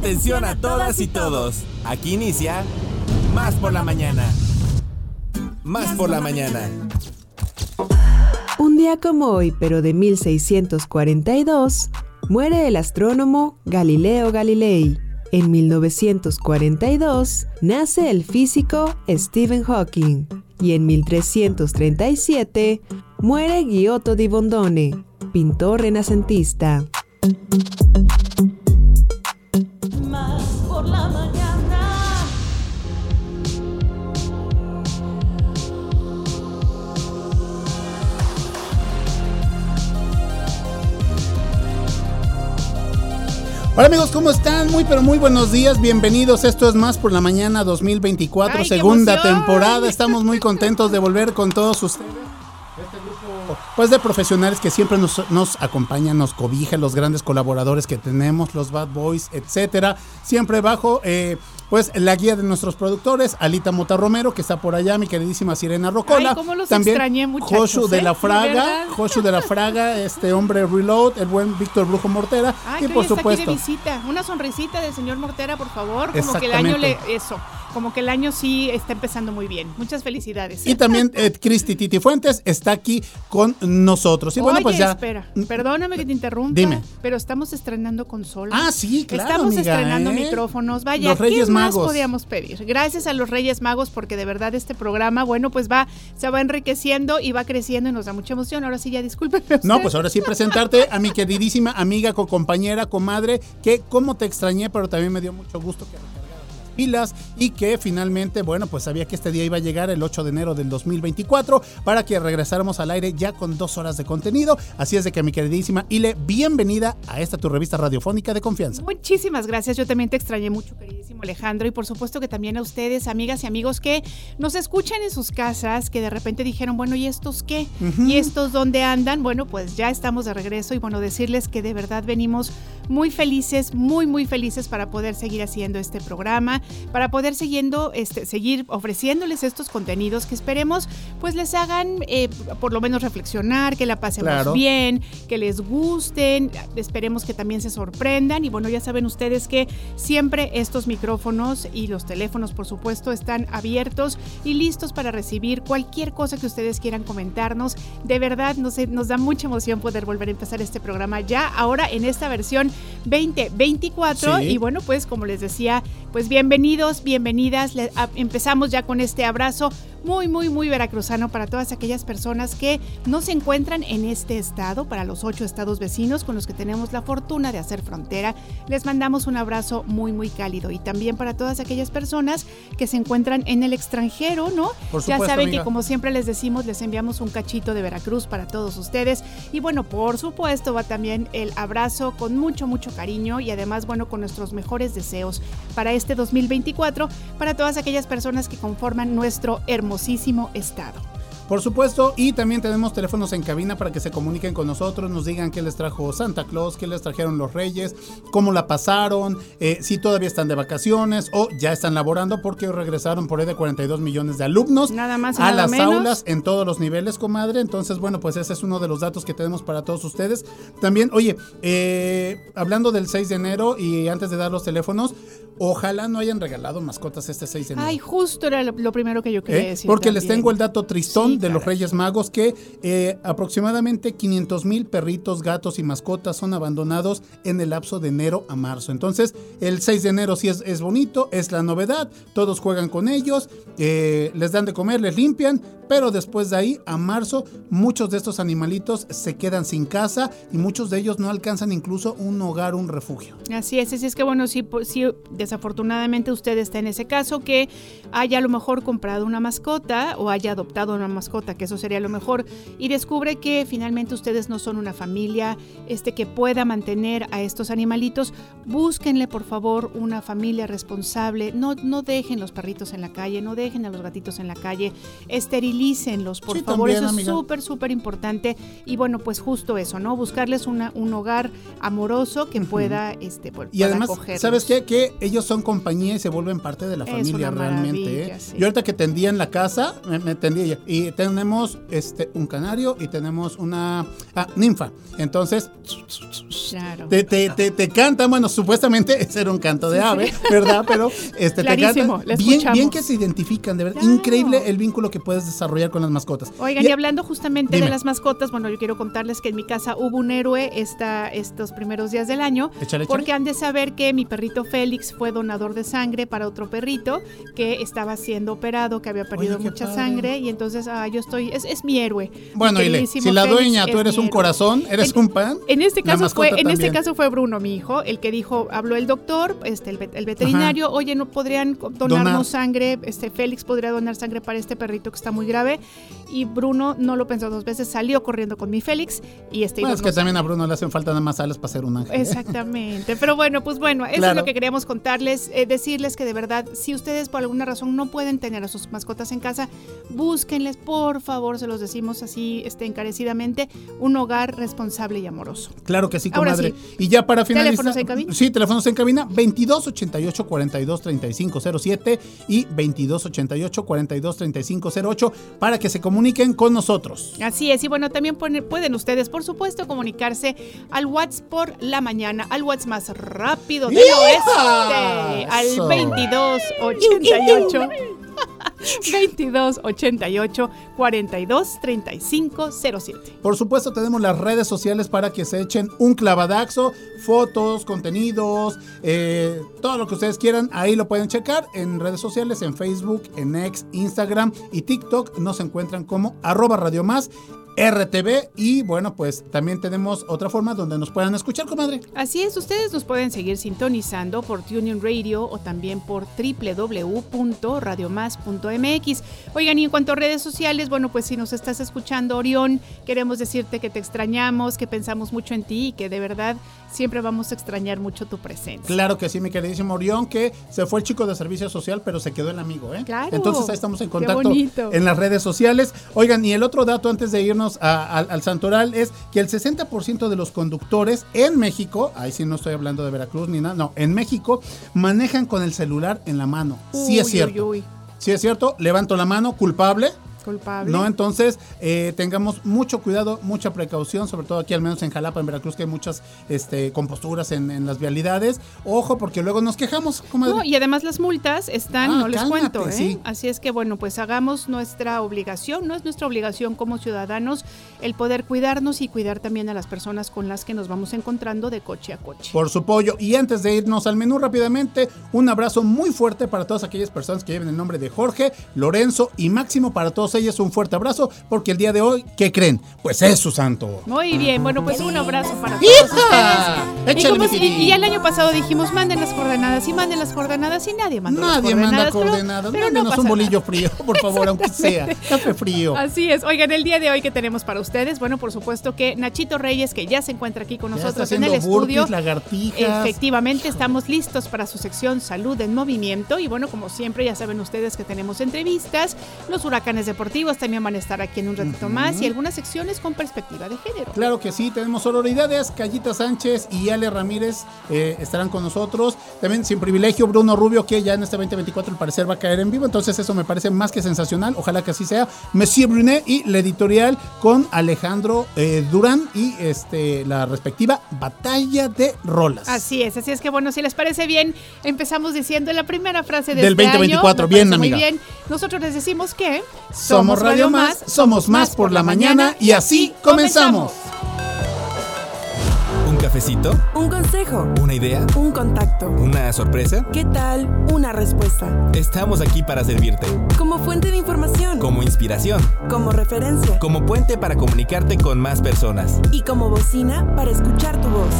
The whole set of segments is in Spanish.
Atención a todas y todos. Aquí inicia Más por la mañana. Más por la mañana. Un día como hoy, pero de 1642, muere el astrónomo Galileo Galilei. En 1942 nace el físico Stephen Hawking y en 1337 muere Giotto di Bondone, pintor renacentista. Hola amigos, ¿cómo están? Muy pero muy buenos días, bienvenidos. Esto es Más por la Mañana 2024, segunda temporada. Estamos muy contentos de volver con todos ustedes. Este grupo pues de profesionales que siempre nos, nos acompañan, nos cobijan, los grandes colaboradores que tenemos, los Bad Boys, etcétera. Siempre bajo eh, pues la guía de nuestros productores, Alita Mota Romero, que está por allá, mi queridísima Sirena Rocola. También Joshu de la ¿eh? Fraga, Joshu de la Fraga, este hombre Reload, el buen Víctor Brujo Mortera. y por supuesto. visita. Una sonrisita del señor Mortera, por favor. Como que el año le. Eso como que el año sí está empezando muy bien. Muchas felicidades. Y también eh, Cristi Titi Fuentes está aquí con nosotros. Y bueno, pues ya. Espera, perdóname que te interrumpa. Dime. Pero estamos estrenando consola. Ah, sí, claro. Estamos estrenando ¿eh? micrófonos. Vaya, Reyes ¿qué más podíamos pedir? Gracias a los Reyes Magos, porque de verdad este programa, bueno, pues va, se va enriqueciendo y va creciendo y nos da mucha emoción. Ahora sí, ya discúlpenme. No, pues ahora sí presentarte a mi queridísima amiga, co-compañera, comadre, que como te extrañé, pero también me dio mucho gusto que pilas y que finalmente, bueno, pues sabía que este día iba a llegar el 8 de enero del 2024 para que regresáramos al aire ya con dos horas de contenido. Así es de que mi queridísima Ile, bienvenida a esta tu revista radiofónica de confianza. Muchísimas gracias, yo también te extrañé mucho, queridísimo Alejandro, y por supuesto que también a ustedes, amigas y amigos que nos escuchan en sus casas, que de repente dijeron, bueno, ¿y estos qué? ¿Y estos dónde andan? Bueno, pues ya estamos de regreso y bueno, decirles que de verdad venimos muy felices, muy, muy felices para poder seguir haciendo este programa, para poder siguiendo, este, seguir ofreciéndoles estos contenidos que esperemos pues les hagan eh, por lo menos reflexionar, que la pasemos bien, que les gusten, esperemos que también se sorprendan y bueno, ya saben ustedes que siempre estos micrófonos y los teléfonos por supuesto están abiertos y listos para recibir cualquier cosa que ustedes quieran comentarnos. De verdad nos, nos da mucha emoción poder volver a empezar este programa ya ahora en esta versión 2024. Y bueno, pues como les decía, pues bienvenidos, bienvenidas. empezamos ya con este abrazo muy, muy, muy veracruzano para todas aquellas personas que no se encuentran en este estado, para los ocho estados vecinos con los que tenemos la fortuna de hacer frontera. Les mandamos un abrazo muy, muy cálido. Y también para todas aquellas personas que se encuentran en el extranjero, ¿no? ya saben que como siempre les decimos, les enviamos un cachito de Veracruz para todos ustedes. Y bueno, por supuesto va también el abrazo con mucho, mucho cariño y además, bueno, con nuestros mejores deseos para este 2024, para todas aquellas personas que conforman nuestro hermoso estado. Por supuesto, y también tenemos teléfonos en cabina para que se comuniquen con nosotros, nos digan qué les trajo Santa Claus, qué les trajeron los Reyes, cómo la pasaron, eh, si todavía están de vacaciones o ya están laborando porque regresaron por ahí de 42 millones de alumnos nada más a las aulas en todos los niveles, comadre. Entonces, bueno, pues ese es uno de los datos que tenemos para todos ustedes. También, oye, eh, hablando del 6 de enero y antes de dar los teléfonos, Ojalá no hayan regalado mascotas este 6 de enero. Ay, justo era lo, primero que yo quería ¿Eh? decir. Porque les tengo el dato tristón de los Reyes Magos que eh, aproximadamente 500 mil perritos, gatos y mascotas son abandonados en el lapso de enero a marzo. Entonces, el 6 de enero sí es, es bonito, es la novedad, todos juegan con ellos, eh, les dan de comer, les limpian, pero después de ahí, a marzo, muchos de estos animalitos se quedan sin casa y muchos de ellos no alcanzan incluso un hogar, un refugio. Así es, así es que bueno, sí desafortunadamente usted está en ese caso que haya a lo mejor comprado una mascota o haya adoptado una mascota, que eso sería lo mejor, y descubre que finalmente ustedes no son una familia este, que pueda mantener a estos animalitos, búsquenle por favor una familia responsable, no, no dejen los perritos en la calle, no dejen a los gatitos en la calle, por Sí, favor, también, eso es súper, súper importante. Y bueno, pues justo eso, ¿no? Buscarles una, un hogar amoroso que pueda, este, pues, Y además, acogerlos. ¿sabes qué? Que ellos son compañía y se vuelven parte de la Es familia realmente. ¿eh? sí. Yo ahorita que tendía en la casa, me, me tendía ella. Y tenemos este un canario y tenemos una ah, ninfa. Entonces, Claro. te, te, te, te cantan, bueno, supuestamente ese era un canto de ave, ¿verdad? Pero este, te Clarísimo, cantan. la Bien, bien que se identifican, de verdad. Claro. Increíble el vínculo que puedes desarrollar con las mascotas. Oigan, y, hablando justamente Dime. de las mascotas, bueno, yo quiero contarles que en mi casa hubo un héroe esta, estos primeros días del año, Échale, échale. porque han de saber que mi perrito Félix fue donador de sangre para otro perrito que estaba siendo operado, que había perdido Oye, mucha padre. sangre, y entonces ah, yo estoy, es, es mi héroe. Bueno, Ile, si la Félix dueña tú es eres un corazón, eres En- un pan. En este caso fue, en este caso fue Bruno, mi hijo, el que dijo, habló el doctor, este, el, el veterinario, oye, no podrían donarnos Donar. sangre, este Félix podría donar sangre para este perrito que está muy grave. Y Bruno no lo pensó dos veces, salió corriendo con mi Félix y este Bueno, es que también a Bruno le hacen falta nada más alas para ser un ángel. ¿eh? Exactamente, pero bueno, pues bueno, eso es lo que queríamos contarles, eh, decirles que de verdad, si ustedes por alguna razón no pueden tener a sus mascotas en casa, búsquenles, por favor, se los decimos así este, encarecidamente, un hogar responsable y amoroso. Claro que sí, comadre. sí. Y ya para finalizar. ¿Teléfonos en cabina? Sí, teléfonos en cabina 22 88 42 35 07 y 22 88 42 35 08 para que se comuniquen con nosotros. Así es, y bueno, también pueden ustedes, por supuesto, comunicarse al WhatsApp por la mañana, al WhatsApp más rápido del ¡Hija! oeste, al Eso. 2288. 22 88 42 35 07. Por supuesto, tenemos las redes sociales para que se echen un clavadaxo, fotos, contenidos, eh, todo lo que ustedes quieran. Ahí lo pueden checar en redes sociales, en Facebook, en X, Instagram y TikTok. Nos encuentran como arroba Radio Más. RTV y bueno pues también tenemos otra forma donde nos puedan escuchar comadre Así es, ustedes nos pueden seguir sintonizando por TuneIn Radio o también por www.radiomás.mx. Oigan, y en cuanto a redes sociales, bueno, pues si nos estás escuchando, Orión, queremos decirte que te extrañamos, que pensamos mucho en ti y que de verdad siempre vamos a extrañar mucho tu presencia. Claro que sí, mi queridísimo Orión, que se fue el chico de servicio social, pero se quedó el amigo, ¿eh? Claro. Entonces ahí estamos en contacto en las redes sociales. Oigan, y el otro dato antes de irnos a- al- al Santoral es que el 60% de los conductores en México, ahí sí no estoy hablando de Veracruz ni nada, no, en México manejan con el celular en la mano. sí es Uy, cierto. uy, uy, Sí es cierto, levanto la mano, culpable. Culpable. ¿No? Entonces, eh, tengamos mucho cuidado, mucha precaución, sobre todo aquí al menos en Jalapa, en Veracruz, que hay muchas este, composturas en, en las vialidades. Ojo, porque luego nos quejamos, comadre. No, y además las multas están, Ah, no les cálmate, cuento, ¿eh? sí. Así es que bueno, pues hagamos nuestra obligación, no es nuestra obligación como ciudadanos el poder cuidarnos y cuidar también a las personas con las que nos vamos encontrando de coche a coche. por su pollo. Y antes de irnos al menú rápidamente, un abrazo muy fuerte para todas aquellas personas que lleven el nombre de Jorge, Lorenzo y Máximo. Para todos ellos un fuerte abrazo, porque el día de hoy, ¿qué creen? Pues es su santo. Muy bien, bueno, pues un abrazo para todos ¡Hija! ustedes. Y, como si- y el año pasado dijimos, manden las coordenadas y manden las coordenadas y nadie mandó las Nadie manda coordenadas. pero- coordenadas. pero no pasa un bolillo nada. frío, por favor, aunque sea. Café frío. Así es. Oigan, el día de hoy que tenemos para ustedes, bueno, por supuesto que Nachito Reyes, que ya se encuentra aquí con Ya nosotros en el estudio. burpees, lagartijas. Efectivamente, estamos listos para su sección Salud en Movimiento. Y bueno, como siempre, ya saben ustedes que tenemos entrevistas. Los huracanes deportivos también van a estar aquí en un ratito más y algunas secciones con perspectiva de género. Claro que sí, tenemos sororidades. Callita Sánchez y Ale Ramírez eh, estarán con nosotros. También sin privilegio, Bruno Rubio, que ya en este 2024 al parecer va a caer en vivo. Entonces, eso me parece más que sensacional. Ojalá que así sea. Monsieur Brunet y la editorial con Alejandro eh, Durán y este la respectiva Batalla de Rolas. Así es, así es que bueno, si les parece bien, empezamos diciendo la primera frase de Del este 2024. año. Me Bien, amiga. Muy bien. Nosotros les decimos que Somos Radio Más, somos más por la mañana y así comenzamos. ¿Un cafecito? Un consejo, ¿Una idea? un contacto. ¿Una sorpresa? ¿Qué tal una respuesta? Estamos aquí para servirte. Como fuente de información, Como inspiración. como referencia Como puente para comunicarte con más personas. y como bocina para escuchar tu voz.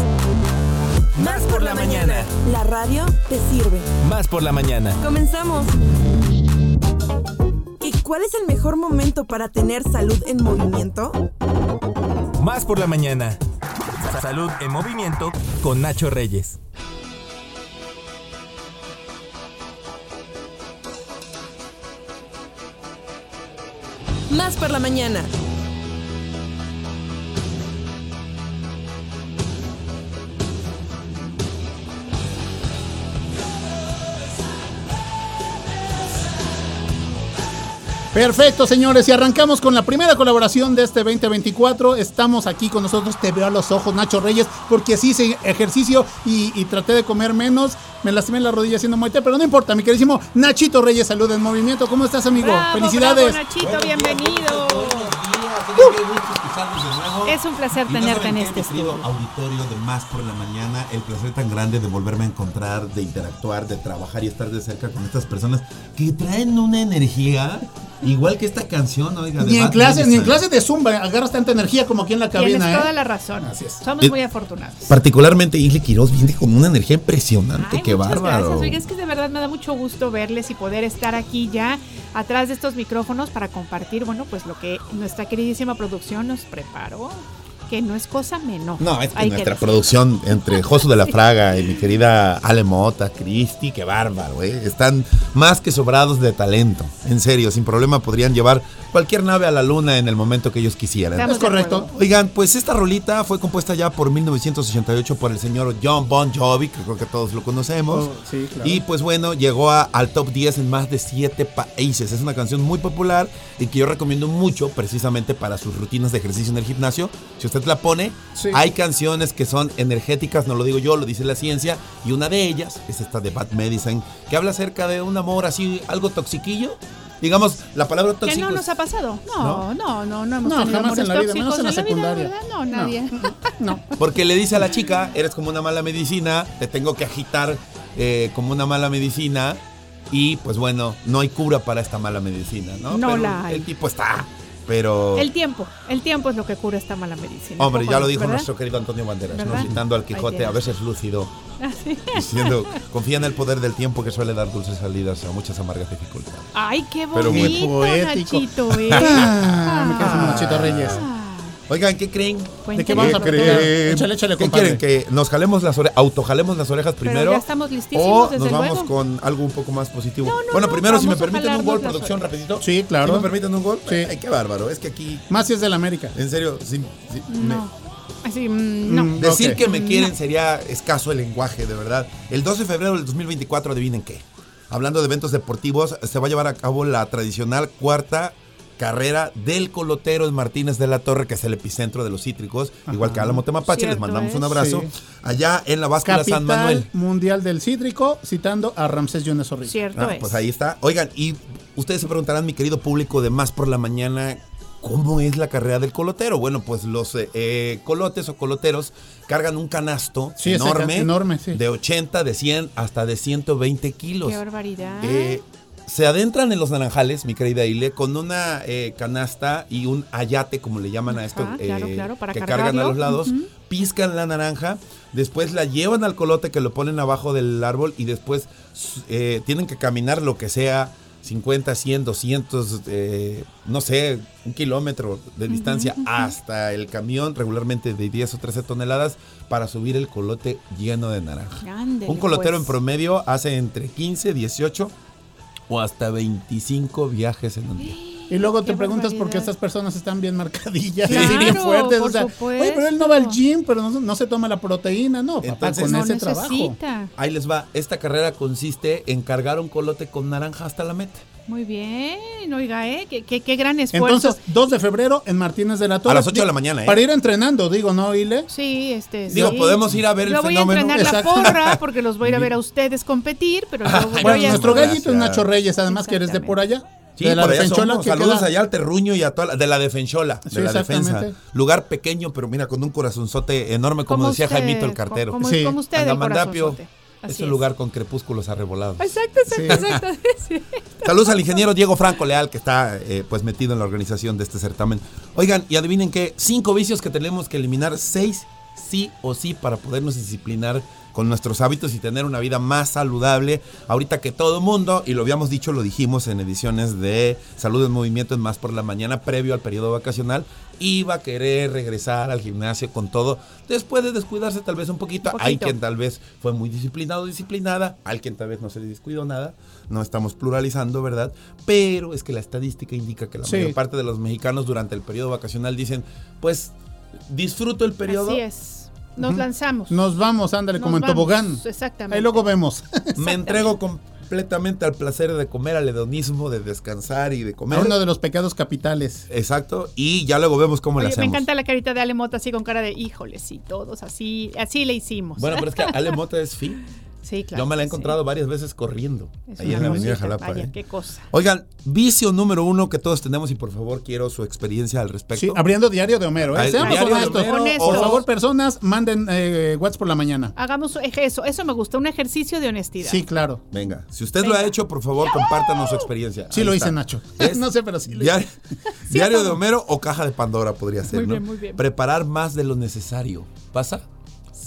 Más por la mañana. La radio te sirve. Más por la mañana. Comenzamos. ¿Y cuál es el mejor momento para tener salud en movimiento? Más por la mañana. Salud en movimiento con Nacho Reyes. Más por la mañana. Perfecto, señores, y arrancamos con la primera colaboración de este 2024. Estamos aquí con nosotros, te veo a los ojos, Nacho Reyes, porque sí hice ejercicio y, y traté de comer menos. Me lastimé la rodilla haciendo muerte, pero no importa, mi queridísimo Nachito Reyes, salud en movimiento. ¿Cómo estás, amigo? Bravo, Felicidades. bravo, Nachito, bienvenido. Es un placer tenerte en este querido estudio. auditorio de Más por la Mañana, el placer tan grande de volverme a encontrar, de interactuar, de trabajar y estar de cerca con estas personas que traen una energía igual que esta canción, oiga. Ni en Bad clase, ni en Medicine. clase de Zumba agarras tanta energía como aquí en la Tienes cabina, toda ¿eh? la razón. Así es. Somos Eh, muy afortunados. Particularmente Isle Quiroz viene con una energía impresionante, Ay, qué bárbaro. gracias. Oiga, es que de verdad me da mucho gusto verles y poder estar aquí ya atrás de estos micrófonos para compartir, bueno, pues lo que nuestra queridísima producción nos preparó, que no es cosa menos. No, es que Hay nuestra producción entre Josu de la Fraga y mi querida Ale Mota, Cristi, qué bárbaro, ¿eh? Están más que sobrados de talento. En serio, sin problema podrían llevar cualquier nave a la luna en el momento que ellos quisieran. Estamos Es correcto. Oigan, pues esta rolita fue compuesta ya por 1988 por el señor John Bon Jovi, que creo que todos lo conocemos. Oh, sí, claro. Y pues bueno, llegó a- al top 10 en más de 7 países. Es una canción muy popular y que yo recomiendo mucho precisamente para sus rutinas de ejercicio en el gimnasio. Si usted la pone, Sí. hay canciones que son energéticas, no lo digo yo, lo dice la ciencia. Y una de ellas es esta de Bad Medicine, que habla acerca de un amor así, algo toxiquillo. Digamos, la palabra Que tóxico. no es- nos ha pasado. No, no, no, no, hemos No, tenido jamás en la vida, menos tóxicos en la vida, secundaria. ¿verdad? No, nadie. No. Porque le dice a la chica, eres como una mala medicina, te tengo que agitar eh, como una mala medicina. Y pues bueno, no hay cura para esta mala medicina, ¿no? No Pero la hay. El tipo está, pero... El tiempo, el tiempo es lo que cura esta mala medicina. Hombre, ya lo dijo ¿verdad? nuestro querido Antonio Banderas, ¿no? Citando al Quijote, a veces lúcido, Así. diciendo, confía en el poder del tiempo que suele dar dulces salidas a muchas amargas dificultades. Ay, qué Pero muy bonito, poético. Nachito, ¿eh? Ah, me quedo sin Nachito Reyes. Oigan, ¿qué creen? ¿De qué vamos a platicar? creen? Échale, échale, ¿Qué compadre. quieren? ¿Que nos jalemos las orejas, autojalemos las orejas Pero primero? ya estamos listísimos, o desde nos vamos luego. con algo un poco más positivo. No, no, bueno, no, primero, si me vamos a permiten un jalarnos gol, las producción, orejas. rapidito. Sí, claro. ¿Sí me permiten un gol? Sí. Ay, qué bárbaro. Es que aquí, Más si es del América. en serio, me- No. Así, mm, no. Mm. decir Ok. que me quieren No. sería escaso el lenguaje, de verdad. El 12 de febrero del 2024, adivinen qué. Hablando de eventos deportivos, se va a llevar a cabo la tradicional cuarta carrera del colotero en Martínez de la Torre, que es el epicentro de los cítricos, igual que Álamo Temapache, les mandamos es. un abrazo. Sí. Allá en la báscula San Manuel. Capital Mundial del Cítrico, citando a Ramsés Yunes Zorrilla. Cierto Ah, es. pues ahí está. Oigan, y ustedes se preguntarán, mi querido público de Más por la Mañana, ¿cómo es la carrera del colotero? Bueno, pues los eh, eh, colotes o coloteros cargan un canasto Sí, enorme, enorme, sí. de 80, de 100, hasta de 120 kilos. Qué barbaridad. Eh, se adentran en los naranjales, mi querida Ile, con una eh, canasta y un ayate, como le llaman a esto, claro, eh, claro, para que cargan a los lados, Ujú. piscan la naranja, después la llevan al colote que lo ponen abajo del árbol y después eh, tienen que caminar lo que sea, 50, 100, 200, eh, no sé, un kilómetro de distancia hasta el camión, regularmente de 10 o 13 toneladas, para subir el colote lleno de naranja. Ándele, Un colotero pues. en promedio hace entre 15, 18 o hasta 25 viajes en un día. Y luego te preguntas por qué barbaridad. estas personas están bien marcadillas, Claro, así bien fuertes. por o sea, supuesto. oye, pero él no va al gym, pero no, no se toma la proteína. No, papá, Entonces- con no ese trabajo. necesita. Ahí les va. Esta carrera consiste en cargar un colote con naranja hasta la meta. Muy bien, oiga, ¿eh? Qué, qué- qué gran esfuerzo. Entonces, 2 de febrero en Martínez de la Torre. A las 8 de la mañana, ¿eh? Para ir entrenando, digo, ¿no, Ile? sí, este. Digo, sí. podemos ir a ver el Yo voy fenómeno. a entrenar Exacto. la porra porque los voy a ir a ver a ustedes competir, pero voy Bueno, a... nuestro Gracias. gallito es Nacho Reyes, además que eres de por allá. Sí, de la por allá somos. Saludos queda- allá al Terruño y a toda la, de la Defenchola, de Sí, la defensa. Lugar pequeño, pero mira, con un corazonzote enorme, como, Como decía usted, Jaimito el cartero. Como, Sí. como usted, el corazonzote. Así es un lugar con crepúsculos arrebolados. Exacto, exacto, exacto. sí. Saludos al ingeniero Diego Franco Leal, que está eh, pues metido en la organización de este certamen. Oigan, y adivinen qué, cinco vicios que tenemos que eliminar, seis sí o sí para podernos disciplinar con nuestros hábitos y tener una vida más saludable. Ahorita que todo mundo, y lo habíamos dicho, lo dijimos en ediciones de Salud en Movimiento en Más por la Mañana, previo al periodo vacacional, iba a querer regresar al gimnasio con todo, después de descuidarse tal vez un poquito. Hay quien tal vez fue muy disciplinado, disciplinada, hay quien tal vez no se le descuidó nada, no estamos pluralizando, ¿verdad? Pero es que la estadística indica que la mayor parte de los mexicanos durante el periodo vacacional dicen, pues disfruto el periodo. Así es. Nos lanzamos. Nos vamos, ándale, como en tobogán. Exactamente. Ahí luego vemos. Me entrego completamente al placer de comer, al hedonismo, de descansar y de comer. uno de los pecados capitales. Exacto. Y ya luego vemos cómo le hacemos. Me encanta la carita de Ale Mota así con cara de híjole, sí, todos así, así le hicimos. Bueno, pero es que Ale Mota es fin. Sí, claro. Yo me la he encontrado varias veces corriendo. ahí en la Avenida Jalapa. Vaya, ¿eh? qué cosa. Oigan, vicio número uno que todos tenemos y por favor quiero su experiencia al respecto. Sí, abriendo diario de Homero. ¿eh? Seamos Diario de honestos. Homero, Por favor, personas, manden eh, WhatsApp por la mañana. Hagamos eso, eso me gusta, un ejercicio de honestidad. Sí, claro. Venga, si usted lo ha hecho, por favor, compártanos su experiencia. Sí Ahí lo está. hice, Nacho. No sé, pero sí lo hice. Diario, diario de Homero o caja de Pandora podría ser, Muy ¿no? bien, muy bien. Preparar más de lo necesario. ¿Pasa?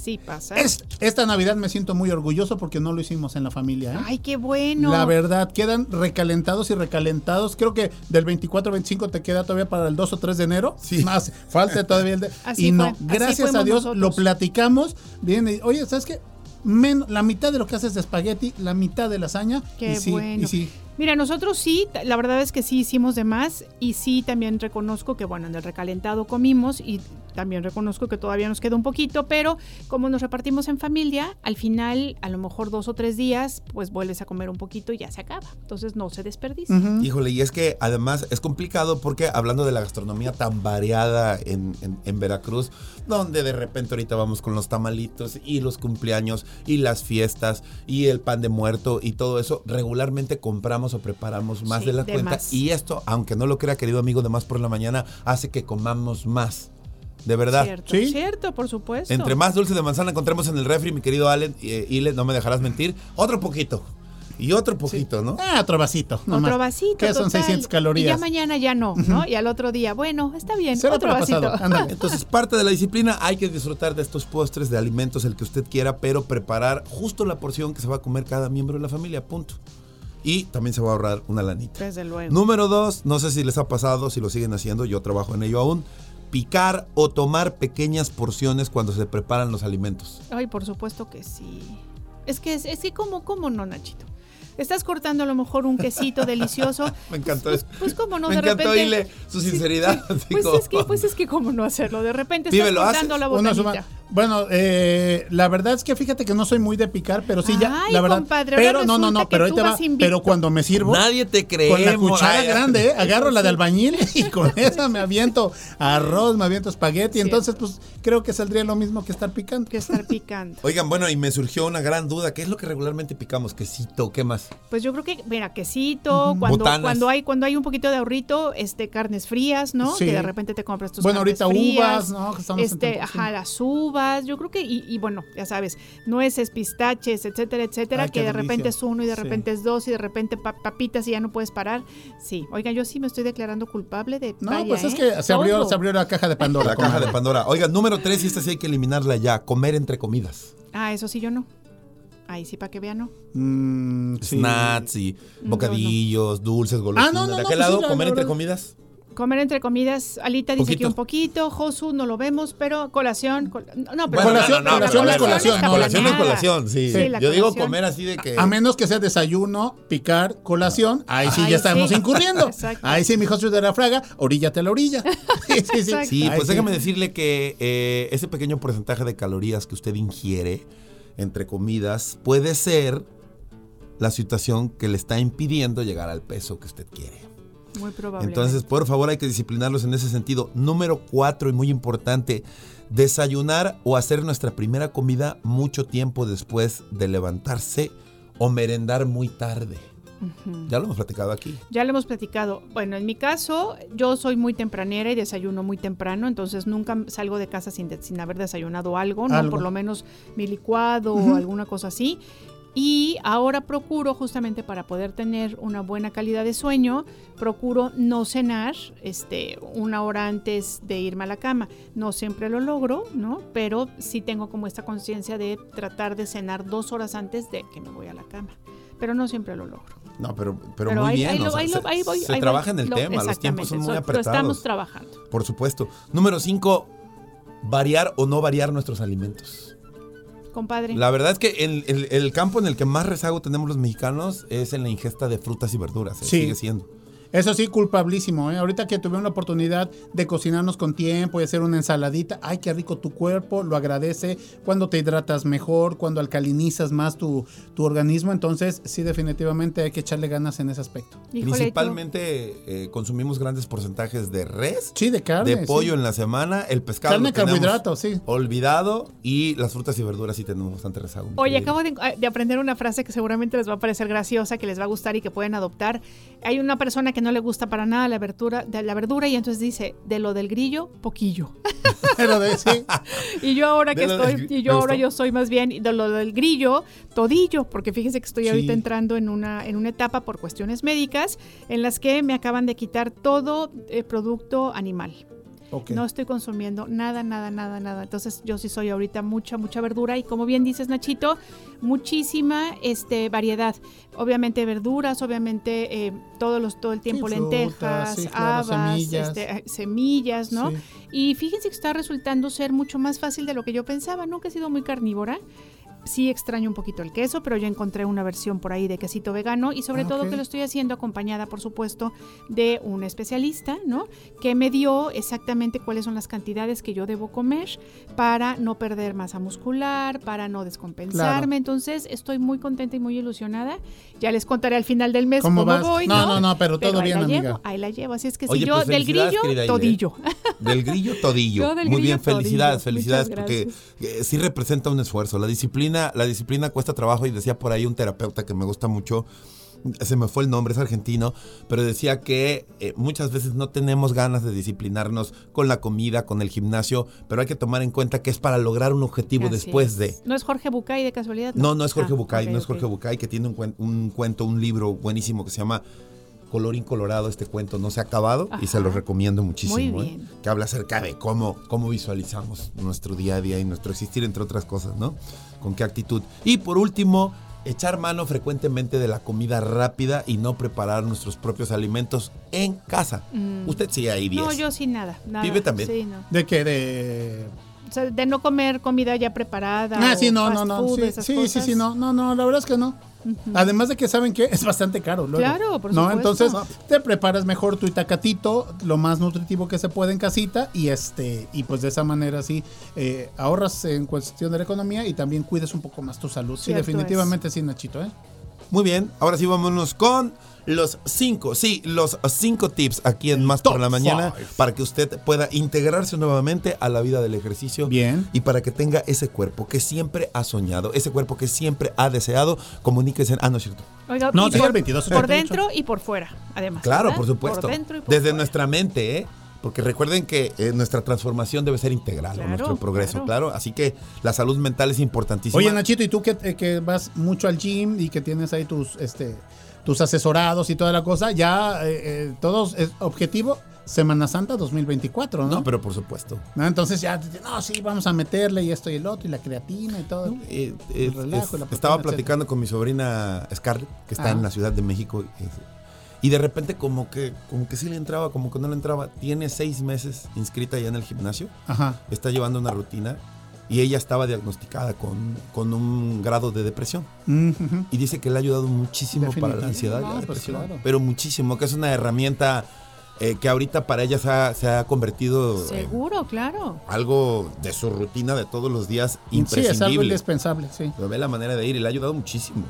Sí pasa. Es- esta Navidad me siento muy orgulloso porque no lo hicimos en la familia. ¿eh? Ay, qué bueno. La verdad, quedan recalentados y recalentados. Creo que del 24 al 25 te queda todavía para el 2 o 3 de enero. Sí. Más, falta todavía el de. Así y no, fue, así gracias a Dios nosotros. lo platicamos. Bien, y, oye, ¿sabes qué? Men- la mitad de lo que haces de espagueti, la mitad de lasaña. Qué y sí, bueno. y sí. Mira, nosotros sí, la verdad es que sí hicimos de más y sí también reconozco que, bueno, en el recalentado comimos y también reconozco que todavía nos queda un poquito, pero como nos repartimos en familia, al final, a lo mejor dos o tres días, pues vuelves a comer un poquito y ya se acaba. Entonces no se desperdicia. Híjole, y es que además es complicado porque hablando de la gastronomía tan variada en, en- en Veracruz, donde de repente ahorita vamos con los tamalitos y los cumpleaños y las fiestas y el pan de muerto y todo eso, regularmente compramos o preparamos más Sí, de la de cuenta. más. Y esto, aunque no lo crea querido amigo de más por la mañana, hace que comamos más. De verdad. Cierto, ¿Sí? cierto, por supuesto. Entre más dulce de manzana encontremos en el refri, mi querido Allen, eh, Ile, no me dejarás mentir, otro poquito. Y otro poquito, ¿no? Ah, otro vasito. nomás. Otro vasito. Que son total. 600 Y calorías. ya mañana ya no, ¿no? Y al otro día, bueno, está bien, Será otro vasito. Entonces, parte de la disciplina, hay que disfrutar de estos postres, de alimentos, el que usted quiera, pero preparar justo la porción que se va a comer cada miembro de la familia, punto. Y también se va a ahorrar una lanita. Desde luego. Número dos, no sé si les ha pasado, si lo siguen haciendo, yo trabajo en ello aún, picar o tomar pequeñas porciones cuando se preparan los alimentos. Ay, por supuesto que sí. Es que, es, es que ¿cómo, cómo no, Nachito? Estás cortando a lo mejor un quesito delicioso. Me encantó pues, eso. Pues cómo no, Me de encantó repente. oírle su sinceridad. sí. Pues como- es que, pues es que cómo no hacerlo. De repente estás lo cortando haces. la Una botanita. suma- Bueno, eh, la verdad es que fíjate que no soy muy de picar, pero sí ya, Ay, la verdad. compadre, pero no, no, no, pero ahí te va. Pero cuando me sirvo Nadie te cree. con la cuchara grande, ¿eh? agarro la de albañil y con esa me aviento arroz, me aviento espagueti, Sí. entonces pues creo que saldría lo mismo que estar picando. Que estar picando. Oigan, bueno, y me surgió una gran duda. ¿Qué es lo que regularmente picamos? Quesito, ¿qué más? Pues yo creo que, mira, quesito, cuando, Botanas. cuando hay, cuando hay un poquito de ahorrito, este, carnes frías, ¿no? Sí. Que de repente te compras tus Bueno, carnes ahorita frías, uvas, ¿no? Que estamos en Este, ajá, las uvas, yo creo que, y, y bueno, ya sabes, nueces, pistaches, etcétera, etcétera, Ay, que de repente es uno y de Sí. repente es dos y de repente pa- papitas y ya no puedes parar. Sí, oigan, yo sí me estoy declarando culpable de. No, vaya, pues es ¿eh? que se abrió, se abrió la caja de Pandora. La caja de Pandora. Oigan, número tres, y esta sí hay que eliminarla ya. Comer entre comidas. Ah, eso sí yo no. Ahí sí, para que vean, ¿no? Mm, sí. Snacks y No, bocadillos, dulces, golosinas. Ah, no, no, ¿De aquel pues lado sí, comer entre comidas? Comer entre comidas, Alita dice que un poquito, Josu no lo vemos, pero colación, col- no, pero Bueno, Colación- colación es colación, colación, es colación, sí. Sí, Yo digo comer así de que... A menos que sea desayuno, picar, colación, ahí sí Ahí ya estamos sí. incurriendo. Exacto. Ahí sí, mi José de la Fraga, oríllate a la orilla. Sí, sí, sí. Pues déjame decirle que eh, ese pequeño porcentaje de calorías que usted ingiere entre comidas puede ser la situación que le está impidiendo llegar al peso que usted quiere. muy probable. Entonces, por favor, hay que disciplinarlos en ese sentido. Número cuatro, y muy importante, desayunar o hacer nuestra primera comida mucho tiempo después de levantarse o merendar muy tarde. Ya lo hemos platicado aquí. Ya lo hemos platicado. Bueno, en mi caso, yo soy muy tempranera y desayuno muy temprano, entonces nunca salgo de casa sin, de- sin haber desayunado algo, ¿no? Algo. Por lo menos mi licuado o alguna cosa así. Y ahora procuro, justamente para poder tener una buena calidad de sueño, procuro no cenar este, una hora antes de irme a la cama. No siempre lo logro, ¿no? Pero sí tengo como esta conciencia de tratar de cenar dos horas antes de que me voy a la cama. Pero no siempre lo logro. No, pero, pero, muy bien. se, trabaja en el tema, los tiempos son muy apretados. Lo estamos trabajando. Por supuesto. Número cinco, variar o no variar nuestros alimentos. Compadre. La verdad es que el, el, campo en el que más rezago tenemos los mexicanos es en la ingesta de frutas y verduras. ¿eh? Sigue siendo. Eso sí, culpabilísimo. ¿eh? Ahorita que tuvimos la oportunidad de cocinarnos con tiempo y hacer una ensaladita, ay, qué rico tu cuerpo, lo agradece. Cuando te hidratas mejor, cuando alcalinizas más tu, tu organismo. Entonces, sí, definitivamente hay que echarle ganas en ese aspecto. Principalmente eh, consumimos grandes porcentajes de res, sí, de carne, de pollo en la semana, el pescado. Carne, carbohidratos, sí. Olvidado y las frutas y verduras sí tenemos bastante rezago. Oye, acabo de, de aprender una frase que seguramente les va a parecer graciosa, que les va a gustar y que pueden adoptar. Hay una persona que no le gusta para nada la verdura, de la verdura y entonces dice, de lo del grillo, poquillo. y yo ahora que estoy, y yo ahora yo soy más bien de lo del grillo, todillo, porque fíjense que estoy ahorita entrando en una, en una etapa por cuestiones médicas en las que me acaban de quitar todo el eh, producto animal. No estoy consumiendo nada, nada, nada, nada. Entonces yo sí soy ahorita mucha, mucha verdura y como bien dices Nachito, muchísima este, variedad. Obviamente verduras, obviamente eh, todos los, todo el tiempo lentejas, habas, este, semillas, ¿no? Y fíjense que está resultando ser mucho más fácil de lo que yo pensaba. Nunca he sido muy carnívora sí extraño un poquito el queso, pero ya encontré una versión por ahí de quesito vegano y sobre ah, todo que lo estoy haciendo acompañada, por supuesto, de un especialista, ¿no? Que me dio exactamente cuáles son las cantidades que yo debo comer para no perder masa muscular, para no descompensarme. Entonces, estoy muy contenta y muy ilusionada. Ya les contaré al final del mes cómo, voy. No, no, no, pero, todo bien, la amiga. Llevo, ahí la llevo. Así es que si yo pues del grillo, todillo. Del grillo, todillo. muy bien, felicidades, felicidades, porque eh, sí representa un esfuerzo. La disciplina la disciplina cuesta trabajo y decía por ahí un terapeuta que me gusta mucho, se me fue el nombre, es argentino, pero decía que eh, muchas veces no tenemos ganas de disciplinarnos con la comida, con el gimnasio, pero hay que tomar en cuenta que es para lograr un objetivo después de... ¿No es Jorge Bucay de casualidad? No, no, es Jorge ah, Bucay, no es Jorge Bucay, que tiene un, un cuento, un libro buenísimo que se llama color incolorado este cuento no se ha acabado y se lo recomiendo muchísimo. ¿eh? Que habla acerca de cómo, cómo visualizamos nuestro día a día y nuestro existir, entre otras cosas, ¿no? Con qué actitud. Y por último, echar mano frecuentemente de la comida rápida y no preparar nuestros propios alimentos en casa. Mm. Usted sí hay 10. No, yo sí nada, Vive también. Sí, no. ¿De qué? De o sea, de no comer comida ya preparada. Ah, sí, no, no, no. sí, sí, sí, sí, no, no, no, la verdad es que no. Además de que saben que es bastante caro. Claro, por ¿no? Entonces te preparas mejor tu itacatito, lo más nutritivo que se puede en casita y este y pues de esa manera sí eh, ahorras en cuestión de la economía y también cuides un poco más tu salud. sí, definitivamente sí, Nachito. ¿eh? Muy bien, ahora sí vámonos con los cinco, sí, los cinco tips aquí en Más por la Mañana para que usted pueda integrarse nuevamente a la vida del ejercicio. Bien. Y para que tenga ese cuerpo que siempre ha soñado, ese cuerpo que siempre ha deseado, comuníquese. Ah, no es cierto. no, por, el 22, por dentro y por fuera, además. Claro, por supuesto. Desde nuestra mente, ¿eh? Porque recuerden que eh, nuestra transformación debe ser integral, nuestro progreso, claro. Así que la salud mental es importantísima. Oye, Nachito, y tú que, eh, que vas mucho al gym y que tienes ahí tus, este, tus asesorados y toda la cosa, ya eh, eh, todos es objetivo Semana Santa 2024, ¿no? No, pero por supuesto. Entonces ya, no, sí, vamos a meterle y esto y el otro, y la creatina y todo. Eh, estaba platicando con mi sobrina Scarlett, que está en la Ciudad de México, y de repente como que, como que sí le entraba, como que no le entraba. Tiene seis meses inscrita ya en el gimnasio. Ajá. Está llevando una rutina y ella estaba diagnosticada con, con un grado de depresión. Y dice que le ha ayudado muchísimo para la ansiedad y la pues depresión. Pero muchísimo, que es una herramienta eh, que ahorita para ella se ha, se ha convertido. Seguro, claro. Algo de su rutina de todos los días imprescindible. Sí, es algo indispensable, sí. Pero ve la manera de ir y le ha ayudado muchísimo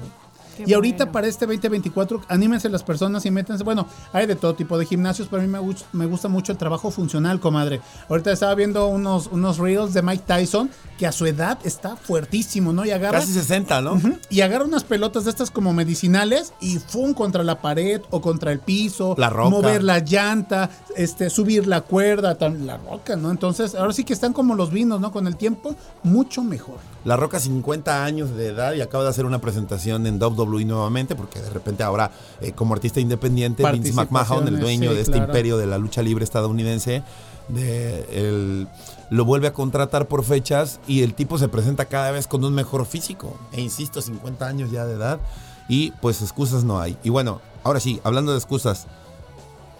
y ahorita para este 2024, anímense las personas y métanse. Bueno, hay de todo tipo de gimnasios, pero a mí me, me gusta mucho el trabajo funcional, comadre. Ahorita estaba viendo unos, unos reels de Mike Tyson, que a su edad está fuertísimo, ¿no? Y agarra. Casi 60, ¿no? y agarra unas pelotas de estas como medicinales y fum contra la pared o contra el piso. La roca. Mover la llanta, este, subir la cuerda, la roca, ¿no? Entonces, ahora sí que están como los vinos, ¿no? Con el tiempo, mucho mejor. La Roca 50 años de edad y acaba de hacer una presentación en WWE nuevamente porque de repente ahora eh, como artista independiente Vince McMahon, el dueño sí, de este claro. imperio de la lucha libre estadounidense, de el- lo vuelve a contratar por fechas y el tipo se presenta cada vez con un mejor físico. E insisto, 50 años ya de edad y pues excusas no hay. Y bueno, ahora sí, hablando de excusas,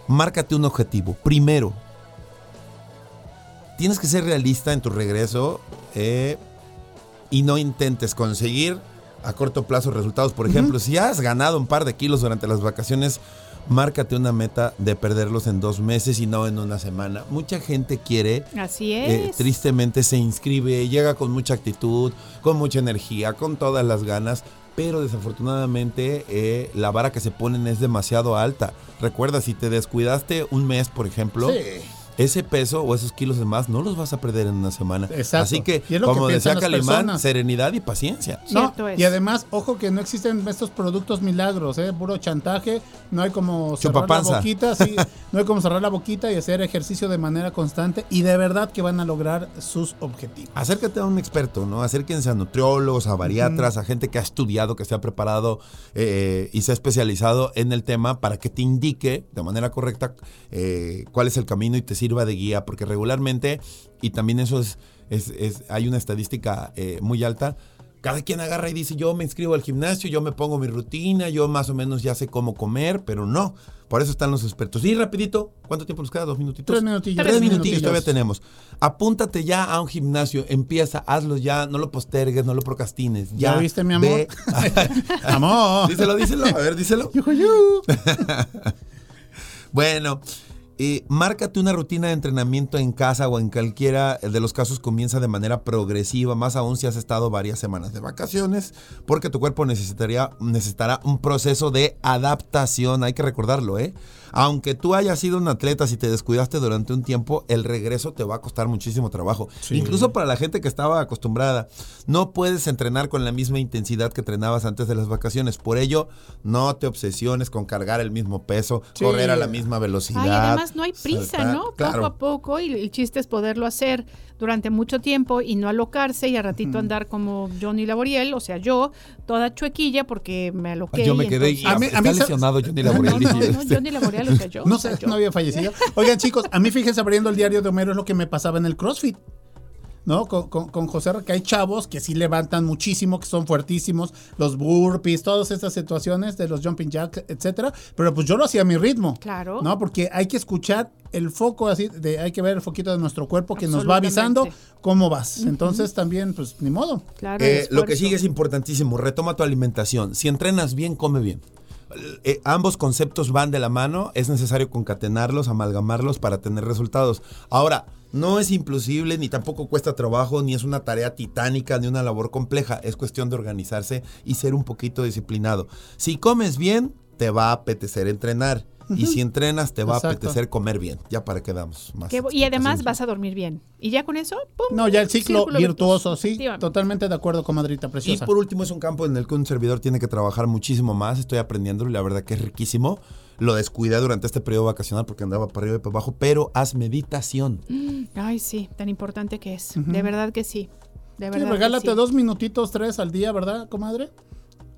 márcate un objetivo. Primero, tienes que ser realista en tu regreso eh, y no intentes conseguir a corto plazo resultados. Por ejemplo, si has ganado un par de kilos durante las vacaciones, márcate una meta de perderlos en dos meses y no en una semana. Mucha gente quiere Así eh, es. tristemente se inscribe, llega con mucha actitud, con mucha energía, con todas las ganas, pero desafortunadamente eh, la vara que se ponen es demasiado alta. Recuerda, si te descuidaste un mes, por ejemplo, Sí. Ese peso o esos kilos de más no los vas a perder en una semana. Exacto. Así que, Y es lo que como decía Calimán, personas. serenidad y paciencia. No, y además, ojo que no existen estos productos milagros, ¿eh? puro chantaje, no hay como cerrar la boquita, sí, no hay como cerrar la boquita y hacer ejercicio de manera constante y de verdad que van a lograr sus objetivos. Acércate a un experto, ¿no? Acérquense a nutriólogos, a bariatras, a gente que ha estudiado, que se ha preparado eh, y se ha especializado en el tema para que te indique de manera correcta eh, cuál es el camino y te sirva de guía, porque regularmente, y también eso es, es- es- hay una estadística eh, muy alta, cada quien agarra y dice, yo me inscribo al gimnasio, yo me pongo mi rutina, yo más o menos ya sé cómo comer, pero no. Por eso están los expertos. Y rapidito, ¿cuánto tiempo nos queda? ¿Dos minutitos? Tres minutillos. Tres minutillos minutillos. todavía tenemos. Apúntate ya a un gimnasio, empieza, hazlo ya, no lo postergues, no lo procrastines. Ya, ¿Ya viste, mi amor? ve. Amor. díselo, díselo, a ver, díselo. Bueno, eh, márcate una rutina de entrenamiento en casa o en cualquiera de los casos comienza de manera progresiva, más aún si has estado varias semanas de vacaciones, porque tu cuerpo necesitaría, necesitará un proceso de adaptación, hay que recordarlo, ¿eh? Aunque tú hayas sido un atleta, si te descuidaste durante un tiempo, el regreso te va a costar muchísimo trabajo. Sí. Incluso para la gente que estaba acostumbrada, no puedes entrenar con la misma intensidad que entrenabas antes de las vacaciones. Por ello, no te obsesiones con cargar el mismo peso, Sí. correr a la misma velocidad. Ay, además no hay prisa, saltar. ¿no? Claro. Poco a poco y el chiste es poderlo hacer durante mucho tiempo y no alocarse y a ratito andar como Johnny Laboriel, o sea, yo, toda chuequilla porque me aloqué. Yo me quedé y entonces- A mí- está a mí lesionado Johnny No, Laboriel. no, no, este. Johnny Laboriel, o sea, yo. No o sea, sé, yo. no había fallecido. Oigan, chicos, a mí fíjense abriendo el diario de Homero es lo que me pasaba en el CrossFit. ¿No? Con, con, con José, que hay chavos que sí levantan muchísimo, que son fuertísimos, los burpees, todas estas situaciones de los jumping jacks, etcétera. Pero pues yo lo hacía a mi ritmo. Claro. ¿No? Porque hay que escuchar el foco así, de, hay que ver el foquito de nuestro cuerpo que nos va avisando cómo vas. Entonces también, pues ni modo. Claro, Eh, lo que sigue es importantísimo, retoma tu alimentación. Si entrenas bien, come bien. Eh, ambos conceptos van de la mano, es necesario concatenarlos, amalgamarlos para tener resultados. Ahora, no es imposible, ni tampoco cuesta trabajo, ni es una tarea titánica, ni una labor compleja. Es cuestión de organizarse y ser un poquito disciplinado. Si comes bien, te va a apetecer entrenar. Y si entrenas, te va Exacto. a apetecer comer bien. Ya para que damos más. Qué y además vas a dormir bien. Y ya con eso, ¡pum! No, ya el ciclo Círculo virtuoso, sí. Totalmente de acuerdo, comadrita Y preciosa. por último es un campo en el que un servidor tiene que trabajar muchísimo más. Estoy aprendiendo y la verdad que es riquísimo. Lo descuidé durante este periodo vacacional porque andaba para arriba y para abajo, pero haz meditación. Ay, sí, tan importante que es. De verdad que sí. De Sí, verdad. que regálate sí. dos minutitos, tres al día, ¿verdad, comadre?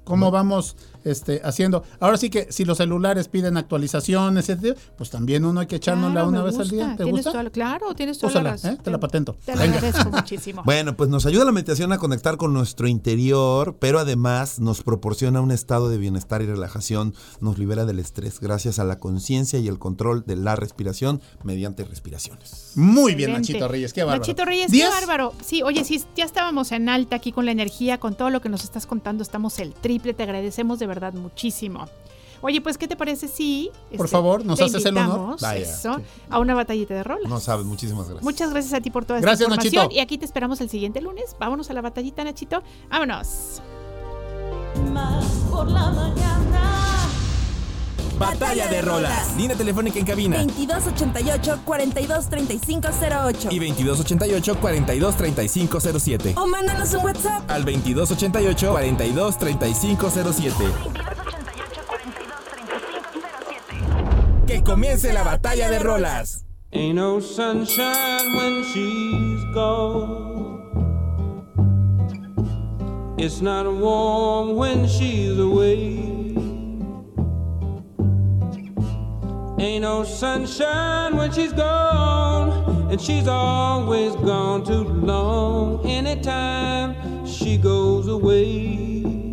¿Cómo vamos este, haciendo? Ahora sí que si los celulares piden actualizaciones, pues también uno hay que echárnosla Claro, una vez al día. ¿Te Tienes gusta? toda claro, tienes toda Úsala, la razón. ¿eh? Te la patento. Te Venga. agradezco muchísimo. Bueno, pues nos ayuda la meditación a conectar con nuestro interior, pero además nos proporciona un estado de bienestar y relajación, nos libera del estrés gracias a la conciencia y el control de la respiración mediante respiraciones. Muy bien, Excelente. Nachito Reyes, qué bárbaro. Nachito Reyes, ¿Diez? qué bárbaro. Sí, oye, sí, ya estábamos en alta aquí con la energía, con todo lo que nos estás contando, estamos el triple, te agradecemos de verdad muchísimo. Oye, pues, ¿qué te parece si... Por este, favor, nos te haces el honor. Vaya, eso, sí. a una batallita de rol? No sabes, muchísimas gracias. Muchas gracias a ti por toda Gracias, esta información. Nachito. Y aquí te esperamos el siguiente lunes. Vámonos a la batallita, Nachito. Vámonos. Más por la mañana. Batalla de rolas. Línea telefónica en cabina. 2288-423508. Y 2288-423507. O mándanos un WhatsApp. Al 2288-423507. Que comience la batalla de rolas. Ain't no sunshine when she's gone. It's not warm when she's away. Ain't no sunshine when she's gone, and she's always gone too long. Anytime she goes away.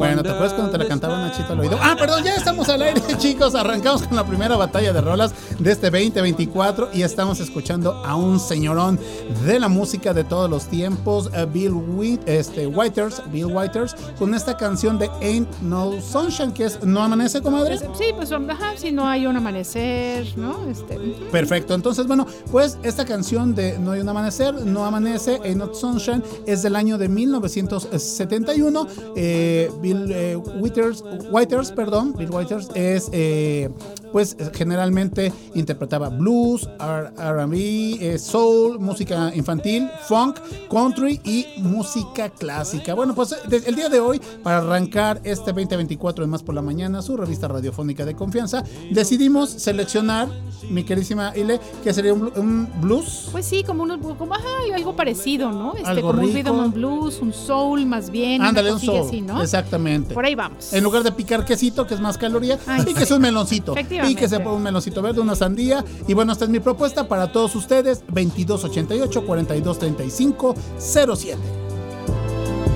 Bueno, ¿te acuerdas cuando te la cantaba Nachito al oído? Ah, perdón, ya estamos al aire, chicos. Arrancamos con la primera batalla de rolas de este 2024 y estamos escuchando a un señorón de la música de todos los tiempos, a Bill Whit, este, Whiters, Bill Whiters, con esta canción de Ain't No Sunshine, que es No Amanece, comadre. Sí, pues ajá, si no hay un amanecer, ¿no? Este, Perfecto, entonces bueno, pues esta canción de No hay un amanecer, No amanece, Ain't No Sunshine es del año de 1971. Eh, Bill eh, Withers, Whiters, perdón, Bill Whiters es eh, pues generalmente interpretaba blues, R&B, eh, soul, música infantil, funk, country y música clásica. Bueno, pues de- el día de hoy para arrancar este 2024 de Más por la Mañana, su revista radiofónica de confianza, decidimos seleccionar, mi queridísima Ile, que sería un, un blues. Pues sí, como, unos, como ajá, algo parecido, ¿no? Este, Algo como un rhythm and blues, un soul más bien. Ándale, un soul. así, ¿no? Exactamente. Por ahí vamos. En lugar de picar quesito, que es más caloría, Ay, píquese sí. un meloncito. Efectivamente. Píquese por un meloncito verde, una sandía. Y bueno, esta es mi propuesta para todos ustedes: 2288 4235 07.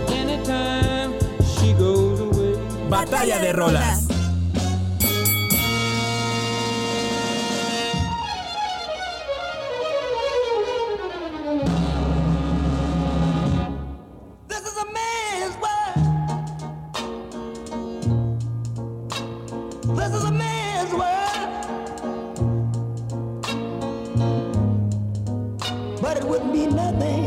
Anytime she goes away. Batalla de rolas. would be nothing.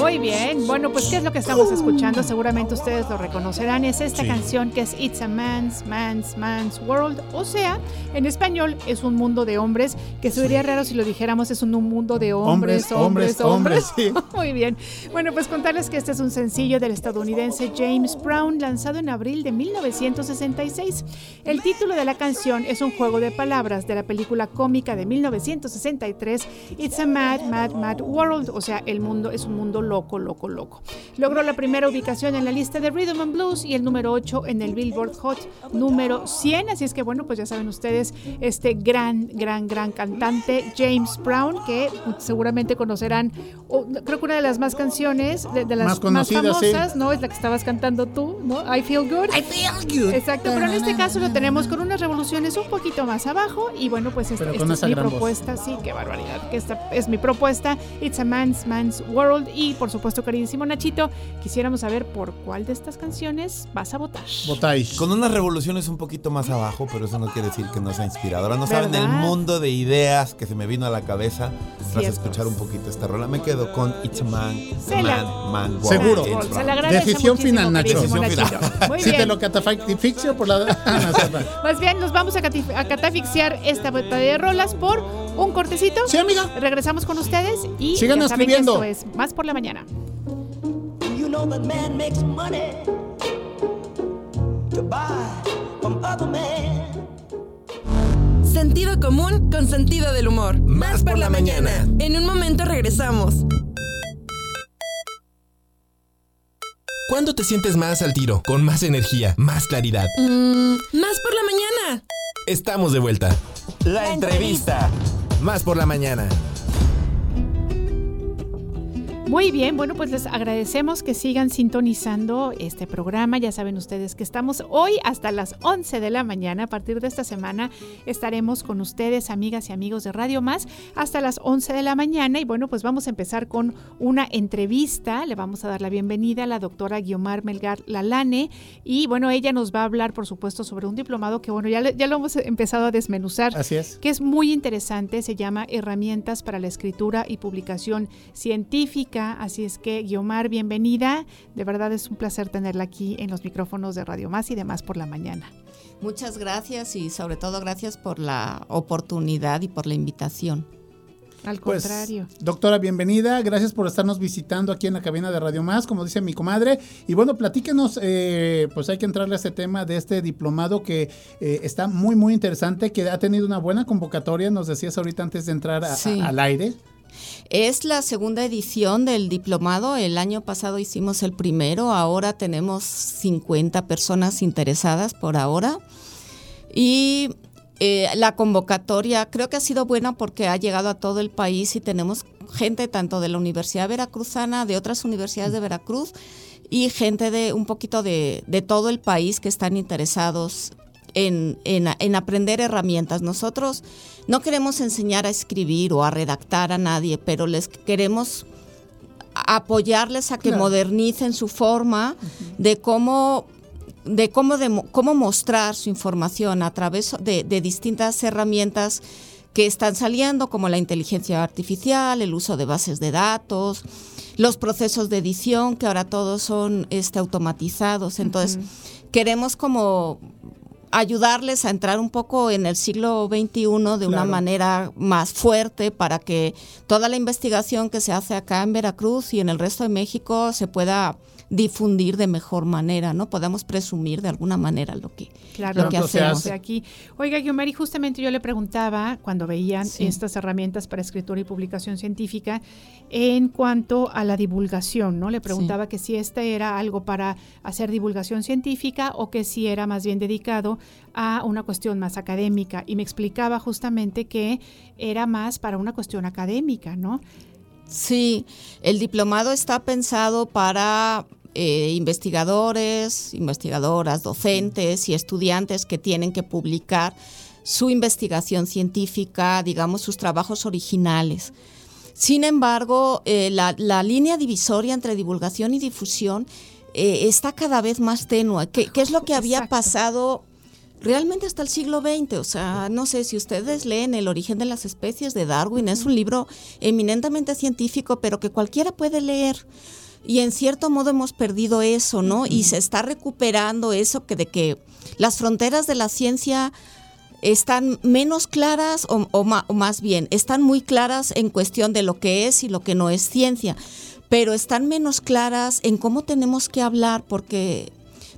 Muy bien, bueno, pues ¿qué es lo que estamos escuchando? Seguramente ustedes lo reconocerán. Es esta Sí. canción que es It's a Man's, Man's, Man's World. O sea, en español es un mundo de hombres, que se oiría raro si lo dijéramos es un mundo de hombres, Hombres, hombres, hombres, Muy bien. Bueno, pues contarles que este es un sencillo del estadounidense James Brown, lanzado en abril de 1966. El título de la canción es un juego de palabras de la película cómica de 1963, It's a Mad, Mad, Mad World, o sea, el mundo es un mundo loco, loco, loco. Logró la primera ubicación en la lista de Rhythm and Blues y el número 8 en el Billboard Hot número 100, así es que bueno, pues ya saben ustedes, este gran, gran, gran cantante James Brown, que seguramente conocerán, o, creo que una de las más canciones, de, de las Más más, conocidas, sí. famosas, ¿no? Es la que estabas cantando tú, ¿no? I Feel Good. I feel good. Exacto, pero en este caso lo tenemos con unas revoluciones un poquito más abajo y bueno, pues esta, Pero esta con es mi gran voz. propuesta, sí, qué barbaridad, que esta es mi propuesta, It's a Man's Man's World y por supuesto, queridísimo Nachito, quisiéramos saber por cuál de estas canciones vas a votar. Votáis. Con unas revoluciones un poquito más abajo, pero eso no quiere decir que no sea inspiradora. No saben el mundo de ideas que se me vino a la cabeza tras escuchar un poquito esta rola. Me quedo con It's a Man, Se a la- Man, Man, World, Seguro. Se Decisión final, Nacho. Decisión final. Muy Si te lo catafixio por la. Más bien, nos vamos a catafixiar esta batalla de rolas por un cortecito. Sí, amiga. Regresamos con ustedes y Sigan saben escribiendo. esto es Más por la Mañana. You know that man makes money to buy from other men. Sentido común con sentido del humor. Más por la mañana. En un momento regresamos. ¿Cuándo te sientes más al tiro? Con más energía, más claridad. Mm, más por la mañana. Estamos de vuelta. La entrevista. Más por la mañana. Muy bien, bueno, pues les agradecemos que sigan sintonizando este programa. Ya saben ustedes que estamos hoy hasta las 11 de la mañana. A partir de esta semana estaremos con ustedes, amigas y amigos de Radio Más, hasta las 11 de la mañana. Y bueno, pues vamos a empezar con una entrevista. Le vamos a dar la bienvenida a la doctora Guiomar Melgar Lalane. Y bueno, ella nos va a hablar, por supuesto, sobre un diplomado que, bueno, ya, ya lo hemos empezado a desmenuzar Así es. que es muy interesante, se llama Herramientas para la Escritura y Publicación Científica. Así es que, Guiomar, bienvenida. De verdad es un placer tenerla aquí en los micrófonos de Radio Más y demás por la mañana. Muchas gracias y sobre todo gracias por la oportunidad y por la invitación. Al Pues, contrario. doctora, bienvenida. Gracias por estarnos visitando aquí en la cabina de Radio Más, como dice mi comadre. Y bueno, platíquenos, eh, pues hay que entrarle a este tema de este diplomado que eh, está muy, muy interesante, que ha tenido una buena convocatoria, nos decías ahorita antes de entrar a- Sí. a- al aire. Es la segunda edición del diplomado. El año pasado hicimos el primero. Ahora tenemos 50 personas interesadas por ahora. Y eh, la convocatoria creo que ha sido buena porque ha llegado a todo el país y tenemos gente tanto de la Universidad Veracruzana, de otras universidades de Veracruz y gente de un poquito de, de todo el país que están interesados en, en, en, aprender herramientas. Nosotros no queremos enseñar a escribir o a redactar a nadie, pero les queremos apoyarles a que Claro. modernicen su forma de cómo de cómo, de cómo mostrar su información a través de, de distintas herramientas que están saliendo, como la inteligencia artificial, el uso de bases de datos, los procesos de edición, que ahora todos son este, automatizados. Entonces, queremos como ayudarles a entrar un poco en el siglo XXI de una manera más fuerte para que toda la investigación que se hace acá en Veracruz y en el resto de México se pueda difundir de mejor manera, ¿no? Podamos presumir de alguna manera lo que, Claro, lo que hacemos. hace. aquí. Oiga, Guiomari, justamente yo le preguntaba cuando veían Sí. estas herramientas para escritura y publicación científica en cuanto a la divulgación, ¿no? Le preguntaba que si este era algo para hacer divulgación científica o que si era más bien dedicado a una cuestión más académica y me explicaba justamente que era más para una cuestión académica, ¿no? Sí, el diplomado está pensado para eh, investigadores, investigadoras, docentes y estudiantes que tienen que publicar su investigación científica, digamos, sus trabajos originales. Sin embargo, eh, la, la línea divisoria entre divulgación y difusión eh, está cada vez más tenue. ¿Qué, qué es lo que había Exacto. pasado realmente hasta el siglo XX? O sea, no sé si ustedes leen El origen de las especies de Darwin, es un libro eminentemente científico, pero que cualquiera puede leer. Y en cierto modo hemos perdido eso, ¿no? Y se está recuperando eso que de que las fronteras de la ciencia están menos claras o, o ma- o más bien están muy claras en cuestión de lo que es y lo que no es ciencia, pero están menos claras en cómo tenemos que hablar porque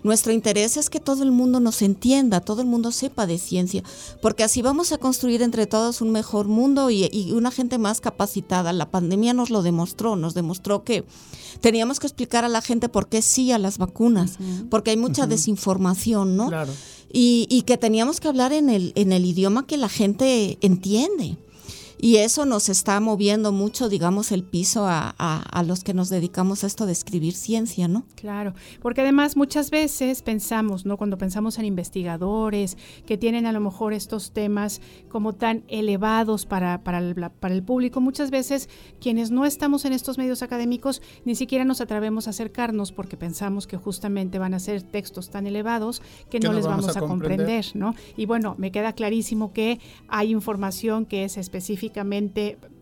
nuestro interés es que todo el mundo nos entienda, todo el mundo sepa de ciencia, porque así vamos a construir entre todos un mejor mundo y, y una gente más capacitada. La pandemia nos lo demostró, nos demostró que teníamos que explicar a la gente por qué sí a las vacunas, porque hay mucha desinformación, ¿no? Claro. y, y que teníamos que hablar en el, en el idioma que la gente entiende. Y eso nos está moviendo mucho, digamos, el piso a, a- a los que nos dedicamos a esto de escribir ciencia, ¿no? Claro, porque además muchas veces pensamos, ¿no? Cuando pensamos en investigadores que tienen a lo mejor estos temas como tan elevados para, para, el, para el público, muchas veces quienes no estamos en estos medios académicos ni siquiera nos atrevemos a acercarnos porque pensamos que justamente van a ser textos tan elevados que, no, les vamos, a comprender, ¿no? Y bueno, me queda clarísimo que hay información que es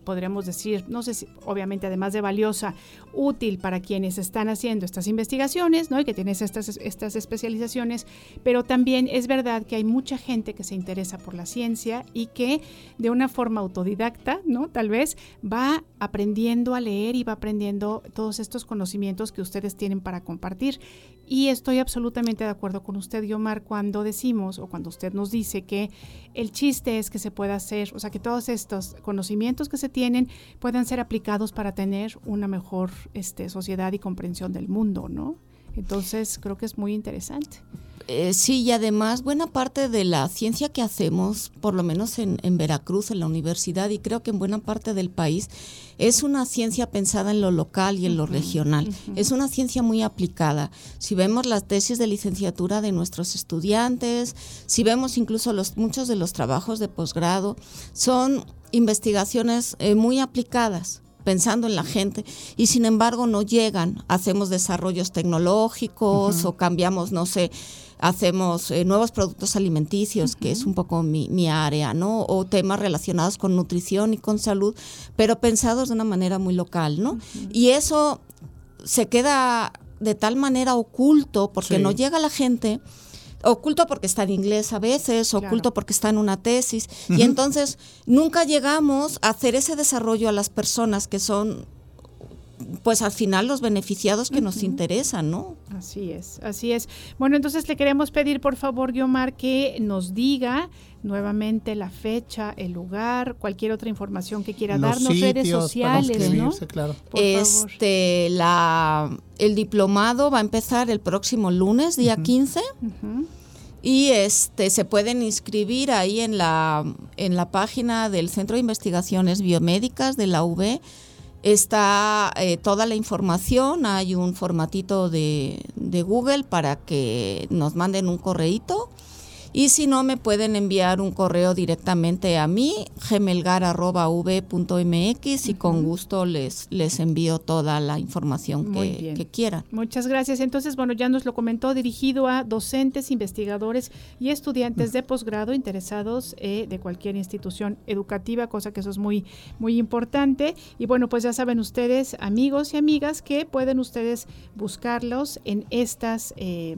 podríamos decir, no sé si, obviamente además de valiosa, útil para quienes están haciendo estas investigaciones, ¿no? Y que tienen estas, estas especializaciones, pero también es verdad que hay mucha gente que se interesa por la ciencia y que de una forma autodidacta, ¿no? Tal vez va aprendiendo a leer y va aprendiendo todos estos conocimientos que ustedes tienen para compartir. Y estoy absolutamente de acuerdo con usted, Guiomar, cuando decimos o cuando usted nos dice que el chiste es que se pueda hacer, o sea, que todos estos conocimientos que se tienen puedan ser aplicados para tener una mejor este, sociedad y comprensión del mundo, ¿no? Entonces, creo que es muy interesante. Eh, sí, y además buena parte de la ciencia que hacemos, por lo menos en, en Veracruz, en la universidad, y creo que en buena parte del país, es una ciencia pensada en lo local y en lo regional. Es una ciencia muy aplicada. Si vemos las tesis de licenciatura de nuestros estudiantes, si vemos incluso los, muchos de los trabajos de posgrado, son investigaciones eh, muy aplicadas pensando en la gente y sin embargo no llegan. Hacemos desarrollos tecnológicos o cambiamos, no sé, hacemos eh, nuevos productos alimenticios, que es un poco mi, mi área, ¿no? O temas relacionados con nutrición y con salud, pero pensados de una manera muy local, ¿no? Y eso se queda de tal manera oculto porque Sí. no llega la gente oculto porque está en inglés a veces, oculto porque está en una tesis. Y entonces nunca llegamos a hacer ese desarrollo a las personas que son pues al final los beneficiados que nos interesan, ¿no? Así es, así es. Bueno, entonces le queremos pedir por favor, Guiomar, que nos diga nuevamente la fecha, el lugar, cualquier otra información que quiera Los darnos, redes sociales, claro. Este, la, el diplomado va a empezar el próximo lunes, día 15. Ujú. Y este se pueden inscribir ahí en la, en la página del Centro de Investigaciones Biomédicas de la UB. Está eh, toda la información, hay un formatito de, de Google para que nos manden un correíto. Y si no, me pueden enviar un correo directamente a mí, gemelgar.v.mx y con gusto les, les envío toda la información que, quieran. Muchas gracias. Entonces, bueno, ya nos lo comentó, dirigido a docentes, investigadores y estudiantes de posgrado interesados eh, de cualquier institución educativa, cosa que eso es muy, muy importante. Y bueno, pues ya saben ustedes, amigos y amigas, que pueden ustedes buscarlos en estas eh,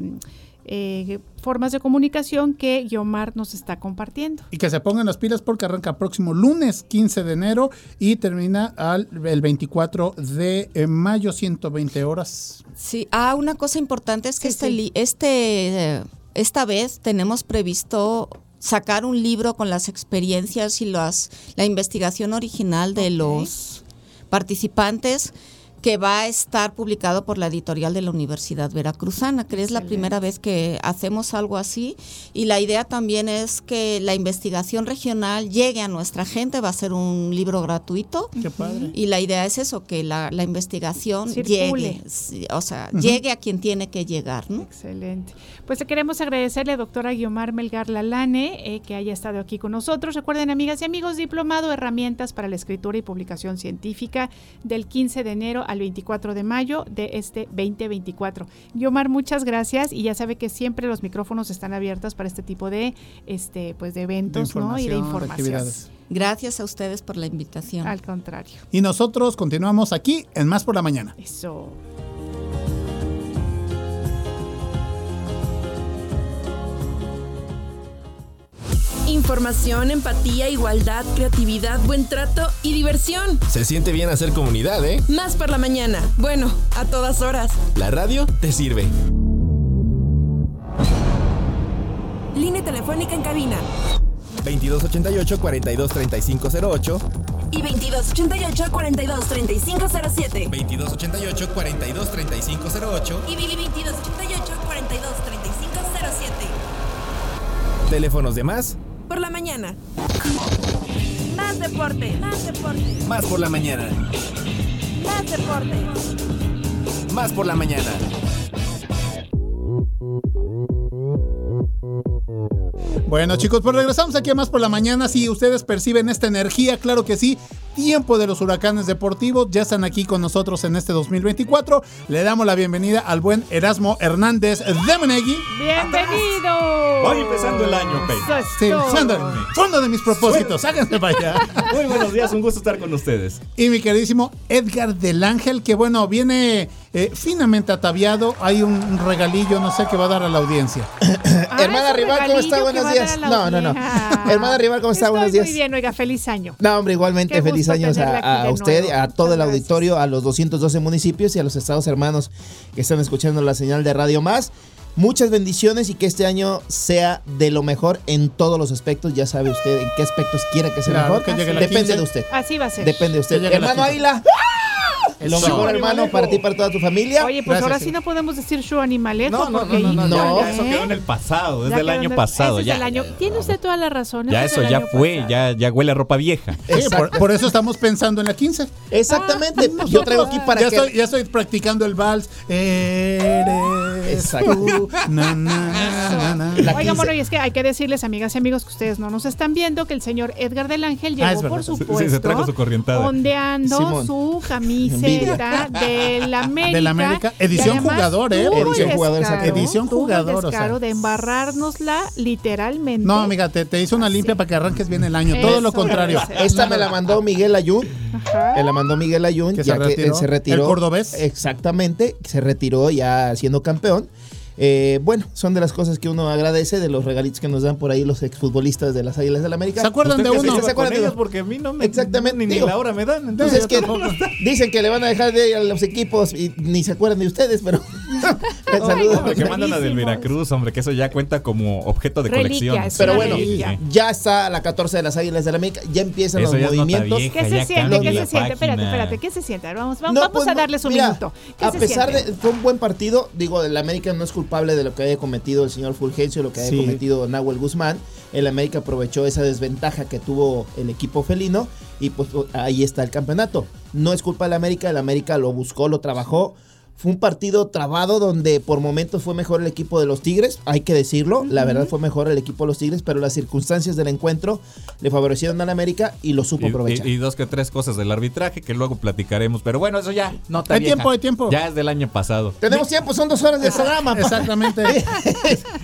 eh, formas de comunicación que Guiomar nos está compartiendo. Y que se pongan las pilas porque arranca próximo lunes 15 de enero y termina al, el 24 de eh, mayo, 120 horas. Sí, ah, una cosa importante es que Sí, este, sí. este, eh, esta vez tenemos previsto sacar un libro con las experiencias y las, la investigación original de los participantes que va a estar publicado por la editorial de la Universidad Veracruzana, que es la primera vez que hacemos algo así. Y la idea también es que la investigación regional llegue a nuestra gente, va a ser un libro gratuito. Qué padre. Y la idea es eso, que la, la investigación Circule. llegue, o sea, llegue a quien tiene que llegar, ¿no? Excelente. Pues queremos agradecerle a doctora Guiomar Melgar Lalane eh, que haya estado aquí con nosotros. Recuerden, amigas y amigos, diplomado Herramientas para la Escritura y Publicación Científica del 15 de enero al 24 de mayo de este 2024. Guiomar, muchas gracias y ya sabe que siempre los micrófonos están abiertos para este tipo de, este, pues de eventos ¿no? y de información. Gracias a ustedes por la invitación. Al contrario. Y nosotros continuamos aquí en Más por la Mañana. Eso. Información, empatía, igualdad, creatividad, buen trato y diversión. Se siente bien hacer comunidad, ¿eh? Más por la mañana. Bueno, a todas horas. La radio te sirve. Línea telefónica en cabina. 2288 423508 Y 2288 423507. 2288 423508 Y 2288 423507. Teléfonos de más, Por la mañana. Más deporte. Más deporte. más por la mañana. Más deporte. Más por la mañana. Bueno chicos, pues regresamos aquí a Más por la Mañana. Si ustedes perciben esta energía, claro que sí. Tiempo de los huracanes deportivos. Ya están aquí con nosotros en este 2024. Le damos la bienvenida al buen Erasmo Hernández de Menegui. ¡Bienvenido! Voy empezando el año, Pei. Sí, fondo de mis propósitos. Háganse para allá. Muy buenos días, un gusto estar con ustedes. Y mi queridísimo Edgar del Ángel, que bueno, viene eh, finamente ataviado. Hay un regalillo, no sé, que va a dar a la audiencia. Ah, Hermana Rival, ¿cómo está? Buenos días. No, no, no. Hermana Rival, ¿cómo está? Estoy Buenos días. Muy bien, oiga, feliz año. No, hombre, igualmente Qué feliz tenerla a, usted, nuevo. a todo Muchas el gracias. auditorio, a los 212 municipios y a los estados hermanos que están escuchando la señal de Radio Más. Muchas bendiciones y que este año sea de lo mejor en todos los aspectos. Ya sabe usted en qué aspectos quiera que sea Claro, mejor. que Depende 15. de usted. Así va a ser. Depende de usted. Hermano 15. Águila, lo mejor, hermano, para ti y para toda tu familia. Oye, pues Gracias, ahora sí. sí no podemos decir show animalejo No, no, porque no, no, no, no. ya, ya eso quedó en el pasado, Ya desde el año pasado. Ya, el año. Tiene usted toda la razón. ya eso ya fue, ya, ya huele a ropa vieja. Sí, por, por eso estamos pensando en la 15. Exactamente. Yo traigo aquí para ya, que. estoy, ya estoy practicando el vals. Eres Exacto. tú. Na, na, na, na. La Oigan, 15. bueno, y es que hay que decirles, amigas y amigos, que ustedes no nos están viendo, que el señor Edgar del Ángel llegó, Ah, es verdad. por Sí, sí, supuesto, se trajo su corrientada. ondeando Simón. su camiseta de la América. De la América. Edición además jugador, ¿eh? Edición jugador. Edición jugador, o sea. descaro de embarrárnosla literalmente. No, amiga, te, te hizo una limpia para que arranques bien el año. Todo lo contrario. Esta me la mandó Miguel Ayun. Ajá. Me la mandó Miguel Ayun, Que ya se que retiró. él se retiró. ¿El cordobés? Exactamente, se retiró ya siendo campeón. Eh, bueno, son de las cosas que uno agradece de los regalitos que nos dan por ahí los exfutbolistas de las Águilas del la América. ¿Se acuerdan de ¿Usted qué uno? se ¿Se acuerdan de ellos? Porque a mí no me. Exactamente, Ni, ni digo, la hora me dan. Entonces Entonces, es que dicen que le van a dejar de ir a los equipos y ni se acuerdan de ustedes, pero les saludo. Hombre, que mandan la del Veracruz, hombre, que eso ya cuenta como objeto de Reliquia, colección. es Pero una bueno, reliquia. ya está la 14 de las Águilas del la América, ya empiezan Eso los ya movimientos. vieja. ¿Qué se siente? ¿Qué se siente? Espérate, espérate, ¿qué se siente? A ver, Vamos, vamos, No, vamos pues, a no, darles un mira, minuto. ¿Qué A se pesar siente? de fue un buen partido, digo, el América no es culpable de lo que haya cometido el señor Fulgencio, lo que haya Sí. cometido Nahuel Guzmán. El América aprovechó esa desventaja que tuvo el equipo felino y pues ahí está el campeonato. No es culpa del América, el América lo buscó, lo trabajó. Fue un partido trabado donde por momentos fue mejor el equipo de los Tigres, hay que decirlo. La verdad fue mejor el equipo de los Tigres, pero las circunstancias del encuentro le favorecieron al América y lo supo aprovechar. y- y dos que tres cosas del arbitraje que luego platicaremos. Pero bueno, eso ya, nota Hay vieja. tiempo, hay tiempo. Ya es del año pasado. Tenemos tiempo, son dos horas de programa. Exactamente.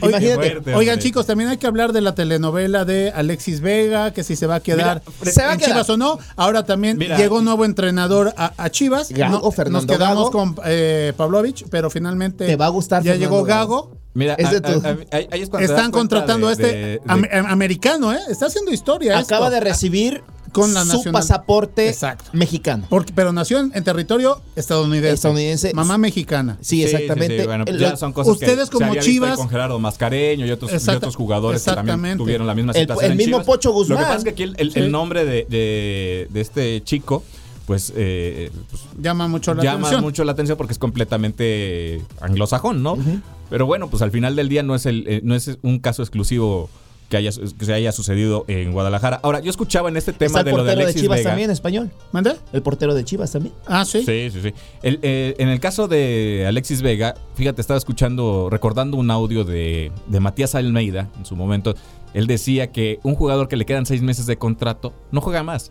Imagínate. fuerte, Oigan, chicos, también hay que hablar de la telenovela de Alexis Vega, que si se va a quedar Mira, se va a en quedar. Chivas o no. Ahora también Mira. llegó un nuevo entrenador a, a Chivas. Gago, No, Fernando nos quedamos Gago. con eh, Pavlovich, pero finalmente Te va a gustar ya Fernando llegó Gago. Mira, Es de a- tu- a- a- ahí- ahí es cuando te das Están contratando de- a este de- de- am- am- americano, ¿eh? Está haciendo historia. Acaba esto. de recibir Con la su pasaporte Exacto. mexicano. Porque, pero nació en, en territorio estadounidense. Estadounidense. Mamá mexicana. Sí, exactamente. sí, bueno, El- ya son cosas ustedes que se como ahí Chivas- con Gerardo Mascareño y otros, y otros jugadores que también tuvieron la misma situación. el en mismo Chivas. Pocho Lo que Guzmán. pasa es que aquí el, el- Sí. el nombre de, de- de este chico, pues, eh, pues, Llama mucho la llama atención. mucho la atención porque es completamente anglosajón, ¿no? Pero bueno, pues al final del día no es el eh, no es un caso exclusivo que haya que se haya sucedido en Guadalajara. Ahora, yo escuchaba en este tema el de lo de portero de Alexis Chivas Vega. también, español. ¿Mande? El portero de Chivas también. Ah, sí. Sí, sí, sí. El, eh, en el caso de Alexis Vega, fíjate, estaba escuchando, recordando un audio de, de Matías Almeida en su momento. Él decía que un jugador que le quedan seis meses de contrato no juega más.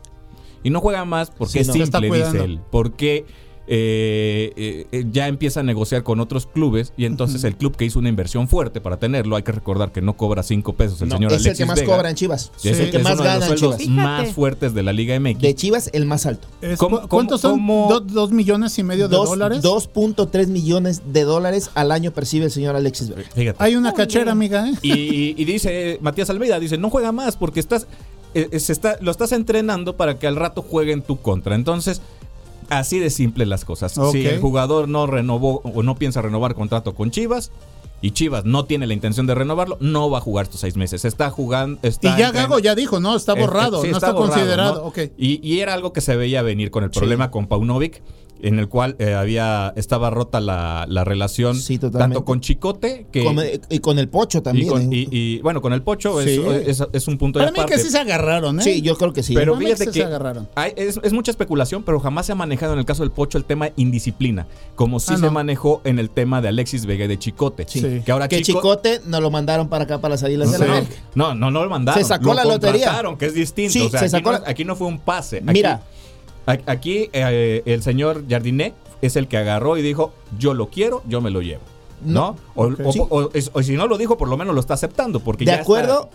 Y no juega más porque Sí, es no. Simple, dice él. Porque eh, eh, eh, ya empieza a negociar con otros clubes y entonces el club que hizo una inversión fuerte para tenerlo, hay que recordar que no cobra cinco pesos el No, señor es el que más Vega. cobra en Chivas. Es Es el que más gana en Chivas. Más fuertes de la Liga MX. De Chivas, el más alto. Es- ¿Cómo- ¿cu- ¿Cuántos son? cómo- Do- ¿Dos millones y medio de Dos- dólares? 2.3 millones de dólares al año percibe el señor Alexis Vega. Fíjate. Hay una cachera, amiga, ¿eh? Y, y dice Matías Almeida, dice, no juega más porque estás, se está, lo estás entrenando para que al rato juegue en tu contra. Entonces, así de simple las cosas. Si el jugador no renovó o no piensa renovar contrato con Chivas y Chivas no tiene la intención de renovarlo, no va a jugar estos seis meses. Está jugando... Y ya Gago ya dijo, no, está Eh, eh, borrado, sí, no está, borrado, considerado. Y, y era algo que se veía venir con el Sí. problema con Paunovic, en el cual eh, había estaba rota la, la relación Sí, totalmente. tanto con Chicote que... Con- y con el Pocho y, también. con- ¿eh? y- y, bueno, con el Pocho es, Sí. es, es un punto Para de mí aparte. que sí se agarraron, ¿eh? sí, yo creo que sí. Pero fíjate sí que se agarraron. hay- es, es mucha especulación, pero jamás se ha manejado en el caso del Pocho el tema indisciplina, como sí Ah, se no. manejó en el tema de Alexis Vega y de Chicote. Sí. Que ahora que Chico- Chicote nos lo mandaron para acá, para las Águilas de la no, no, no, no lo mandaron. Se sacó lo la lotería. que es distinto. Sí, o sea, se aquí, no, aquí no fue un pase. Aquí- Mira. Aquí, eh, el señor Jardiné es el que agarró y dijo, yo lo quiero, yo me lo llevo. ¿No? O, Ok. o- Sí. o- es- o si no lo dijo, por lo menos lo está aceptando. Porque De ya está- acuerdo.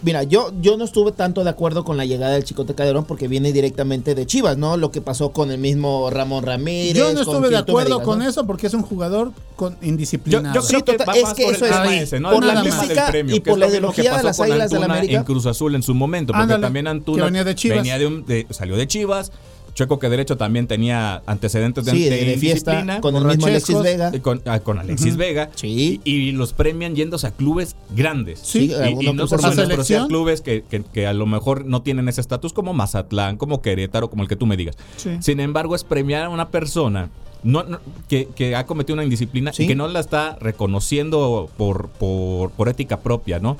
Mira, yo, yo no estuve tanto de acuerdo con la llegada del Chicote Calderón porque viene directamente de Chivas, ¿no? Lo que pasó con el mismo Ramón Ramírez. Yo no estuve de acuerdo digas, con ¿no? eso porque es un jugador con indisciplinado. yo creo Sí, que total- va es más que por eso el es tema ahí. ese, ¿no? Por la premio, y por la lo mismo que ideología de pasó las con Águilas del Antuna América. En Cruz Azul en su momento, porque Ándale, también Antuna venía de Chivas. venía de un- de- salió de Chivas. Chueco que derecho también tenía antecedentes de, Sí, de, de fiesta con el mismo Alexis. Vega. Con, ah, con Alexis Vega. Sí. Y, y los premian yéndose a clubes grandes. Sí, Y, y que no solo más. pero sí a clubes que, que- que a lo mejor no tienen ese estatus como Mazatlán, como Querétaro, como el que tú me digas. Sí. Sin embargo, es premiar a una persona no, no- que, que ha cometido una indisciplina Sí. y que no la está reconociendo por, por, por ética propia, ¿no?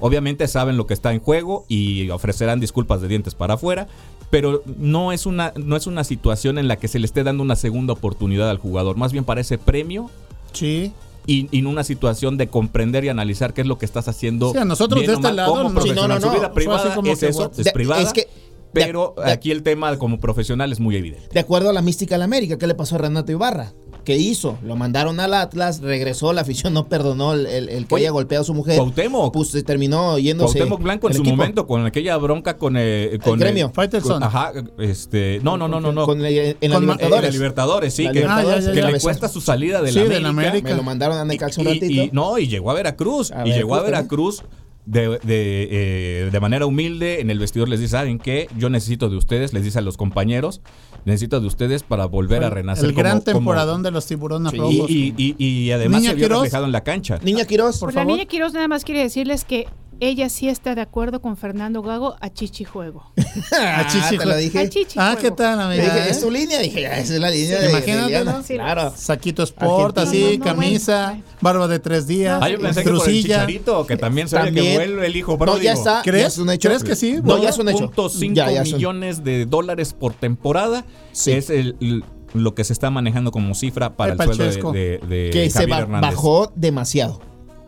Obviamente saben lo que está en juego y ofrecerán disculpas de dientes para afuera, pero no es una, no es una situación en la que se le esté dando una segunda oportunidad al jugador. Más bien parece premio Sí. y, en una situación de comprender y analizar qué es lo que estás haciendo. Sí, a nosotros bien de o este lado, como no. profesional. No, no, Su vida privada es que, eso, es privada. es que- pero de- de- aquí el tema como profesional es muy evidente. De acuerdo a la mística de la América, ¿qué le pasó a Renato Ibarra? ¿Qué hizo? Lo mandaron al Atlas, regresó, la afición no perdonó el, el- el que Oye, haya golpeado a su mujer. Cuauhtémoc. Pues se terminó yéndose. Cuauhtémoc Blanco en el su equipo. momento con aquella bronca con eh, con gremio. el- Faitelson. con- ajá, este, no, no, no, no, no. Con el- en la Con Eh, Libertadores. la Libertadores, sí, La que, Libertadores, Ah, ya, que ya, le ya. cuesta su salida de Sí, la de América. la América. Me lo mandaron a Necaxa un Y- ratito. y- no, y llegó a Veracruz. A y llegó a Veracruz Veracruz de, de, eh, de manera humilde. En el vestidor les dice, ¿saben qué? Yo necesito de ustedes, les dice a los compañeros, necesito de ustedes para volver a renacer. El gran como- como- temporadón de los tiburones Sí. rojos. Y, y- y- y además Niña se vio Quiroz. reflejado en la cancha. Niña Quiroz, por Pues la favor. niña Quiroz nada más quiere decirles que ella sí está de acuerdo con Fernando Gago a Chichi Juego. Ah, Chichi, te lo A dije. Chichi Ah, Juego. ¿qué tal, Le amiga? dije, eh? es tu línea. Dije, ya, esa es la línea de, Imagínate. ¿no? Sí, Claro. Saquito Sport, Argentina. así, No, no, camisa, bueno. barba de tres días, Ah, yo pensé que por el que también se que También. vuelve el hijo No, pródigo. ya está. ¿Crees? ya es un hecho. ¿Crees que sí? No, ya es un hecho. 2.5 Ya, ya es un- millones de dólares por temporada Sí. es el, el- lo que se está manejando como cifra para Ay, el sueldo de, de- de que se Javier ba- Hernández. bajó demasiado.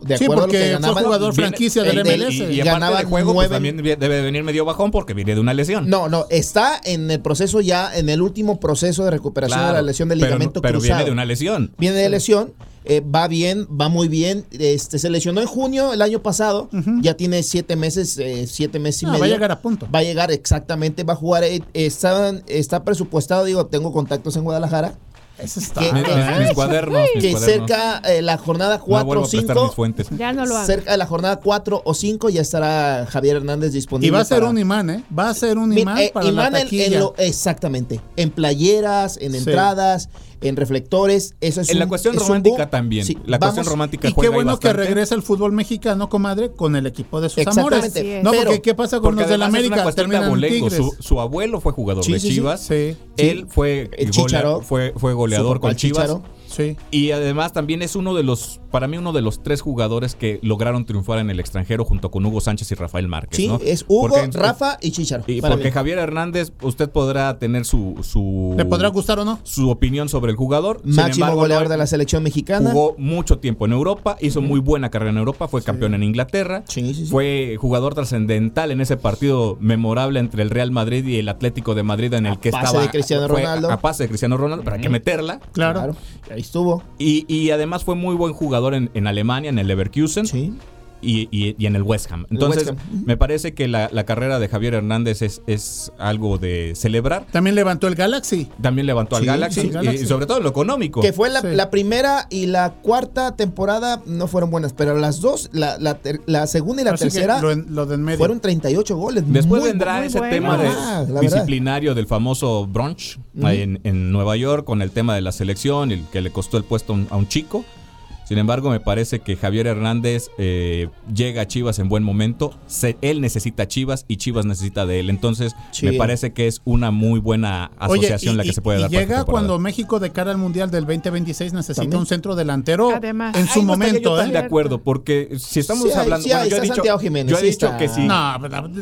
De Sí, acuerdo a lo porque que fue ganaba. jugador Viene- franquicia del el del- MLS. Y, y ganaba de juego, pues también debe de venir medio bajón porque viene de una lesión. No, no, está en el proceso ya, en el último proceso de recuperación Claro, de la lesión del pero no- ligamento pero, cruzado. viene de una lesión. Viene de lesión, eh, va bien, va muy bien. Este, se lesionó en junio el año pasado, ya tiene siete meses, eh, siete meses y Ah, medio. va a llegar a punto. Va a llegar exactamente, va a jugar. eh, está, está presupuestado, digo, tengo contactos en Guadalajara. Eso está. Que- Mis, mis- mis cuadernos, mis Que cuadernos. cerca eh, la jornada No 4 vuelvo o a prestar 5. mis fuentes. Ya no lo hago. Cerca de la jornada 4 o 5 ya estará Javier Hernández disponible. Y va a ser para- un imán, ¿eh? Va a ser un Mira, imán eh, para imán la en- en taquilla. lo- exactamente. En playeras, en Sí. entradas, en reflectores. Eso es En la un- cuestión es un romántica también. Sí, la vamos- cuestión romántica Y qué bueno que regresa el fútbol mexicano, comadre, con el equipo de sus Exactamente. amores. No, Pero- porque ¿qué pasa con los de la además es América? cuestión. Su, su abuelo fue jugador Sí, de sí, sí. Chivas. Sí, Él fue, golea- fue, fue goleador con Chivas. Chícharo. Sí. Y además también es uno de los, para mí, uno de los tres jugadores que lograron triunfar en el extranjero junto con Hugo Sánchez y Rafael Márquez. Sí, ¿no? es Hugo, Porque- Rafa y Chicharo. Y para porque mí. Javier Hernández, usted podrá tener su, su, ¿Le podrá gustar o no? su opinión sobre el jugador. Máximo embargo, goleador de la selección mexicana. Jugó mucho tiempo en Europa, hizo muy buena carrera en Europa, fue campeón en Inglaterra, Sí, sí, sí. fue jugador trascendental en ese partido memorable entre el Real Madrid y el Atlético de Madrid en el A que pase estaba de Cristiano Ronaldo. A, pase de Cristiano Ronaldo, pero hay que meterla. Claro. Ahí estuvo. Y, y además fue muy buen jugador en, en Alemania, en el Leverkusen Sí. Y, y- y en el West Ham. Entonces, West Ham. me parece que la, la carrera de Javier Hernández es, es algo de celebrar. También levantó el Galaxy. También levantó al Sí, Galaxy, sí, y- Galaxy. y sobre todo en lo económico. Que fue la, Sí. la primera y la cuarta temporada no fueron buenas, pero las dos, la, la, ter- la segunda y la Así tercera, lo, en- lo de en medio. fueron 38 goles. Después Muy vendrá muy ese bueno. tema de- Ah, disciplinario del famoso brunch ahí en, en Nueva York con el tema de la selección y el que le costó el puesto a un chico. Sin embargo, me parece que Javier Hernández eh, llega a Chivas en buen momento. Se- él necesita a Chivas y Chivas necesita de él. Entonces, Sí. me parece que es una muy buena Oye, asociación y- la que y- se puede y dar. llega cuando México de cara al Mundial del 2026 necesita También. un centro delantero Además. en su momento, ¿eh? de acuerdo, porque si estamos Sí hablando. sí bueno, yo he dicho, Santiago Jiménez, yo he dicho está. que sí. No,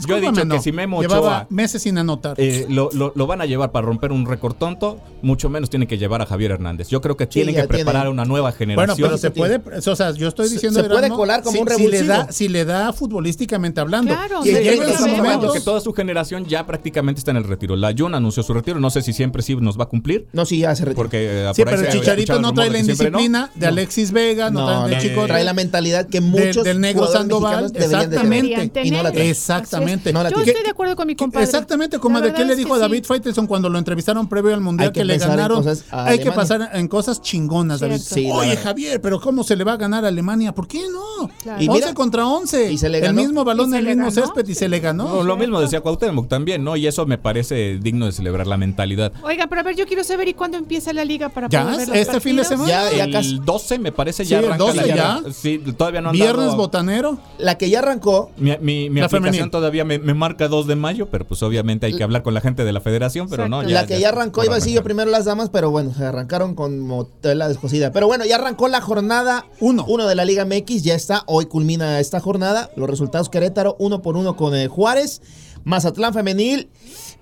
Yo he dicho no. que si Memo Llevaba Ochoa meses sin anotar. eh, lo, lo- lo van a llevar para romper un récord tonto, mucho menos tiene que llevar a Javier Hernández. Yo creo que tienen que preparar tiene. una nueva Bueno, generación. pero se puede, o sea, yo estoy Se- diciendo se puede Erasmo, colar como si, un si le revulsivo. da, si le da futbolísticamente hablando. Claro, y esos sí, momentos. porque toda su generación ya prácticamente está en el retiro. La Jun anunció su retiro, no sé si siempre sí nos va a cumplir. No, sí, ya se retiró. Porque eh, Sí, por ahí pero el se Chicharito no trae la de que siempre no. indisciplina de Alexis Vega, no, No, trae de no, Chico trae la mentalidad que de- muchos del negro Sandoval. de. Exactamente. Y no la. Exactamente. Yo estoy de acuerdo con mi compadre. Exactamente, comadre. verdad ¿Qué le dijo que David. Faitelson cuando lo entrevistaron previo al Mundial que que, le ganaron? a Hay que pasar en cosas chingonas, David. Oye. Javier, pero ¿cómo se le va a ganar a Alemania? ¿Por qué no? Claro. Y 11 mira, contra 11. y se le el ganó. mismo balón, el mismo ganó. césped y se le ganó. No, lo mismo decía Cuauhtémoc también, ¿no? Y eso me parece digno de celebrar la mentalidad. Oiga, pero a ver, yo quiero saber ¿y cuándo empieza la liga para Ya, poder ver los este fin de partidos? semana. Ya, ya el casi. 12 me parece Sí, ya el arranca 12 la ya. Sí, todavía no han Viernes dado- botanero. La que ya arrancó, Mi, mi, mi La aplicación femenil. todavía me, me marca 2 de mayo, pero pues obviamente hay que hablar con la gente de la federación, pero no. Exacto. la que ya, arrancó, iba a decir yo primero las damas, pero bueno, se arrancaron con tela descosida. Pero bueno, ya arrancó la jornada Uno. uno de la Liga MX, ya está, hoy culmina esta jornada. Los resultados Querétaro, uno por uno con eh, Juárez, Mazatlán Femenil.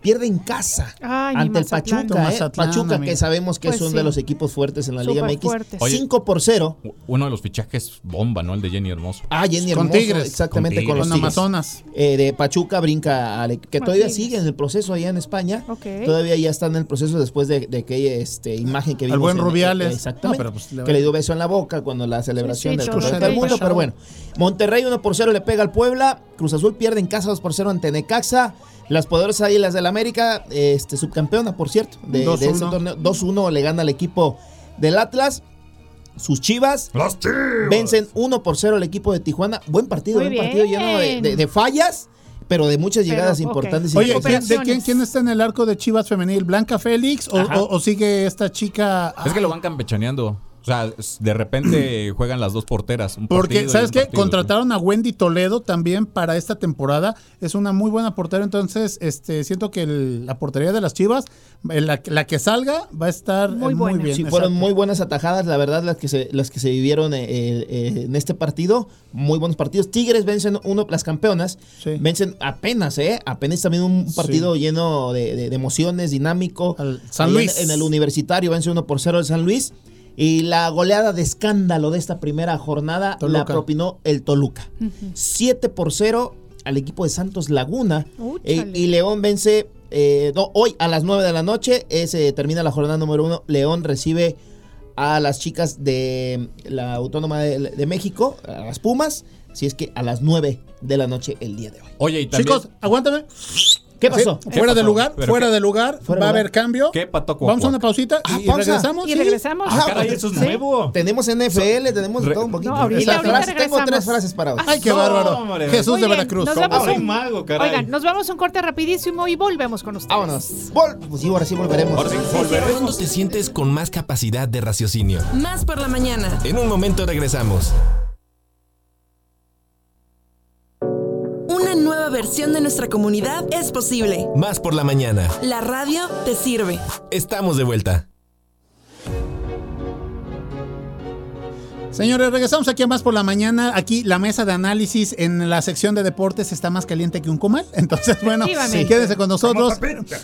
Pierde en casa Ay, ante el Mazatlán. Pachuca. ¿eh? Mazatlán, Pachuca, amigo. que sabemos que Pues es uno sí. de los equipos fuertes en la Liga MX. Oye. 5 por 0. Uno de los fichajes bomba, ¿no? El de Jenny Hermoso. Ah, Jenny Con Hermoso, Tigres. exactamente Con con, los Con Tigres. Amazonas. Eh, de Pachuca brinca al que Con todavía Tigres. sigue en el proceso allá en España. Ok. Todavía ya está en el proceso después de, de aquella este, imagen que Al vimos. buen en- Rubiales. exactamente. No, pero pues le que le dio beso en la boca cuando la celebración Sí, sí, del del Mundo. Pero bueno, Monterrey 1 por 0 le pega al Puebla. Cruz Azul pierde en casa 2 por 0 ante Necaxa. Las poderosas Águilas del América, este, subcampeona, por cierto, de, de 2-1. ese torneo. 2-1 le gana al equipo del Atlas. Sus chivas vencen 1 por 0 al equipo de Tijuana. Buen partido, Muy buen partido bien. lleno de, de- de fallas, pero de muchas llegadas importantes. y Oye, ¿quién- importantes. ¿de quién, quién está en el arco de Chivas femenil? ¿Blanca Félix o, Ajá. o- o sigue esta chica? Es que lo van campechaneando. O sea, de repente juegan las dos porteras. un Porque, ¿sabes qué? partido. Contrataron a Wendy Toledo también para esta temporada. Es una muy buena portera, entonces este siento que el- la portería de las Chivas, eh, la, la que salga, va a estar eh, Muy muy, bien. Sí, fueron muy buenas atajadas, la verdad, las que se, las que se vivieron eh, eh, en este partido. Muy buenos partidos. Tigres vencen uno, las campeonas. Sí. Vencen apenas, ¿eh? Apenas también un partido lleno de, de- de emociones, dinámico. Al San Luis. En, en el universitario vence uno por cero el San Luis. Y la goleada de escándalo de esta primera jornada la Toluca. propinó el Toluca. 7 por 0 al equipo de Santos Laguna. Eh, y León vence. eh, no, hoy a las 9 de la noche ese, termina la jornada número 1. León recibe a las chicas de la Autónoma de, de México, a las Pumas. Si es que a las 9 de la noche el día de hoy. Oye, y también. Chicos, aguántame. ¿Qué pasó? Sí, fuera de lugar, ¿Pero fuera qué? de lugar, Fuera va a haber cambio. ¿Qué pato Vamos a una pausita Ah, y, pausa. regresamos. Y sí. regresamos. Ah, caray, eso es nuevo. Tenemos NFL, tenemos Re- todo un poquito. No, ahorita- Y la ahorita frase- tengo tres frases para hoy. Ay, qué No, bárbaro. hombre. Jesús Muy de Veracruz. nos vamos un- mago, caray. Oigan, nos vamos a un corte rapidísimo y volvemos con ustedes. Vámonos. Vol- pues sí, ahora sí volveremos. Ahora sí, volveremos. ¿Cuándo te sientes con más capacidad de raciocinio? Más por la mañana. En un momento regresamos. Una nueva versión de nuestra comunidad es posible. Más por la mañana. La radio te sirve. Estamos de vuelta. Señores, regresamos aquí a más por la mañana. Aquí la mesa de análisis en la sección de deportes está más caliente que un comal. Entonces, bueno, Efectivamente. quédense con nosotros.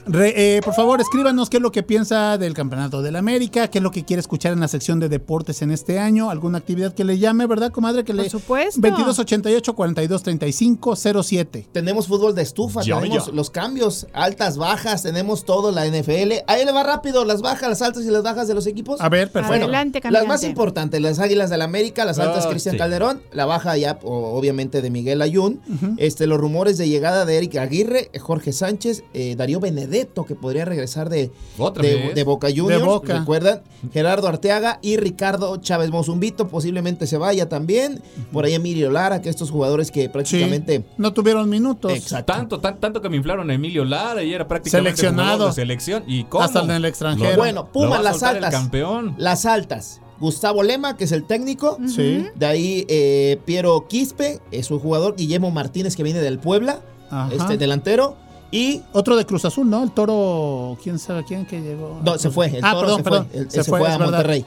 Re- eh, por favor, escríbanos qué es lo que piensa del Campeonato del América, qué es lo que quiere escuchar en la sección de deportes en este año, alguna actividad que le llame, ¿verdad, comadre? Que Por le supuesto. 2288 4235 07. Tenemos fútbol de estufa, tenemos los cambios, altas, bajas, tenemos todo la NFL. Ahí le va rápido las bajas, las altas y las bajas de los equipos. A ver, perfecto. Adelante, Las caminante. más importantes, las Águilas del América, las altas Ah, Cristian sí. Calderón, la baja ya obviamente de Miguel Ayun, este, los rumores de llegada de Eric Aguirre, Jorge Sánchez, eh, Darío Benedetto, que podría regresar de, Otra de, Boca Juniors, De Boca. recuerdan, Gerardo Arteaga y Ricardo Chávez Mozumbito, posiblemente se vaya también, por ahí Emilio Lara, que estos jugadores que Sí, prácticamente... no tuvieron minutos. Exacto. Tanto, tan- tanto que me inflaron a Emilio Lara y era prácticamente Seleccionado. jugador de selección. ¿Y cómo? Hasta en el extranjero. Lo- Bueno, Pumas, las el altas. campeón. Las altas. Gustavo Lema, que es el técnico. Sí. De ahí eh, Piero Quispe, es un jugador. Guillermo Martínez, que viene del Puebla, Ajá. este delantero. Y Otro de Cruz Azul, ¿no? El toro, quién sabe quién que llegó. no, se fue. El ah, Toro perdón, se perdón. fue. El- se, fue, a. Monterrey.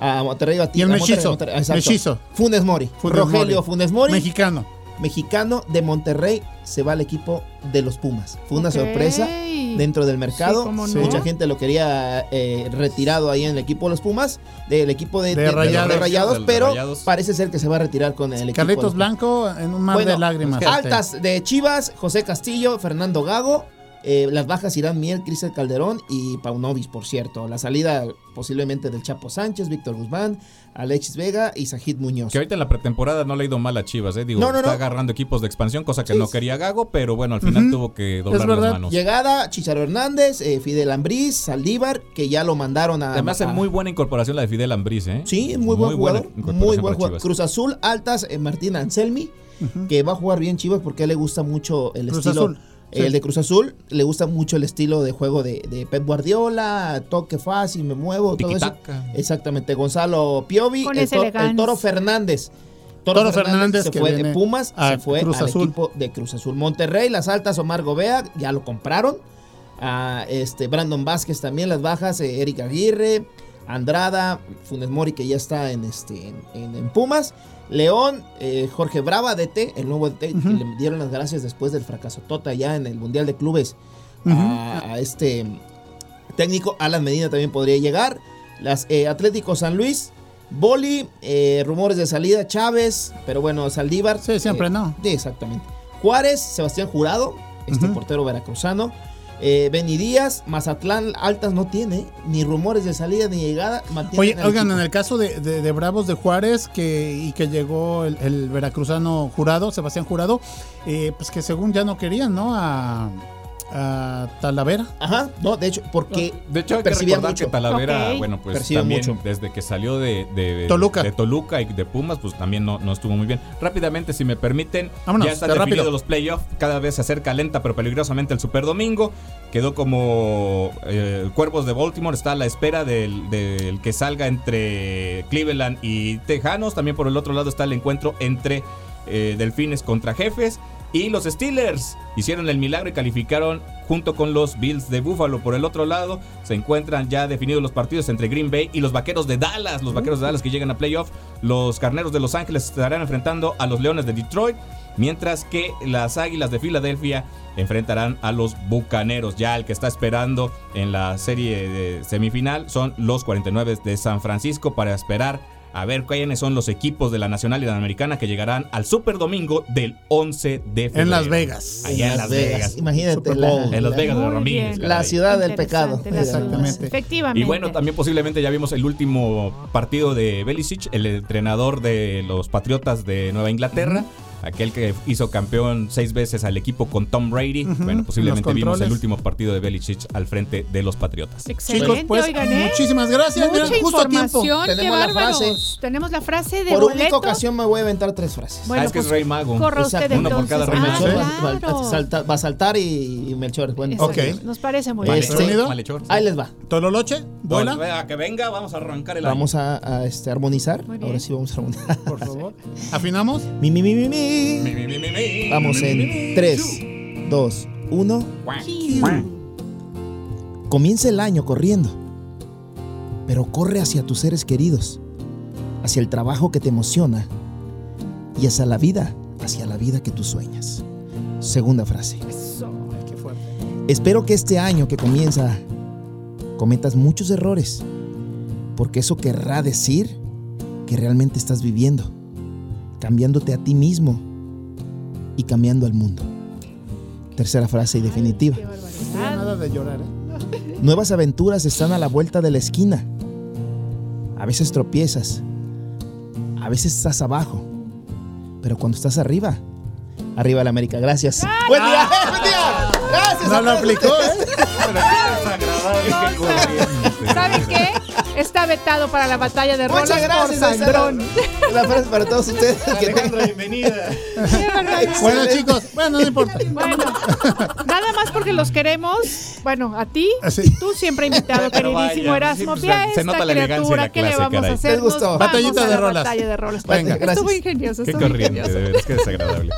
A Monterrey a Y el a Monterrey, Mechizo, Monterrey. Mechizo. Funes Mori. Funes Rogelio Mori. Funes Mori, Mexicano. Mexicano de Monterrey, se va al equipo de los Pumas. Fue una sorpresa dentro del mercado. Sí, cómo no. Mucha gente lo quería eh, retirado ahí en el equipo de los Pumas, del equipo de, De de- Rayados. de Rayados, De pero Rayados. parece ser que se va a retirar con el equipo. de Carlitos. Blanco en un mar Bueno, de lágrimas. Altas de Chivas, José Castillo, Fernando Gago. Eh, las bajas irán Miel, Cristian Calderón y Paunovis, por cierto. La salida posiblemente del Chapo Sánchez, Víctor Guzmán, Alexis Vega y Sajid Muñoz. Que ahorita en la pretemporada no le ha ido mal a Chivas, ¿eh? Digo, No, no, está no. agarrando equipos de expansión, cosa que Sí, no quería Gago, pero bueno, al final tuvo que doblar Es las verdad. manos. Llegada, Chicharo Hernández, eh, Fidel Ambriz, Saldívar, que ya lo mandaron a. Además, es muy buena incorporación la de Fidel Ambriz, ¿eh? Sí, muy buen buena jugador. Muy buen jugador. Cruz Azul, altas, eh, Martín Anselmi, que va a jugar bien Chivas porque a él le gusta mucho el Cruz estilo. Azul, El de Cruz Azul le gusta mucho el estilo de juego de, de Pep Guardiola, toque fácil, me muevo, todo eso. Exactamente, Gonzalo Piovi, el, el. Toro Fernández. Toro Fernández se que fue de Pumas, a se fue Cruz al Azul. equipo de Cruz Azul. Monterrey, las altas, Omar Gobea, ya lo compraron. a este Brandon Vázquez también, las bajas, eh, Eric Aguirre, Andrada, Funes Mori que ya está en este en, en- en Pumas, León, eh, Jorge Brava DT, el nuevo DT, que le dieron las gracias después del fracaso Tota ya en el Mundial de Clubes a, a este técnico. Alan Medina también podría llegar. Las eh, Atlético San Luis, Boli, eh, rumores de salida, Chávez, pero bueno, Saldívar. Sí, siempre eh, no. Sí, exactamente. Juárez, Sebastián Jurado, este portero veracruzano. Eh, Benny Díaz, Mazatlán, Altas no tiene, ni rumores de salida ni llegada. Oye, oigan, equipo. en el caso de, de- de Bravos de Juárez que, y que llegó el, el veracruzano jurado, Sebastián Jurado, eh, pues que según ya no querían, ¿no? A, a Talavera. Ajá, no, de hecho, porque De hecho, hay que percibía recordar mucho. que Talavera, bueno, pues Percibe también mucho. desde que salió de, de- Toluca. de Toluca y de Pumas, pues también no, no estuvo muy bien. Rápidamente, si me permiten, Vámonos, ya están de definidos rápido. los playoffs. Cada vez se acerca lenta pero peligrosamente el Super Domingo. Quedó como eh, Cuervos de Baltimore. Está a la espera del, del que salga entre Cleveland y Tejanos. También por el otro lado está el encuentro entre eh, Delfines contra Jefes. Y los Steelers hicieron el milagro y calificaron junto con los Bills de Buffalo. Por el otro lado, se encuentran ya definidos los partidos entre Green Bay y los Vaqueros de Dallas. Los Vaqueros de Dallas que llegan a playoff. Los Carneros de Los Ángeles estarán enfrentando a los Leones de Detroit. Mientras que las Águilas de Filadelfia enfrentarán a los Bucaneros. Ya el que está esperando en la serie de semifinal son los 49 de San Francisco para esperar a ver quiénes son los equipos de la Nacional y de la Americana que llegarán al Super Domingo del 11 de febrero. En Las Vegas. Allá en Las Vegas. Imagínate. La-. En Las la- Vegas de Ramírez. La ciudad del pecado. Exactamente. Efectivamente. Y bueno, también posiblemente ya vimos el último partido de Belisic, el entrenador de los Patriotas de Nueva Inglaterra. Aquel que hizo campeón seis veces al equipo con Tom Brady. Bueno, posiblemente vimos el últimos partido de Belichick al frente de los Patriotas. Excelente, Chicos, pues oigan, ¿eh? muchísimas gracias. Mucha Mira, justo a tiempo. información, qué Tenemos la frase. Tenemos la frase de Por única ocasión me voy a aventar tres frases. Bueno, ah, es que pues, es Rey Mago. Corra usted. Uno por cada Ah, remate. Melchor va, va- claro. salta- va a saltar y, y Melchor. Bueno, Exacto. Ok. Nos parece muy bien. Este- ¿Sonido? Malhechor. ahí les va. Tololoche, vuela. Bueno, a que venga, vamos a arrancar el Vamos a, a, este, armonizar. Ahora sí vamos a armonizar. Por favor. ¿Afinamos? Mi, mi, mi, mi, mi. Vamos en 3, 2, 1. Comienza el año corriendo, pero corre hacia tus seres queridos, hacia el trabajo que te emociona y hacia la vida, hacia la vida que tú sueñas. Segunda frase. Espero que este año que comienza cometas muchos errores, porque eso querrá decir que realmente estás viviendo, cambiándote a ti mismo y cambiando al mundo. Tercera frase y definitiva. Nada de llorar, ¿eh? Nuevas aventuras están a la vuelta de la esquina. A veces tropiezas, a veces estás abajo, pero cuando estás arriba, arriba la América. Gracias. Buen día, buen día. Gracias. No lo aplicó. ¿eh? ¿Saben qué? Está vetado para la batalla de Muchas Rolas por gracias. Sandrón. La frase para todos ustedes. Que tengan- bienvenida. Bueno, chicos, bueno, no importa. Bueno, nada más porque los queremos. Bueno, a ti, Así. tú siempre invitado, queridísimo vaya, Erasmo. sí, a se- nota la elegancia en la ¿qué le clase, vamos a caray. hacer? Les gustó. Nos vamos Batallita a de la rolas. Batalla de rolas. Venga. Estuvo Gracias. ingenioso, Qué estuvo corriente, ingenioso. de veras, qué desagradable.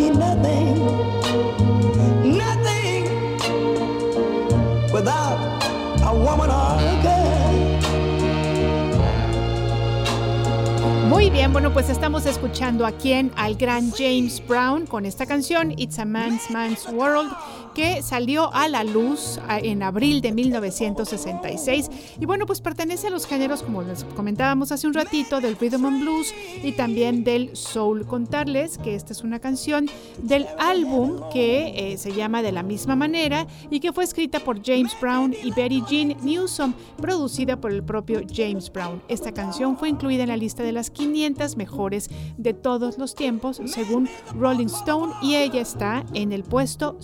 Be nothing, nothing without a woman or a girl. Muy bien, bueno, pues estamos escuchando a quien, al gran James Brown con esta canción It's a Man's Man's World que salió a la luz en abril de 1966 y bueno, pues pertenece a los géneros como les comentábamos hace un ratito del rhythm and blues y también del soul. Contarles que esta es una canción del álbum que eh, se llama de la misma manera y que fue escrita por James Brown y Betty Jean Newsom, producida por el propio James Brown. Esta canción fue incluida en la lista de las 500 mejores de todos los tiempos, según Rolling Stone, y ella está en el puesto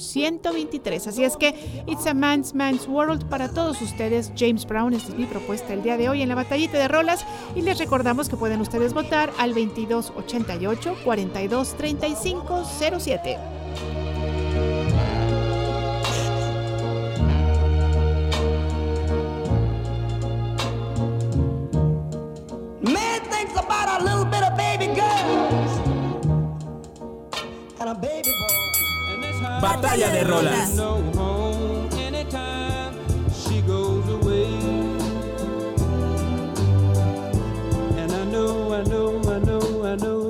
Así es que It's a Man's Man's World para todos ustedes. James Brown, esta es mi propuesta el día de hoy en la batallita de rolas y les recordamos que pueden ustedes votar al 2288 42 thinks about a little bit of baby girls and a baby boy know, I know, I know, I know, I know.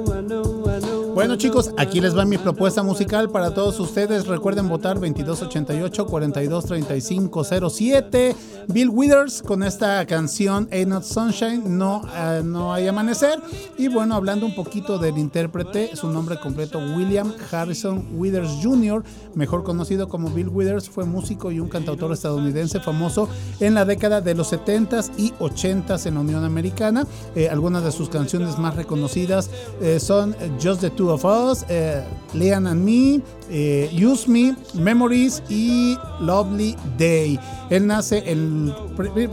Bueno chicos, aquí les va mi propuesta musical para todos ustedes. Recuerden votar 2288-423507. Bill Withers con esta canción Ain't Not Sunshine, no, eh, no hay amanecer. Y bueno, hablando un poquito del intérprete, su nombre completo William Harrison Withers Jr., mejor conocido como Bill Withers, fue músico y un cantautor estadounidense famoso en la década de los 70s y 80s en la Unión Americana. Eh, algunas de sus canciones más reconocidas eh, son Just the Two of Us, eh, Leanne and Me, eh, Use Me, Memories y Lovely Day. Él nace el,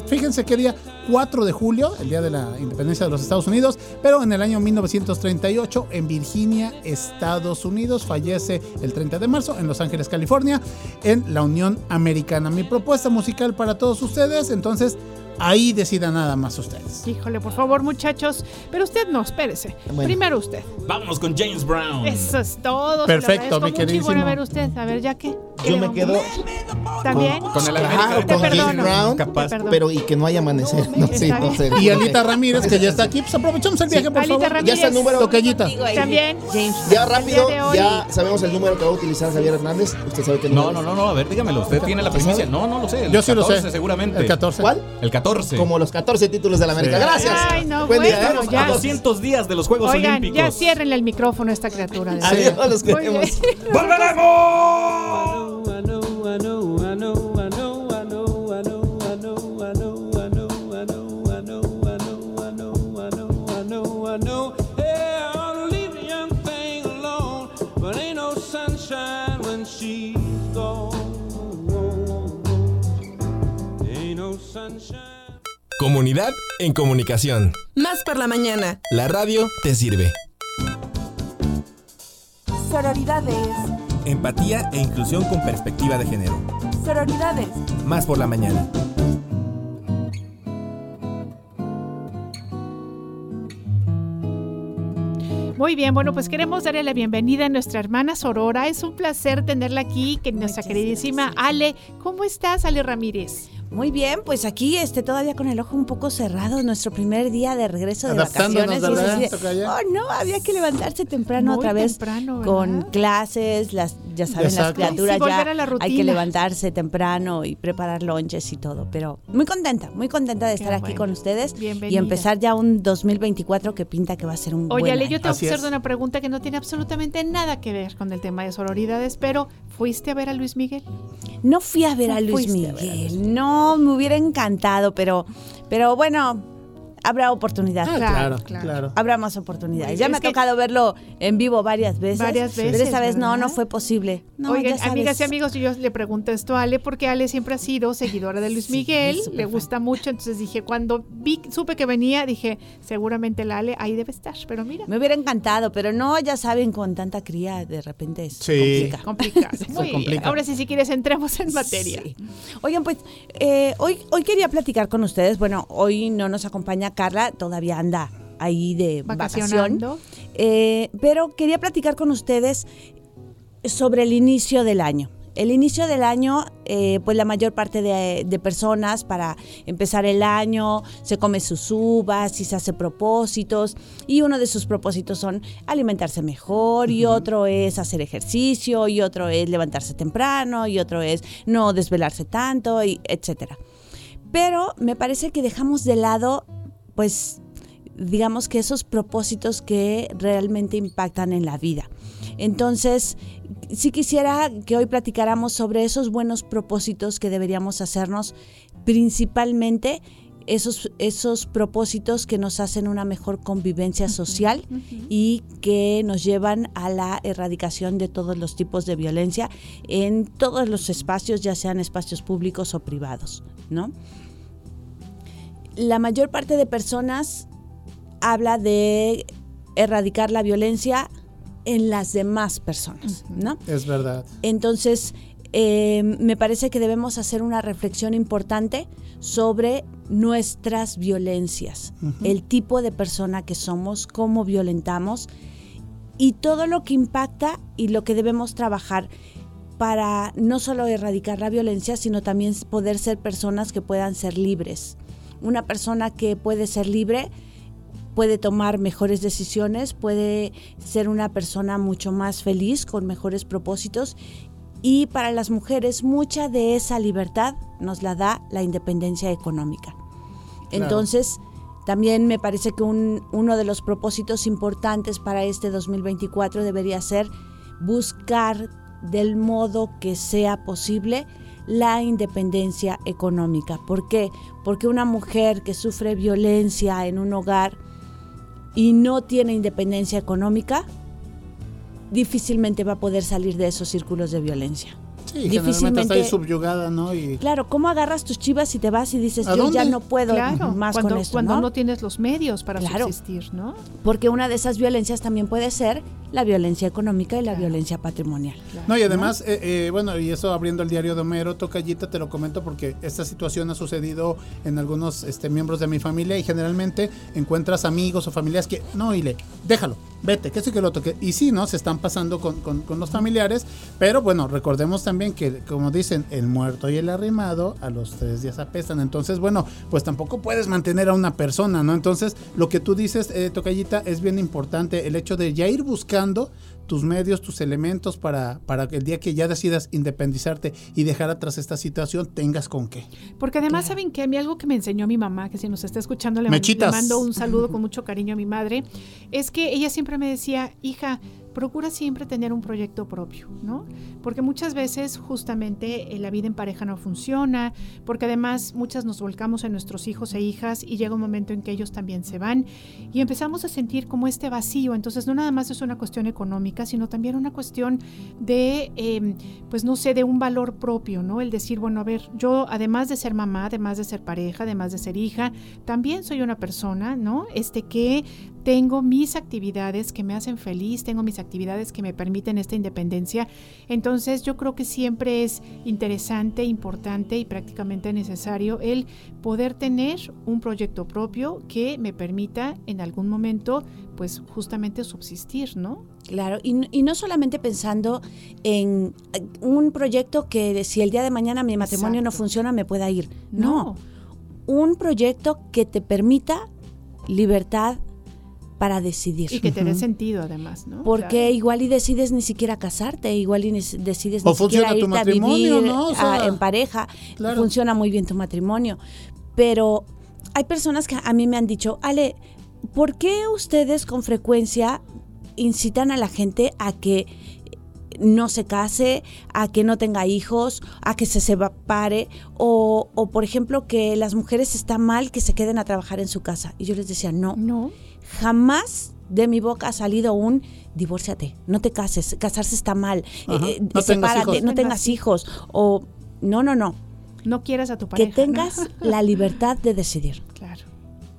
fíjense qué día, 4 de julio, el día de la independencia de los Estados Unidos, pero en el año 1938 en Virginia, Estados Unidos. Fallece el 30 de marzo en Los Ángeles, California, en la Unión Americana. Mi propuesta musical para todos ustedes, entonces ahí decida nada más ustedes. Híjole, por favor, muchachos. Pero usted no, espérese. Bueno. Primero usted. Vámonos con James Brown. Eso es todo. Perfecto, mi queridísimo. bueno, a ver usted, a ver, ya que. Yo me quedo ¿También? Con el. Te con James. Brown, Capaz. Pero y que no haya amanecer. No, sí, no sé. Y Alita Ramírez, que ya está aquí, pues aprovechamos el viaje, por Alita favor. Ramírez. Ya está el número. Tocallita. También. Ya rápido, ya sabemos el número que va a utilizar Javier Hernández. Usted sabe que No, no, no, no, a ver, dígamelo. Usted tiene la primicia. No, no lo sé. Yo sí lo 14 sé. seguramente. El 14. ¿Cuál? El 14. Como los 14 títulos de la América. Sí. Gracias. Ay, no, Buen día, bueno, ¿eh? ya. A 200 días de los Juegos Oigan, Olímpicos. ya ciérrenle el micrófono a esta criatura. de Adiós, los queremos. ¡Volveremos! Comunidad en comunicación. Más por la mañana. La radio te sirve. Sororidades. Empatía e inclusión con perspectiva de género. Sororidades. Más por la mañana. Muy bien, bueno, pues queremos darle la bienvenida a nuestra hermana Sorora. Es un placer tenerla aquí, que nuestra queridísima Ale. ¿Cómo estás, Ale Ramírez? Muy bien, pues aquí este todavía con el ojo un poco cerrado, nuestro primer día de regreso de vacaciones. y es ¿verdad, así de, oh no, había que levantarse temprano Muy otra vez con clases, las ya saben las criaturas Sí, ya a la hay que levantarse temprano y preparar lonches y todo, pero muy contenta, muy contenta de Qué estar aquí bueno. con ustedes y Bienvenida. empezar ya un 2024 que pinta que va a ser un Oye, buen Ale, año. yo te voy a Así hacer es. una pregunta que no tiene absolutamente nada que ver con el tema de sororidades, pero ¿fuiste a ver a Luis Miguel? No fui a ver a Luis fuiste a ver a Miguel, no, me hubiera encantado, pero, pero bueno, habrá oportunidad. Ah, Claro, claro, claro. claro. Habrá más oportunidades. Es Ya me ha tocado verlo en vivo varias veces. Varias Pero veces, esta vez no, ¿verdad? no fue posible. No, Oigan, amigas y amigos, yo le pregunto esto a Ale porque Ale siempre ha sido seguidora de Luis Sí, Miguel, le fan. gusta mucho, entonces dije, cuando vi, supe que venía, dije, seguramente la Ale ahí debe estar, pero mira, Me hubiera encantado, pero no, ya saben, con tanta cría de repente es Sí. complica. Muy bien. complica. Ahora sí, si quieres, entremos en materia. Sí. Oigan, pues eh, hoy, hoy quería platicar con ustedes. Bueno, hoy no nos acompaña Carla, todavía anda ahí de vacación. Eh, pero quería platicar con ustedes sobre el inicio del año. El inicio del año, eh, pues la mayor parte de, de personas para empezar el año se come sus uvas y se hace propósitos y uno de sus propósitos son alimentarse mejor y otro es hacer ejercicio y otro es levantarse temprano y otro es no desvelarse tanto y etcétera. Pero me parece que dejamos de lado pues digamos que esos propósitos que realmente impactan en la vida. Entonces, sí quisiera que hoy platicáramos sobre esos buenos propósitos que deberíamos hacernos, principalmente esos, esos propósitos que nos hacen una mejor convivencia social y que nos llevan a la erradicación de todos los tipos de violencia en todos los espacios, ya sean espacios públicos o privados, ¿no? La mayor parte de personas habla de erradicar la violencia en las demás personas, ¿no? Es verdad. Entonces, eh, me parece que debemos hacer una reflexión importante sobre nuestras violencias, el tipo de persona que somos, cómo violentamos y todo lo que impacta y lo que debemos trabajar para no solo erradicar la violencia, sino también poder ser personas que puedan ser libres. Una persona que puede ser libre puede tomar mejores decisiones, puede ser una persona mucho más feliz, con mejores propósitos. Y para las mujeres mucha de esa libertad nos la da la independencia económica. Claro. Entonces, también me parece que un- uno de los propósitos importantes para este 2024 debería ser buscar del modo que sea posible la independencia económica. ¿Por qué? Porque una mujer que sufre violencia en un hogar y no tiene independencia económica, difícilmente va a poder salir de esos círculos de violencia. Sí, generalmente está ahí subyugada, ¿no? Y Claro, ¿cómo agarras tus chivas y te vas y dices, ¿A yo ya no puedo Claro, más cuando, con esto, cuando ¿no? no tienes los medios para Claro. subsistir, ¿no? Porque una de esas violencias también puede ser la violencia económica y la violencia patrimonial. No, y además, eh, eh, bueno, y eso abriendo el diario de Homero, Tocayita, te lo comento porque esta situación ha sucedido en algunos este, miembros de mi familia y generalmente encuentras amigos o familiares que, no, Ile, déjalo, vete, que eso y que lo otro. que- Y sí, ¿no? Se están pasando con, con- con los familiares, pero bueno, recordemos también que, como dicen, el muerto y el arrimado a los tres días apestan. Entonces, bueno, pues tampoco puedes mantener a una persona, ¿no? Entonces, lo que tú dices, eh, Tocayita, es bien importante, el hecho de ya ir buscando tus medios, tus elementos para, para que el día que ya decidas independizarte y dejar atrás esta situación, tengas con qué. Porque además, ¿saben que A mí algo que me enseñó mi mamá, que si nos está escuchando, le, Mechitas. le mando un saludo con mucho cariño a mi madre, es que ella siempre me decía, hija, procura siempre tener un proyecto propio, ¿no? Porque muchas veces justamente eh, la vida en pareja no funciona, porque además muchas nos volcamos en nuestros hijos e hijas y llega un momento en que ellos también se van y empezamos a sentir como este vacío. Entonces no nada más es una cuestión económica, sino también una cuestión de, eh, pues no sé, de un valor propio, ¿no? El decir, bueno, a ver, yo además de ser mamá, además de ser pareja, además de ser hija, también soy una persona, ¿no? Este que tengo mis actividades que me hacen feliz, tengo mis actividades que me permiten esta independencia. Entonces yo creo que siempre es interesante, importante y prácticamente necesario el poder tener un proyecto propio que me permita en algún momento pues justamente subsistir, ¿no? Claro, y, y no solamente pensando en eh, un proyecto que si el día de mañana mi matrimonio no funciona me pueda ir. No. Un proyecto que te permita libertad para decidir. Y que te dé sentido además, ¿no? Porque igual y decides ni siquiera casarte, igual y decides O ni siquiera funciona tu irte a matrimonio, vivir ¿no? O a- sea, en pareja. claro. Funciona muy bien tu matrimonio. Pero hay personas que a mí me han dicho, Ale, ¿por qué ustedes con frecuencia incitan a la gente a que no se case, a que no tenga hijos, a que se separe, o, o por ejemplo que las mujeres está mal que se queden a trabajar en su casa. Y yo les decía, no, no. Jamás de mi boca ha salido un divórciate, no te cases, casarse está mal, eh, eh, no tengas sepárate, hijos. no tengas hijos, o no, no, no, No quieras a tu que pareja. ¿no? tengas la libertad de decidir. Claro.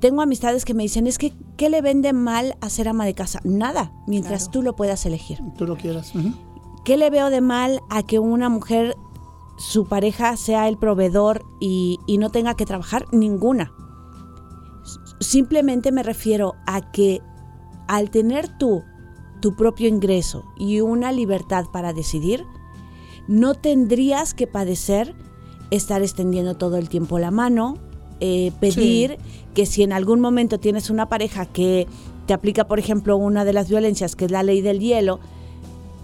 Tengo amistades que me dicen, es que, ¿qué le vende mal a ser ama de casa? Nada, mientras Claro. tú lo puedas elegir. Tú lo quieras. ujú. ¿Qué le veo de mal a que una mujer, su pareja, sea el proveedor y, y no tenga que trabajar? Ninguna. Simplemente me refiero a que al tener tú tu propio ingreso y una libertad para decidir, no tendrías que padecer estar extendiendo todo el tiempo la mano, eh, pedir que si en algún momento tienes una pareja que te aplica, por ejemplo, una de las violencias, que es la ley del hielo,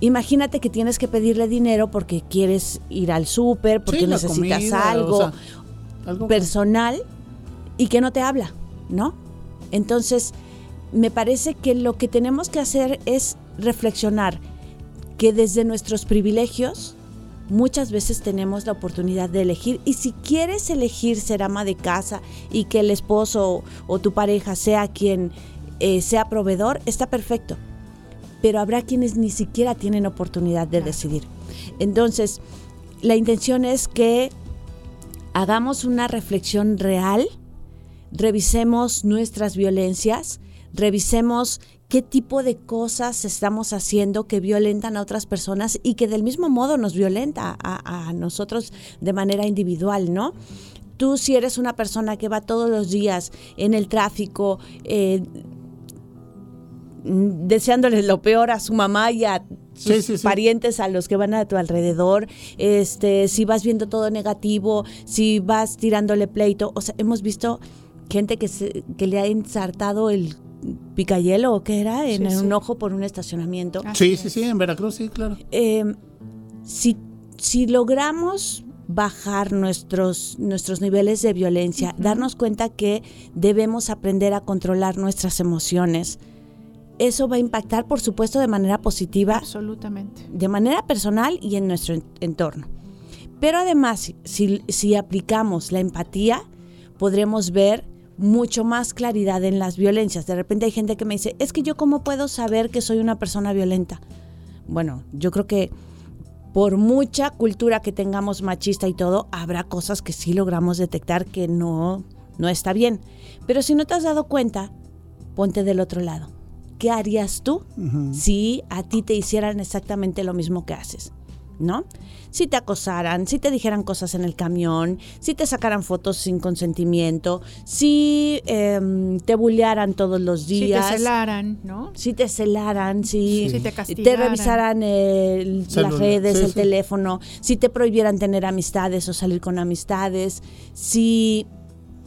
imagínate que tienes que pedirle dinero porque quieres ir al súper, porque Sí, necesitas comida, algo, o sea, personal y que no te habla, ¿no? Entonces, me parece que lo que tenemos que hacer es reflexionar que desde nuestros privilegios muchas veces tenemos la oportunidad de elegir y si quieres elegir ser ama de casa y que el esposo o tu pareja sea quien eh, sea proveedor, está perfecto. Pero habrá quienes ni siquiera tienen oportunidad de decidir. Entonces, la intención es que hagamos una reflexión real, revisemos nuestras violencias, revisemos qué tipo de cosas estamos haciendo que violentan a otras personas y que del mismo modo nos violenta a, a nosotros de manera individual, ¿no? Tú si eres una persona que va todos los días en el tráfico, eh, deseándoles lo peor a su mamá y a sus Sí, sí, sí. parientes a los que van a tu alrededor, este, si vas viendo todo negativo, si vas tirándole pleito, o sea, hemos visto gente que se, que le ha ensartado el picayelo o qué era en Sí, un ojo por un estacionamiento. Sí, sí, sí, en Veracruz, sí, claro. Eh, si, si logramos bajar nuestros, nuestros niveles de violencia, darnos cuenta que debemos aprender a controlar nuestras emociones, eso va a impactar, por supuesto, de manera positiva, Absolutamente. de manera personal y en nuestro en- entorno. Pero además, si, si aplicamos la empatía, podremos ver mucho más claridad en las violencias. De repente hay gente que me dice, es que yo cómo puedo saber que soy una persona violenta. Bueno, yo creo que por mucha cultura que tengamos machista y todo, habrá cosas que sí logramos detectar que no, no está bien. Pero si no te has dado cuenta, ponte del otro lado. ¿Qué harías tú si a ti te hicieran exactamente lo mismo que haces? ¿No? Si te acosaran, si te dijeran cosas en el camión, si te sacaran fotos sin consentimiento, si em, te bullearan todos los Si te días. celaran, ¿no? Si te celaran, si, Si te revisaran el- las redes, sí, el sí. teléfono, si te prohibieran tener amistades o salir con amistades, si,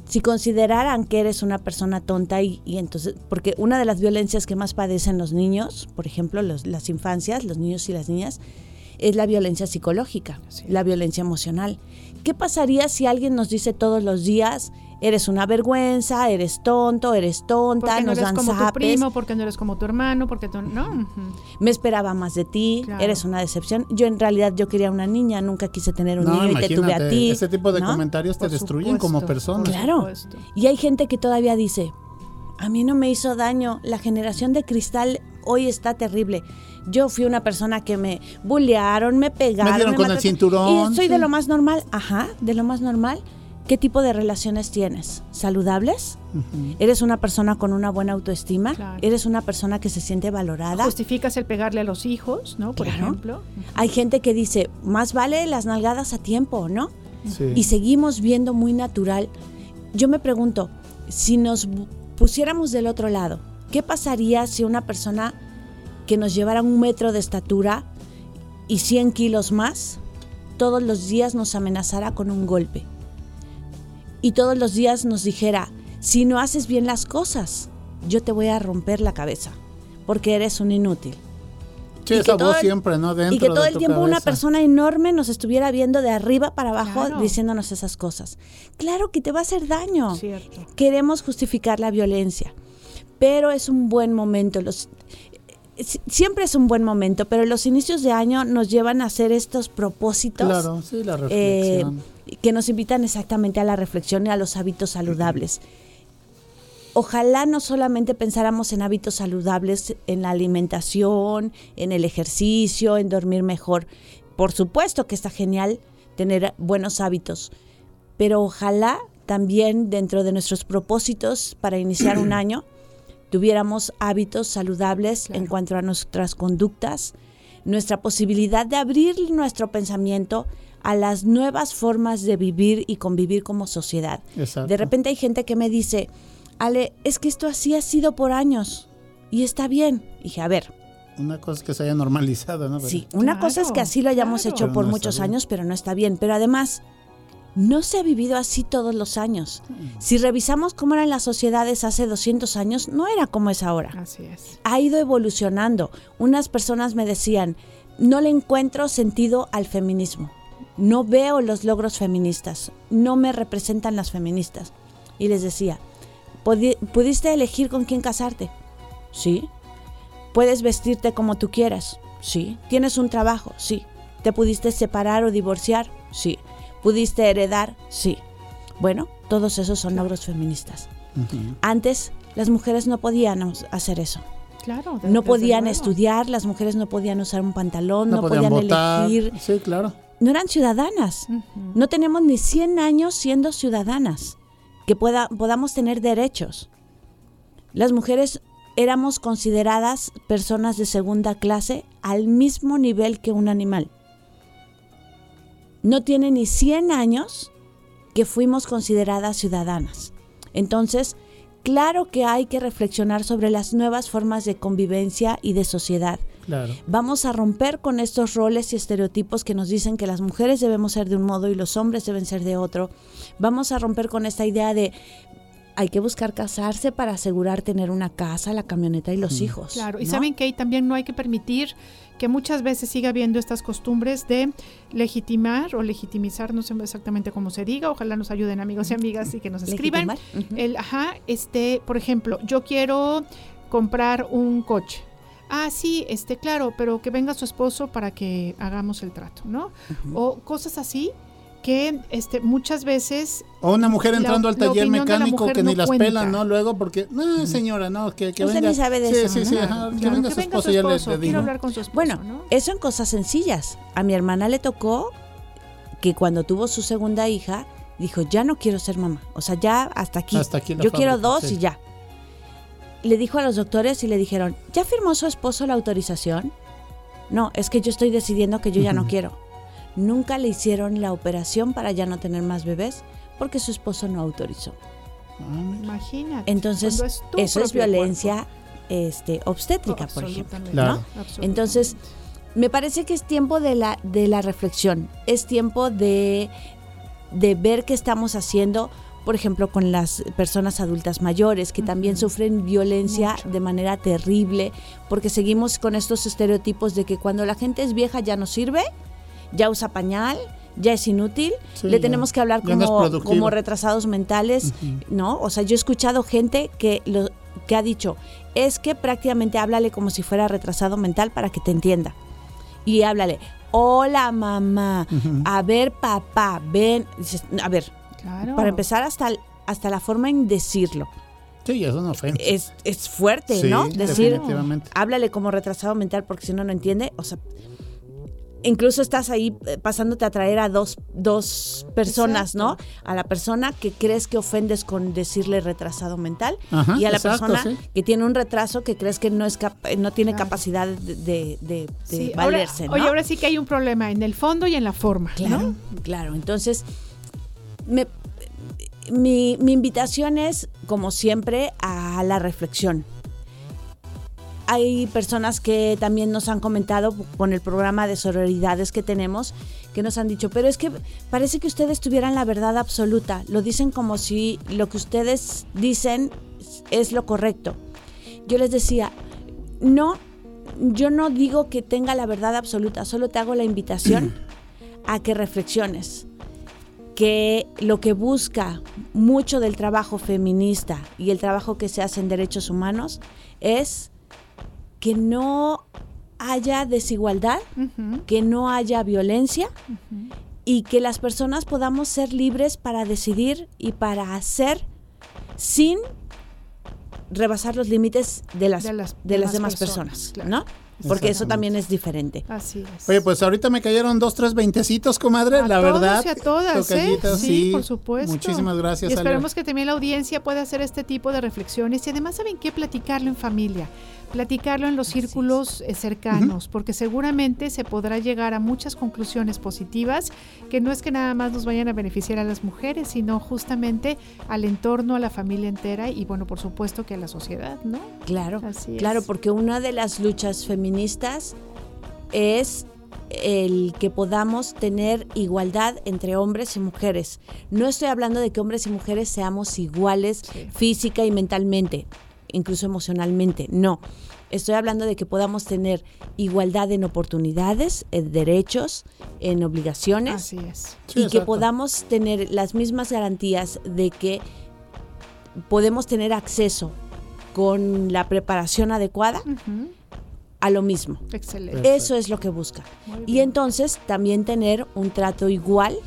si consideraran que eres una persona tonta y, y entonces, porque una de las violencias que más padecen los niños, por ejemplo, los- las infancias, los niños y las niñas, es la violencia psicológica, la violencia emocional. ¿Qué pasaría si alguien nos dice todos los días, eres una vergüenza, eres tonto, eres tonta, Porque no nos eres dan como tu primo, porque no eres como tu hermano, porque tú no. Me esperaba más de ti, Claro. eres una decepción. Yo en realidad yo quería una niña, nunca quise tener un No, niño y te tuve a imagínate, ti. ese tipo de ¿no? comentarios te Por destruyen como persona. Claro. supuesto. Y hay gente que todavía dice, a mí no me hizo daño, la generación de cristal hoy está terrible. Yo fui una persona que me bullearon, me pegaron. Me dieron con el cinturón, Y soy sí. de lo más normal, ajá, de lo más normal. ¿Qué tipo de relaciones tienes? ¿Saludables? ¿Eres una persona con una buena autoestima? Claro. ¿Eres una persona que se siente valorada? Justificas el pegarle a los hijos, ¿no? Por Claro. ejemplo. Hay gente que dice, más vale las nalgadas a tiempo, ¿no? Sí. Y seguimos viendo muy natural. Yo me pregunto, si nos pusiéramos del otro lado, ¿qué pasaría si una persona que nos llevara un metro de estatura y 100 kilos más, todos los días nos amenazara con un golpe? Y todos los días nos dijera, si no haces bien las cosas, yo te voy a romper la cabeza, porque eres un inútil. Sí, y esa que todo voz el- siempre, ¿no? Dentro y que todo de el tiempo una persona enorme nos estuviera viendo de arriba para abajo Claro. diciéndonos esas cosas. Claro que te va a hacer daño. Cierto. Queremos justificar la violencia, pero es un buen momento. Los, si- siempre es un buen momento, pero los inicios de año nos llevan a hacer estos propósitos Claro, sí, la eh, reflexión. que nos invitan exactamente a la reflexión y a los hábitos saludables. Ojalá no solamente pensáramos en hábitos saludables, en la alimentación, en el ejercicio, en dormir mejor. Por supuesto que está genial tener buenos hábitos, pero ojalá también dentro de nuestros propósitos para iniciar un año tuviéramos hábitos saludables en cuanto a nuestras conductas, nuestra posibilidad de abrir nuestro pensamiento a las nuevas formas de vivir y convivir como sociedad. Exacto. De repente hay gente que me dice, Ale, es que esto así ha sido por años y está bien. Y dije, a ver, Una cosa es que se haya normalizado, ¿no? Pero- sí, una cosa es que así lo hayamos claro. hecho Pero por no muchos años, pero no está bien. Pero además, no se ha vivido así todos los años. Si revisamos cómo eran las sociedades hace 200 años, no era como es ahora. Así es. Ha ido evolucionando. Unas personas me decían, no le encuentro sentido al feminismo. No veo los logros feministas. No me representan las feministas. Y les decía, "¿Pudi- ¿pudiste elegir con quién casarte? Sí. ¿Puedes vestirte como tú quieras? Sí. ¿Tienes un trabajo? Sí. ¿Te pudiste separar o divorciar? Sí. ¿Pudiste heredar? Sí. Bueno, todos esos son logros feministas. Antes las mujeres no podían hacer eso. Claro. de- No desde podían luego. estudiar, las mujeres no podían usar un pantalón, No, no, podían, podían, votar. elegir, Sí, claro. no eran ciudadanas. No tenemos ni 100 años siendo ciudadanas, que pueda, podamos tener derechos. Las mujeres éramos consideradas personas de segunda clase al mismo nivel que un animal. No tiene ni 100 años que fuimos consideradas ciudadanas. Entonces, claro que hay que reflexionar sobre las nuevas formas de convivencia y de sociedad. Claro. Vamos a romper con estos roles y estereotipos que nos dicen que las mujeres debemos ser de un modo y los hombres deben ser de otro. Vamos a romper con esta idea de hay que buscar casarse para asegurar tener una casa, la camioneta y los hijos. Claro, y ¿no? saben que ahí también no hay que permitir que muchas veces siga habiendo estas costumbres de legitimar o legitimizar, no sé exactamente cómo se diga, ojalá nos ayuden amigos y amigas y que nos escriban. El, ajá, este, por ejemplo, yo quiero comprar un coche. Ah, sí, este, claro, pero que venga su esposo para que hagamos el trato, ¿no? O cosas así que este, muchas veces O una mujer la- entrando al taller mecánico que ni las cuenta. pelan, ¿no? Luego porque, no, señora, no, que, que Usted venga. ni sabe de sí, eso, sí, ¿no? sí, Claro, que claro, venga que su venga su esposo, ya le- esposo, le, quiero digo. hablar con su esposo, Bueno, ¿no? eso en cosas sencillas. A mi hermana le tocó que cuando tuvo su segunda hija, dijo, ya no quiero ser mamá. O sea, ya hasta aquí. Hasta aquí Yo quiero dos sí. y ya. Le dijo a los doctores y le dijeron, ¿ya firmó su esposo la autorización? No, es que yo estoy decidiendo que yo ya no quiero. Nunca le hicieron la operación para ya no tener más bebés porque su esposo no autorizó. Imagínate. Entonces, es eso es violencia este, obstétrica, por ejemplo. Claro. ¿no? Entonces, me parece que es tiempo de la, de la reflexión, es tiempo de, de ver qué estamos haciendo, por ejemplo, con las personas adultas mayores que también sufren violencia Mucho. de manera terrible, porque seguimos con estos estereotipos de que cuando la gente es vieja ya no sirve, ya usa pañal, ya es inútil, Sí, le ya- tenemos que hablar no como, como retrasados mentales. ¿no? O sea, yo he escuchado gente que, lo, que ha dicho, es que prácticamente háblale como si fuera retrasado mental para que te entienda. Y háblale, hola mamá, a ver papá, ven, Dices, a ver, Claro. para empezar hasta, hasta la forma en decirlo. Sí, es una ofensa. Es, es fuerte, Sí, ¿no? Decir, definitivamente. háblale como retrasado mental porque si no, no entiende. O sea, incluso estás ahí eh, pasándote a traer a dos, dos personas, ¿no? A la persona que crees que ofendes con decirle retrasado mental Ajá, y a la exacto, persona sí. que tiene un retraso que crees que no es cap- no tiene capacidad de, de- de- ahora- valerse, ¿no? Oye, ahora sí que hay un problema en el fondo y en la forma, Claro, ¿no? claro. Entonces, me- mi, mi invitación es, como siempre, a la reflexión. Hay personas que también nos han comentado con el programa de sororidades que tenemos, que nos han dicho, pero es que parece que ustedes tuvieran la verdad absoluta. Lo dicen como si lo que ustedes dicen es lo correcto. Yo les decía, no, yo no digo que tenga la verdad absoluta, solo te hago la invitación a que reflexiones que lo que busca mucho del trabajo feminista y el trabajo que se hace en derechos humanos es que no haya desigualdad, que no haya violencia y que las personas podamos ser libres para decidir y para hacer sin rebasar los límites de las, De las de las demás demás personas, personas, claro. ¿no? Porque eso también es diferente. Así es. Oye, pues ahorita me cayeron dos, tres veintecitos, comadre, a la todos verdad. y a todas, ¿eh? Tocallitas, Sí, por supuesto. Muchísimas gracias, Y Ale. esperemos que también la audiencia pueda hacer este tipo de reflexiones y además saben qué platicarlo en familia, platicarlo en los círculos eh, cercanos, porque seguramente se podrá llegar a muchas conclusiones positivas que no es que nada más nos vayan a beneficiar a las mujeres, sino justamente al entorno, a la familia entera y bueno, por supuesto que a la sociedad, ¿no? Claro, Así claro, porque una de las luchas feministas es el que podamos tener igualdad entre hombres y mujeres. No estoy hablando de que hombres y mujeres seamos iguales física y mentalmente, incluso emocionalmente, no. Estoy hablando de que podamos tener igualdad en oportunidades, en derechos, en obligaciones Así es. Sí, y que podamos tener las mismas garantías de que podemos tener acceso con la preparación adecuada. A lo mismo. Excelente. Perfecto. Eso es lo que busca. Y entonces también tener un trato igual,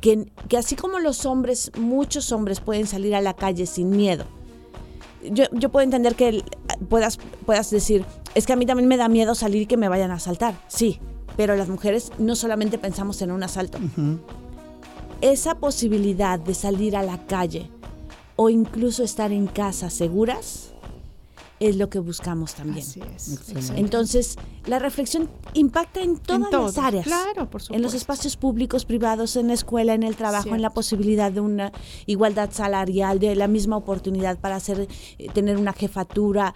que, que así como los hombres, muchos hombres pueden salir a la calle sin miedo. Yo, yo puedo entender que el- puedas, puedas decir, es que a mí también me da miedo salir y que me vayan a asaltar. Sí, pero las mujeres no solamente pensamos en un asalto. Esa posibilidad de salir a la calle o incluso estar en casa seguras es lo que buscamos también. Así es. Entonces, la reflexión impacta en todas las áreas. claro, por En los supuesto. espacios públicos, privados, en la escuela, en el trabajo, en la posibilidad de una igualdad salarial, de la misma oportunidad para hacer, eh, tener una jefatura,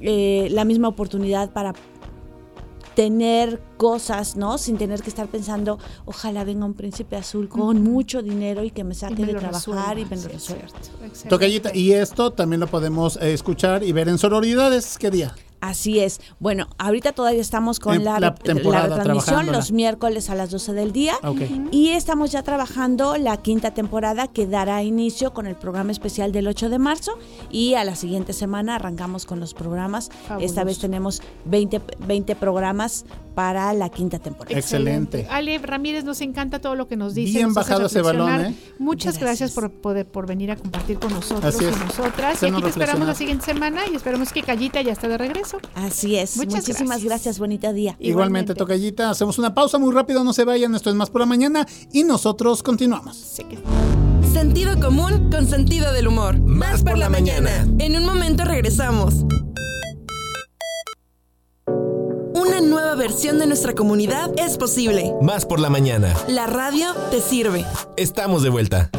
eh, la misma oportunidad para tener cosas, ¿no? Sin tener que estar pensando, ojalá venga un príncipe azul con mucho dinero y que me saque me de trabajar y me lo resuelva. Tocayita, y esto también lo podemos eh, escuchar y ver en sororidades. ¿Qué día? Así es. Bueno, ahorita todavía estamos con la, la retransmisión los miércoles a las 12 del día. Y estamos ya trabajando la quinta temporada que dará inicio con el programa especial del 8 de marzo y a la siguiente semana arrancamos con los programas. Esta vez tenemos 20, 20 programas para la quinta temporada. Excelente. Ale Ramírez, nos encanta todo lo que nos dice. Bien nos bajado ese balón. ¿eh? Muchas gracias, Gracias. por poder por venir a compartir con nosotros Así y nosotras. Y aquí te esperamos la siguiente semana y esperamos que Callita ya esté de regreso. Así es. Muchas Muchísimas gracias. gracias. Bonito día. Igualmente, Igualmente. Tocayita, hacemos una pausa muy rápido, no se vayan, esto es más por la mañana y nosotros continuamos. Que- Sentido común con sentido del humor. Más por la mañana. En un momento regresamos. Una nueva versión de nuestra comunidad es posible. Más por la mañana. La radio te sirve. Estamos de vuelta.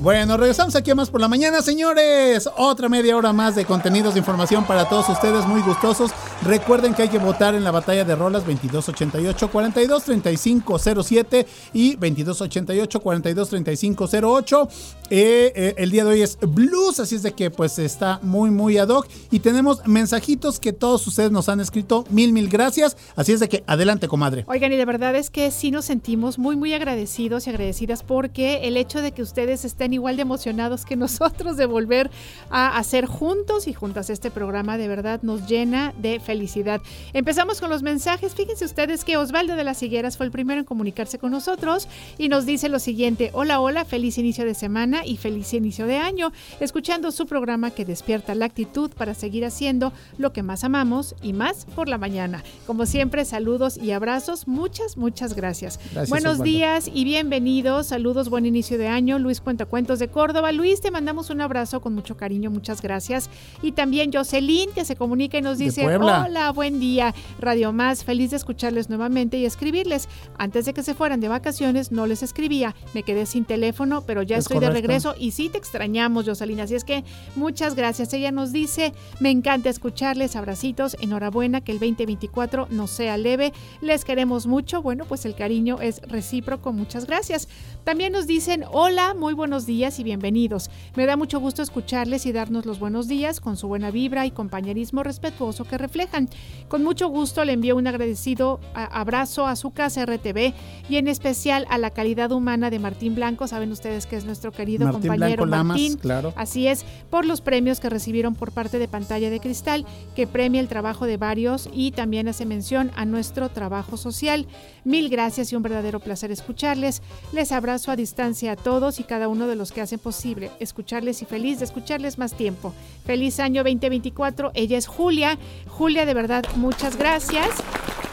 Bueno, regresamos aquí a más por la mañana, señores. Otra media hora más de contenidos de información para todos ustedes, muy gustosos. Recuerden que hay que votar en la batalla de rolas 2288 42 35 07 y 2288 42 35 08. Eh, eh, el día de hoy es blues, así es de que pues está muy muy ad hoc y tenemos mensajitos que todos ustedes nos han escrito. Mil mil gracias. Así es de que adelante, comadre. Oigan, y de verdad es que sí nos sentimos muy, muy agradecidos y agradecidas porque el hecho de que ustedes estén igual de emocionados que nosotros de volver a hacer juntos y juntas este programa, de verdad nos llena de felicidad. Empezamos con los mensajes. Fíjense ustedes que Osvaldo de las Higueras fue el primero en comunicarse con nosotros y nos dice lo siguiente: Hola, hola, feliz inicio de semana y feliz inicio de año, escuchando su programa que despierta la actitud para seguir haciendo lo que más amamos y más por la mañana. Como siempre, saludos y abrazos. Muchas, muchas gracias. Gracias, Buenos Osvaldo. días y bienvenidos. Saludos, buen inicio de año. Luis Cuentacuentos de Córdoba. Luis, te mandamos un abrazo con mucho cariño. Muchas gracias. Y también Jocelyn, que se comunica y nos dice. Hola, buen día. Radio Más, feliz de escucharles nuevamente y escribirles. Antes de que se fueran de vacaciones, no les escribía. Me quedé sin teléfono, pero ya Es estoy de regreso y sí te extrañamos, Jocelyn. Así es que muchas gracias. Ella nos dice: Me encanta escucharles. Abracitos. Enhorabuena que el 2024 no sea leve. Les queremos mucho. Bueno, pues el cariño es recíproco. Muchas gracias. También nos dicen: Hola, muy buenos días y bienvenidos. Me da mucho gusto escucharles y darnos los buenos días con su buena vibra y compañerismo respetuoso que reflejan. Con mucho gusto le envío un agradecido abrazo a su casa RTV y en especial a la calidad humana de Martín Blanco. Saben ustedes que es nuestro querido Martín compañero Blanco Lamas, Martín. claro. Así es, por los premios que recibieron por parte de Pantalla de Cristal, que premia el trabajo de varios y también hace mención a nuestro trabajo social. Mil gracias y un verdadero placer escucharles. Les abrazo a distancia a todos y cada uno de los que hacen posible escucharles y feliz de escucharles más tiempo. Feliz año 2024. Ella es Julia. Julia, de verdad, muchas gracias.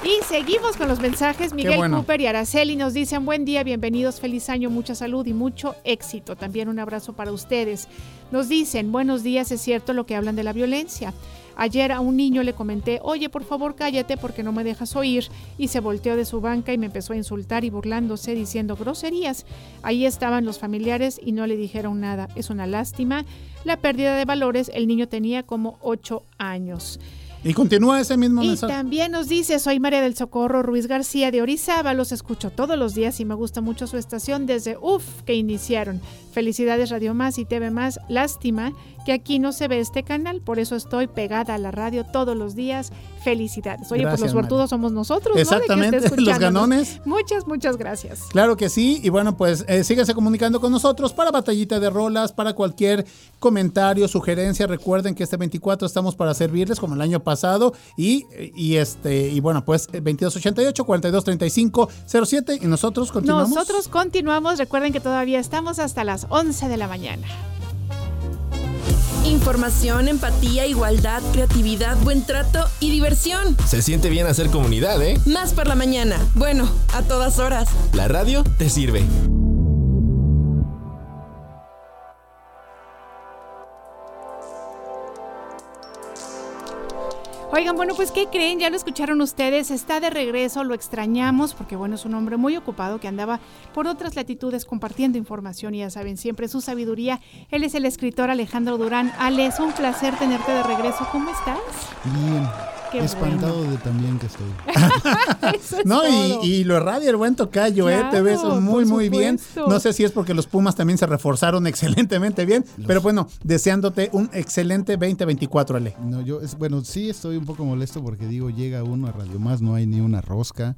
Y seguimos con los mensajes. Miguel bueno. Cooper y Araceli nos dicen buen día, bienvenidos, feliz año, mucha salud y mucho éxito. También un abrazo para ustedes. Nos dicen buenos días, es cierto lo que hablan de la violencia. Ayer a un niño le comenté, oye, por favor cállate porque no me dejas oír. Y se volteó de su banca y me empezó a insultar y burlándose, diciendo groserías. Ahí estaban los familiares y no le dijeron nada. Es una lástima. La pérdida de valores, el niño tenía como ocho años. Y continúa ese mismo Y mensaje. también nos dice, soy María del Socorro Ruiz García de Orizaba, los escucho todos los días y me gusta mucho su estación desde UF que iniciaron. Felicidades Radio Más y TV Más. Lástima que aquí no se ve este canal, por eso estoy pegada a la radio todos los días. Felicidades. Oye, pues los suertudos somos nosotros, ¿no? De que esté Exactamente, los escuchándonos. ganones. Muchas, muchas gracias. Claro que sí, y bueno, pues eh, síganse comunicando con nosotros para Batallita de Rolas, para cualquier comentario, sugerencia. Recuerden que este 24 estamos para servirles como el año pasado y, y este y bueno, pues eh, 2288 4235 07 y nosotros continuamos. Nosotros continuamos. Recuerden que todavía estamos hasta las 11 de la mañana. Información, empatía, igualdad, creatividad, buen trato y diversión. Se siente bien hacer comunidad, ¿eh? Más por la mañana. Bueno, a todas horas. La radio te sirve. Oigan, bueno, pues ¿qué creen? Ya lo escucharon ustedes, está de regreso, lo extrañamos porque bueno, es un hombre muy ocupado que andaba por otras latitudes compartiendo información y ya saben, siempre su sabiduría. Él es el escritor Alejandro Durán. Ale, es un placer tenerte de regreso. ¿Cómo estás? Bien. Qué Espantado bueno. de también que estoy. Eso es No, y, y lo irradia el buen tocayo, ¿eh? Te ves Claro, muy, muy bien. No sé si es porque los Pumas también se reforzaron excelentemente bien, pero bueno, deseándote un excelente 2024, Ale. No, yo, es, bueno, sí estoy un poco molesto porque digo, llega uno a Radio Más, no hay ni una rosca,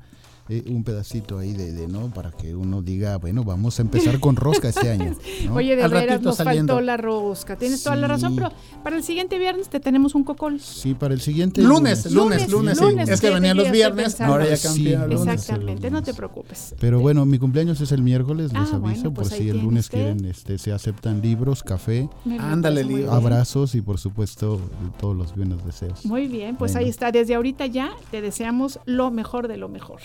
eh, un pedacito ahí de, de, ¿no? Para que uno diga, bueno, vamos a empezar con rosca este año. ¿no? Oye, de Al veras nos saliendo. faltó la rosca. Tienes toda la razón, pero para el siguiente viernes te tenemos un cocol. Sí, para el siguiente Lunes, lunes, lunes. sí. lunes, es que venían los viernes, ahora ya Sí, cambió. Exactamente, no te preocupes. Pero bueno, mi cumpleaños es el miércoles, les Ah, aviso, bueno, por pues ahí si el lunes usted. quieren, este, se aceptan libros, café, Ándale, bien. abrazos y por supuesto todos los buenos deseos. Muy bien, pues Bueno. ahí está. Desde ahorita ya te deseamos lo mejor de lo mejor.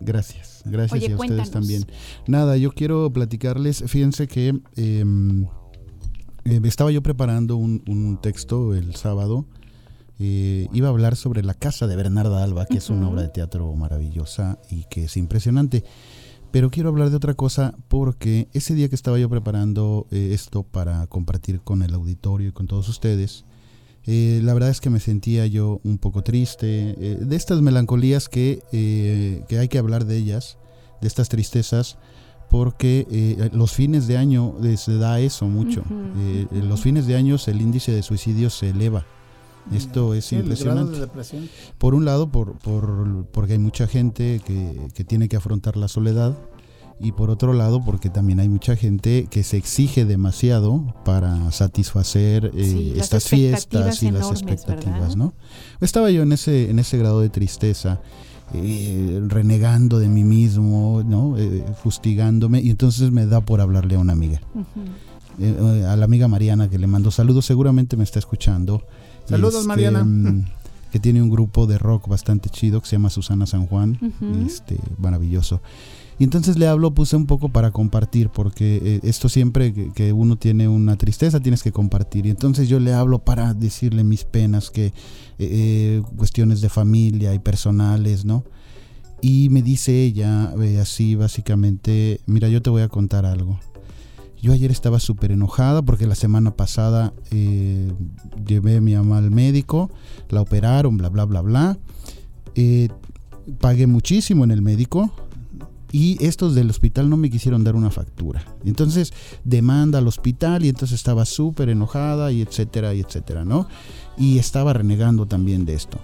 Gracias, gracias Oye, y a cuéntanos. ustedes también. Nada, yo quiero platicarles, fíjense que eh, estaba yo preparando un, un texto el sábado, eh, iba a hablar sobre la casa de Bernarda Alba, que es una obra de teatro maravillosa y que es impresionante. Pero quiero hablar de otra cosa porque ese día que estaba yo preparando eh, esto para compartir con el auditorio y con todos ustedes, eh, la verdad es que me sentía yo un poco triste, eh, de estas melancolías que, eh, que hay que hablar de ellas, de estas tristezas, porque eh, los fines de año se da eso mucho. Eh. Los fines de año el índice de suicidio se eleva. Esto es Sí, impresionante. de. Por un lado, por, por- porque hay mucha gente que, que tiene que afrontar la soledad. Y por otro lado, porque también hay mucha gente que se exige demasiado para satisfacer eh, Sí, estas fiestas y las expectativas, ¿verdad? ¿no? Estaba yo en ese, en ese grado de tristeza, eh, renegando de mí mismo, ¿no? Eh, fustigándome, y entonces me da por hablarle a una amiga. Eh, eh, a la amiga Mariana que le mando saludos, seguramente me está escuchando. Saludos, Este, Mariana. mm, Que tiene un grupo de rock bastante chido que se llama Susana San Juan. Este, maravilloso. Y entonces le hablo, puse un poco para compartir, porque eh, esto siempre que, uno tiene una tristeza tienes que compartir. Y entonces yo le hablo para decirle mis penas, que eh, eh, cuestiones de familia y personales, ¿no? Y me dice ella así básicamente, mira, yo te voy a contar algo. Yo ayer estaba súper enojada porque la semana pasada llevé a mi mamá al médico, la operaron, bla, bla, bla, bla. Pagué muchísimo en el médico y estos del hospital no me quisieron dar una factura. Entonces demanda al hospital y entonces estaba súper enojada y etcétera y etcétera, ¿no? Y estaba renegando también de esto.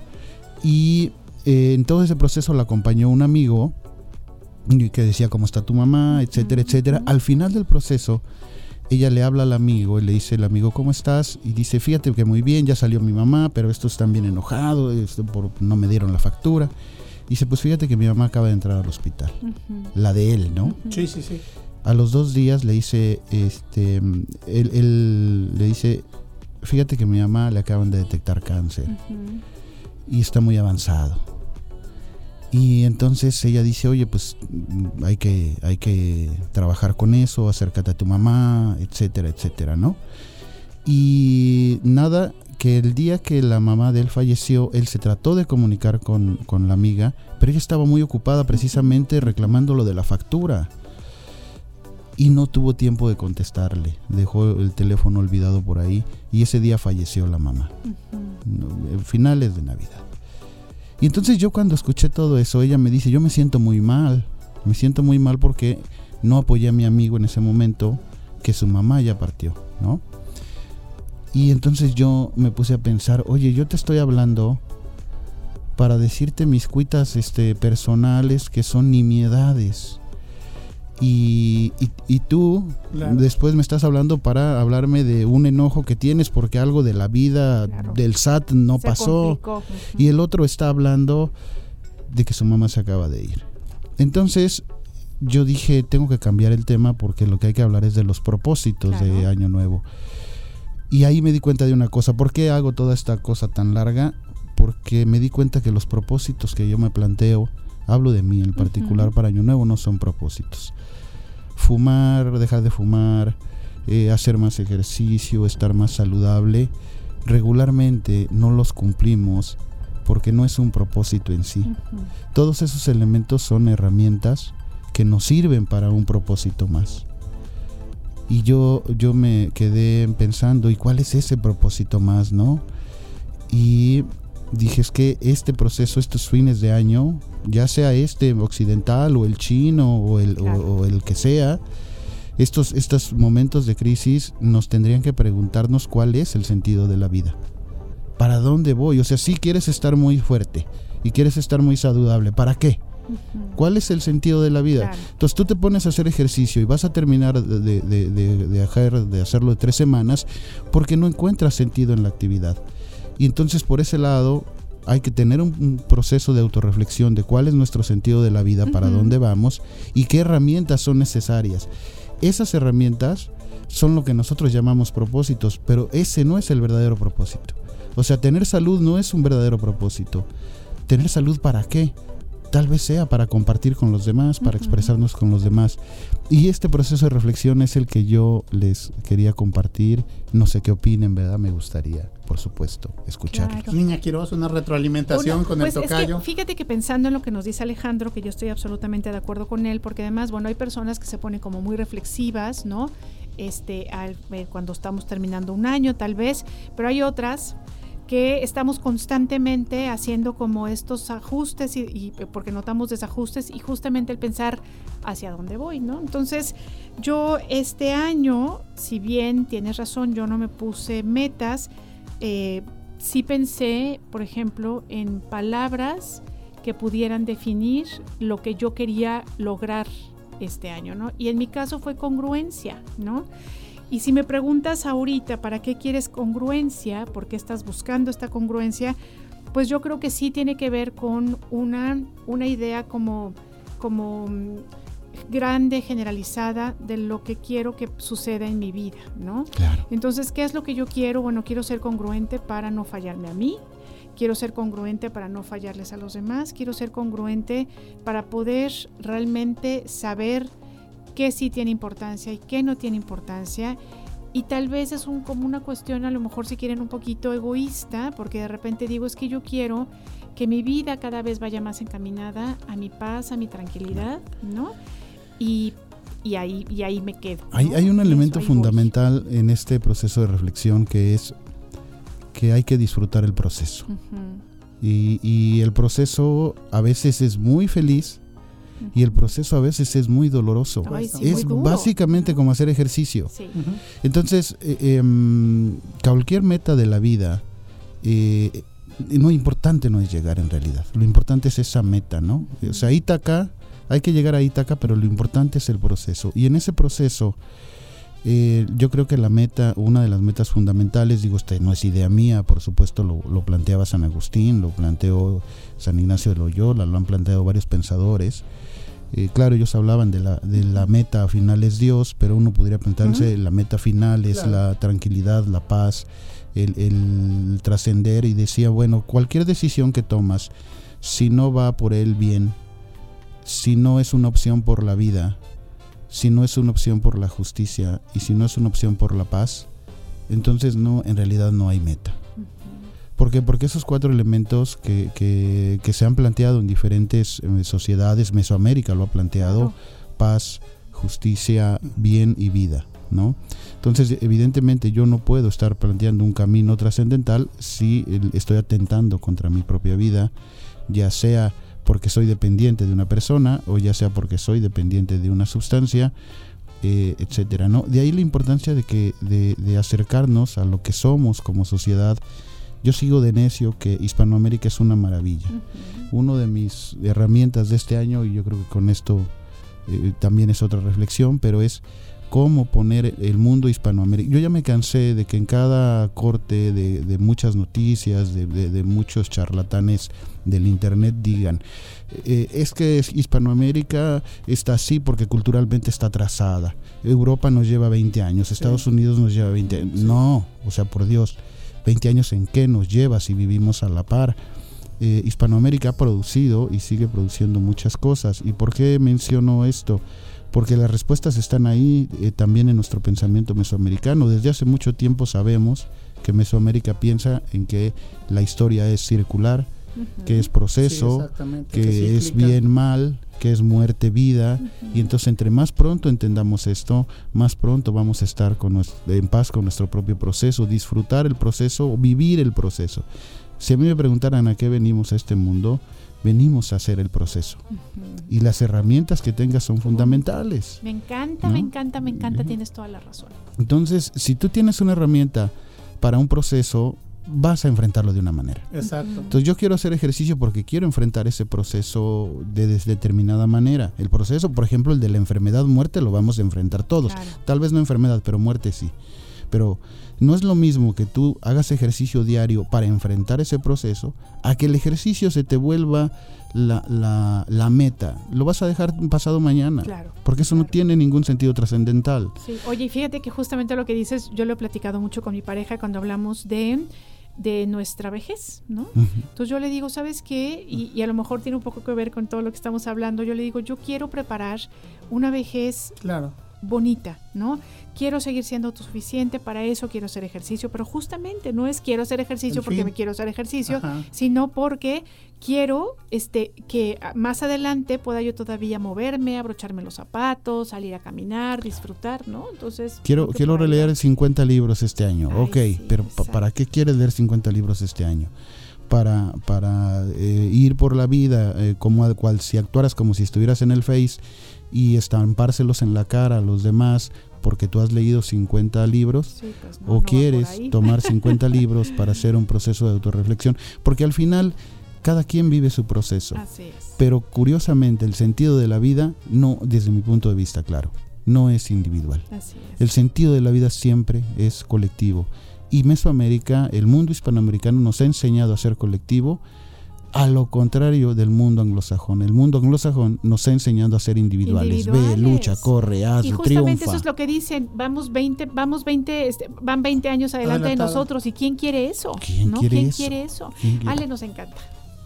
Y eh, en todo ese proceso la acompañó un amigo y que decía cómo está tu mamá, etcétera, etcétera. Al final del proceso, ella le habla al amigo y le dice el amigo, ¿cómo estás? Y dice, fíjate que muy bien, ya salió mi mamá, pero estos están bien enojados, esto por, no me dieron la factura. Dice, pues fíjate que mi mamá acaba de entrar al hospital, la de él, ¿no? Sí, sí, sí. A los dos días le dice, este, él, él le dice, fíjate que mi mamá le acaban de detectar cáncer y está muy avanzado. Y entonces ella dice, oye, pues hay que, hay que trabajar con eso, acércate a tu mamá, etcétera, etcétera, ¿no? Y nada, que el día que la mamá de él falleció, él se trató de comunicar con, con la amiga, pero ella estaba muy ocupada precisamente reclamando lo de la factura. Y no tuvo tiempo de contestarle, dejó el teléfono olvidado por ahí y ese día falleció la mamá finales de Navidad. Y entonces yo cuando escuché todo eso, ella me dice, yo me siento muy mal, me siento muy mal porque no apoyé a mi amigo en ese momento que su mamá ya partió, ¿no? Y entonces yo me puse a pensar, oye, yo te estoy hablando para decirte mis cuitas este, personales que son nimiedades. Y, y, y tú Claro. después me estás hablando para hablarme de un enojo que tienes porque algo de la vida Claro. del SAT no Se pasó. complicó. Y el otro está hablando de que su mamá se acaba de ir. Entonces yo dije, tengo que cambiar el tema porque lo que hay que hablar es de los propósitos de. Año Nuevo. Y ahí me di cuenta de una cosa. ¿Por qué hago toda esta cosa tan larga? Porque me di cuenta que los propósitos que yo me planteo, hablo de mí en particular para Año Nuevo, no son propósitos. Fumar, dejar de fumar, eh, hacer más ejercicio, estar más saludable, regularmente no los cumplimos porque no es un propósito en sí. Todos esos elementos son herramientas que nos sirven para un propósito más. Y yo, yo me quedé pensando, ¿y cuál es ese propósito más, no? Y dije, es que este proceso, estos fines de año, ya sea este occidental o el chino o el, o- o el que sea, estos, estos momentos de crisis nos tendrían que preguntarnos cuál es el sentido de la vida. ¿Para dónde voy? O sea, si quieres estar muy fuerte y quieres estar muy saludable, ¿para qué? ¿Cuál es el sentido de la vida? Claro. Entonces tú te pones a hacer ejercicio y vas a terminar de, de- de- de- de hacer- de hacerlo de tres semanas porque no encuentras sentido en la actividad. Y entonces por ese lado hay que tener un, un proceso de autorreflexión de cuál es nuestro sentido de la vida, para dónde vamos y qué herramientas son necesarias. Esas herramientas son lo que nosotros llamamos propósitos, pero ese no es el verdadero propósito. O sea, tener salud no es un verdadero propósito. ¿Tener salud para qué? Tal vez sea para compartir con los demás, para expresarnos con los demás. Y este proceso de reflexión es el que yo les quería compartir. No sé qué opinen, ¿verdad? Me gustaría, por supuesto, escuchar. Niña Quiroz, una retroalimentación Una- con pues el es que tocayo. fíjate que pensando en lo que nos dice Alejandro, que yo estoy absolutamente de acuerdo con él, porque además, bueno, hay personas que se ponen como muy reflexivas, ¿no? Este, al- eh, cuando estamos terminando un año, tal vez, pero hay otras que estamos constantemente haciendo como estos ajustes y, porque notamos desajustes y justamente el pensar hacia dónde voy, ¿no? Entonces, yo este año, si bien tienes razón, yo no me puse metas, eh, sí pensé, por ejemplo, en palabras que pudieran definir lo que yo quería lograr este año, ¿no? Y en mi caso fue congruencia, ¿no? Y si me preguntas ahorita, ¿para qué quieres congruencia? ¿Por qué estás buscando esta congruencia? Pues yo creo que sí tiene que ver con una, una idea como, como mm, grande, generalizada de lo que quiero que suceda en mi vida, ¿no? Claro. Entonces, ¿qué es lo que yo quiero? Bueno, quiero ser congruente para no fallarme a mí, quiero ser congruente para no fallarles a los demás, quiero ser congruente para poder realmente saber qué sí tiene importancia y qué no tiene importancia. Y tal vez es un, como una cuestión, a lo mejor si quieren un poquito egoísta, porque de repente digo, es que yo quiero que mi vida cada vez vaya más encaminada a mi paz, a mi tranquilidad, ¿no? Y, y ahí, y ahí me quedo. ¿no? Hay, hay un eso, elemento voy. fundamental en este proceso de reflexión que es que hay que disfrutar el proceso. Y, y el proceso a veces es muy feliz y el proceso a veces es muy doloroso. Ay, sí, es muy básicamente como hacer ejercicio. Sí. Entonces, eh, em, cualquier meta de la vida, eh, no importante no es llegar en realidad. Lo importante es esa meta, ¿no? O sea, Ítaca, hay que llegar a Ítaca, pero lo importante es el proceso. Y en ese proceso, eh, yo creo que la meta, una de las metas fundamentales, digo, este no es idea mía, por supuesto lo, lo planteaba San Agustín, lo planteó San Ignacio de Loyola, lo han planteado varios pensadores. Eh, claro, ellos hablaban de la, de la meta final es Dios, pero uno podría plantearse la meta final es Claro. la tranquilidad, la paz, el, el trascender y decía, bueno, cualquier decisión que tomas, si no va por el bien, si no es una opción por la vida, si no es una opción por la justicia y si no es una opción por la paz, entonces no, en realidad no hay meta. ¿Por qué? Porque esos cuatro elementos que, que- que se han planteado en diferentes eh, sociedades, Mesoamérica lo ha planteado, paz, justicia, bien y vida, ¿no? Entonces, evidentemente yo no puedo estar planteando un camino trascendental si estoy atentando contra mi propia vida, ya sea porque soy dependiente de una persona o ya sea porque soy dependiente de una sustancia, eh, etcétera, ¿no? De ahí la importancia de que de, de acercarnos a lo que somos como sociedad. Yo sigo de necio que Hispanoamérica es una maravilla. Uno de mis herramientas de este año y yo creo que con esto eh, también es otra reflexión, pero es cómo poner el mundo hispanoamericano. Yo ya me cansé de que en cada corte de, de muchas noticias, de, de- de muchos charlatanes del internet digan, eh, es que Hispanoamérica está así porque culturalmente está atrasada. Europa nos lleva 20 años, Estados Unidos nos lleva 20 años. No, o sea, por Dios, 20 años en qué nos lleva si vivimos a la par. Eh, Hispanoamérica ha producido y sigue produciendo muchas cosas. ¿Y por qué menciono esto? Porque las respuestas están ahí eh, también en nuestro pensamiento mesoamericano. Desde hace mucho tiempo sabemos que Mesoamérica piensa en que la historia es circular, que es proceso, Sí, que, que es bien mal, que es muerte, vida. Y entonces entre más pronto entendamos esto, más pronto vamos a estar con en paz con nuestro propio proceso, disfrutar el proceso, vivir el proceso. Si a mí me preguntaran a qué venimos a este mundo, venimos a hacer el proceso. Y las herramientas que tengas son fundamentales. Me encanta, ¿No? me encanta, me encanta, tienes toda la razón. Entonces, si tú tienes una herramienta para un proceso, vas a enfrentarlo de una manera. Exacto. Entonces yo quiero hacer ejercicio porque quiero enfrentar ese proceso de, determinada manera. El proceso, por ejemplo, el de la enfermedad, muerte, lo vamos a enfrentar todos. Claro. Tal vez no enfermedad, pero muerte sí. Pero no es lo mismo que tú hagas ejercicio diario para enfrentar ese proceso a que el ejercicio se te vuelva la, la- la meta. Lo vas a dejar pasado mañana. Claro, porque eso no tiene ningún sentido trascendental. Sí, oye, y fíjate que justamente lo que dices, yo lo he platicado mucho con mi pareja cuando hablamos de, de nuestra vejez, ¿no? Entonces yo le digo, ¿sabes qué? Y, y a lo mejor tiene un poco que ver con todo lo que estamos hablando. Yo le digo, yo quiero preparar una vejez Claro. Bonita, ¿no? Quiero seguir siendo autosuficiente, para eso quiero hacer ejercicio, pero justamente no es quiero hacer ejercicio El porque fin. me quiero hacer ejercicio, Ajá. sino porque quiero este que más adelante pueda yo todavía moverme, abrocharme los zapatos, salir a caminar, disfrutar, ¿no? Entonces, Quiero, quiero por ahí va. releer 50 libros este año. ok, pero pa- ¿para qué quieres leer 50 libros este año? Para, para eh, ir por la vida eh, como al cual si actuaras como si estuvieras en el Face y estampárselos en la cara a los demás porque tú has leído 50 libros Sí, pues no, o no quieres tomar 50 libros para hacer un proceso de autorreflexión porque al final cada quien vive su proceso Así es. pero curiosamente el sentido de la vida no desde mi punto de vista claro no es individual Así es. el sentido de la vida siempre es colectivo. Y Mesoamérica, el mundo hispanoamericano nos ha enseñado a ser colectivo, a lo contrario del mundo anglosajón. El mundo anglosajón nos ha enseñado a ser individuales. Ve, lucha, corre, haz, Y justamente triunfa. eso es lo que dicen, vamos 20, vamos 20, este, van 20 años adelante de nosotros y quién quiere eso? ¿Quién ¿No? quiere ¿Quién eso? quiere eso? ¿Quién quiere? Ale nos encanta.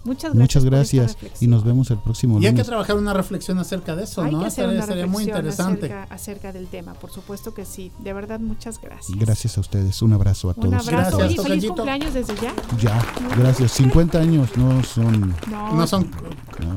Muchas gracias. Muchas gracias y nos vemos el próximo Y hay que lunes. trabajar una reflexión acerca de eso, Hay ¿no? que hacer Estaría, una estaría muy interesante. Acerca, acerca del tema, por supuesto que sí. De verdad, muchas gracias. Gracias a ustedes. Un abrazo a Un todos. abrazo. Gracias, Oye, feliz cumpleaños desde ya. Ya, gracias. 50 años no son. No, No son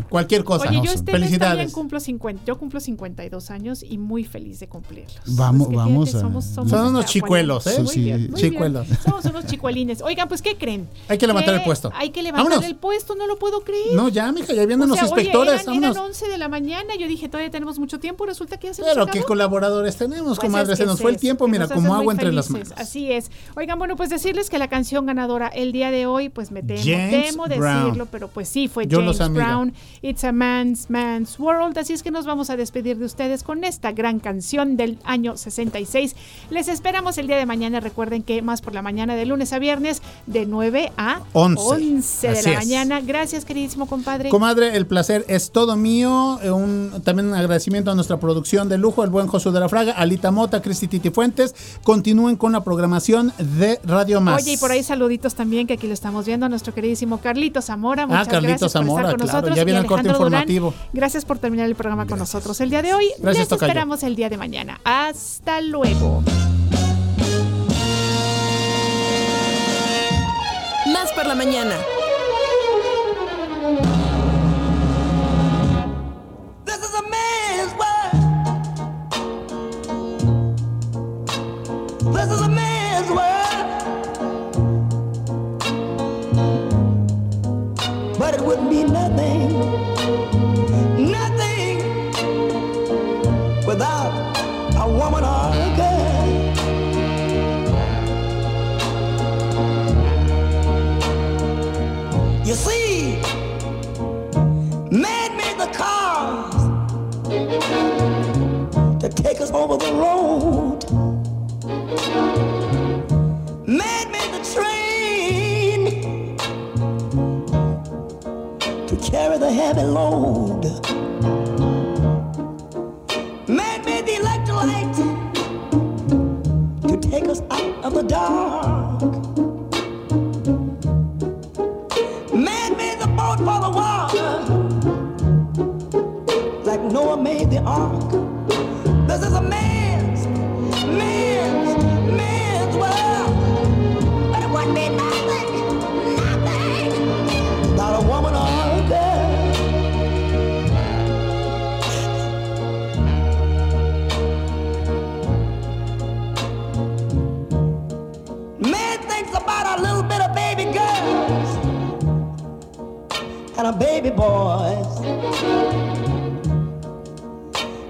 cualquier cosa. Oye, no yo son. este mes también Felicidades. cumplo 50, yo cumplo 52 años y muy feliz de cumplirlos. Vamos- vamos fíjate, a- somos, somos Son unos chicuelos, ¿eh? Muy Sí, bien, muy bien. chicuelos. Somos unos chicuelines. Oigan, pues, ¿qué creen? Hay que levantar Que el puesto. Hay que levantar Vámonos. el puesto, no lo puedo creer. No, ya, mija, ya vienen O los sea, oye, inspectores. eran, eran vámonos. 11 de la mañana, yo dije, todavía tenemos mucho tiempo, resulta que ya se Pero qué colaboradores tenemos, Pues comadre. Se nos fue el tiempo, mira, como agua entre las felices. manos. Así es. Oigan, bueno, pues decirles que la canción ganadora el día de hoy, pues me temo, James temo Brown. decirlo, pero pues sí, fue Yo James. Brown. It's a man's, man's world. Así es que nos vamos a despedir de ustedes con esta gran canción del año 66. Les esperamos el día de mañana. Recuerden que más por la mañana de lunes a viernes, de 9 a 11. 11 de Así la es. mañana. Gracias, queridísimo compadre. Comadre, el placer es todo mío. Eh, Un, también un agradecimiento a nuestra producción de lujo, el buen Josué de la Fraga, Alita Mota, Cristi Titi Fuentes. Continúen con la programación de Radio Más. Oye, y por ahí saluditos también, que aquí lo estamos viendo, a nuestro queridísimo Carlitos Zamora. Muchas Ah, Carlitos gracias por Zamora, estar con claro, nosotros. ya viene el corte Durán, informativo. gracias por terminar el programa con nosotros el día de hoy. Gracias, Les tocayo. esperamos el día de mañana. Hasta luego. Más por la mañana. Us over the road. Man made the train to carry the heavy load. Man made the electric light to take us out of the dark. Man made the boat for the water, like Noah made the ark. my baby boys.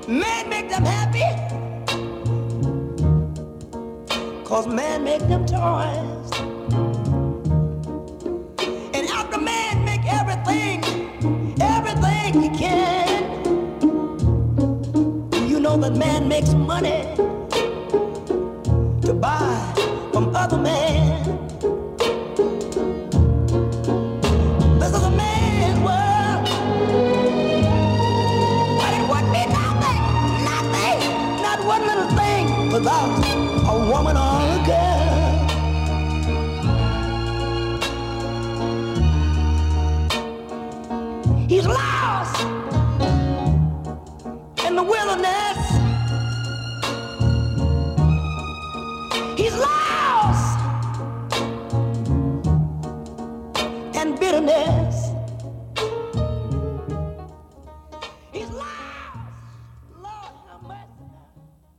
Man make them happy, cause man make them toys. And after man make everything, everything he can, you know that man makes money to buy from other men. Love.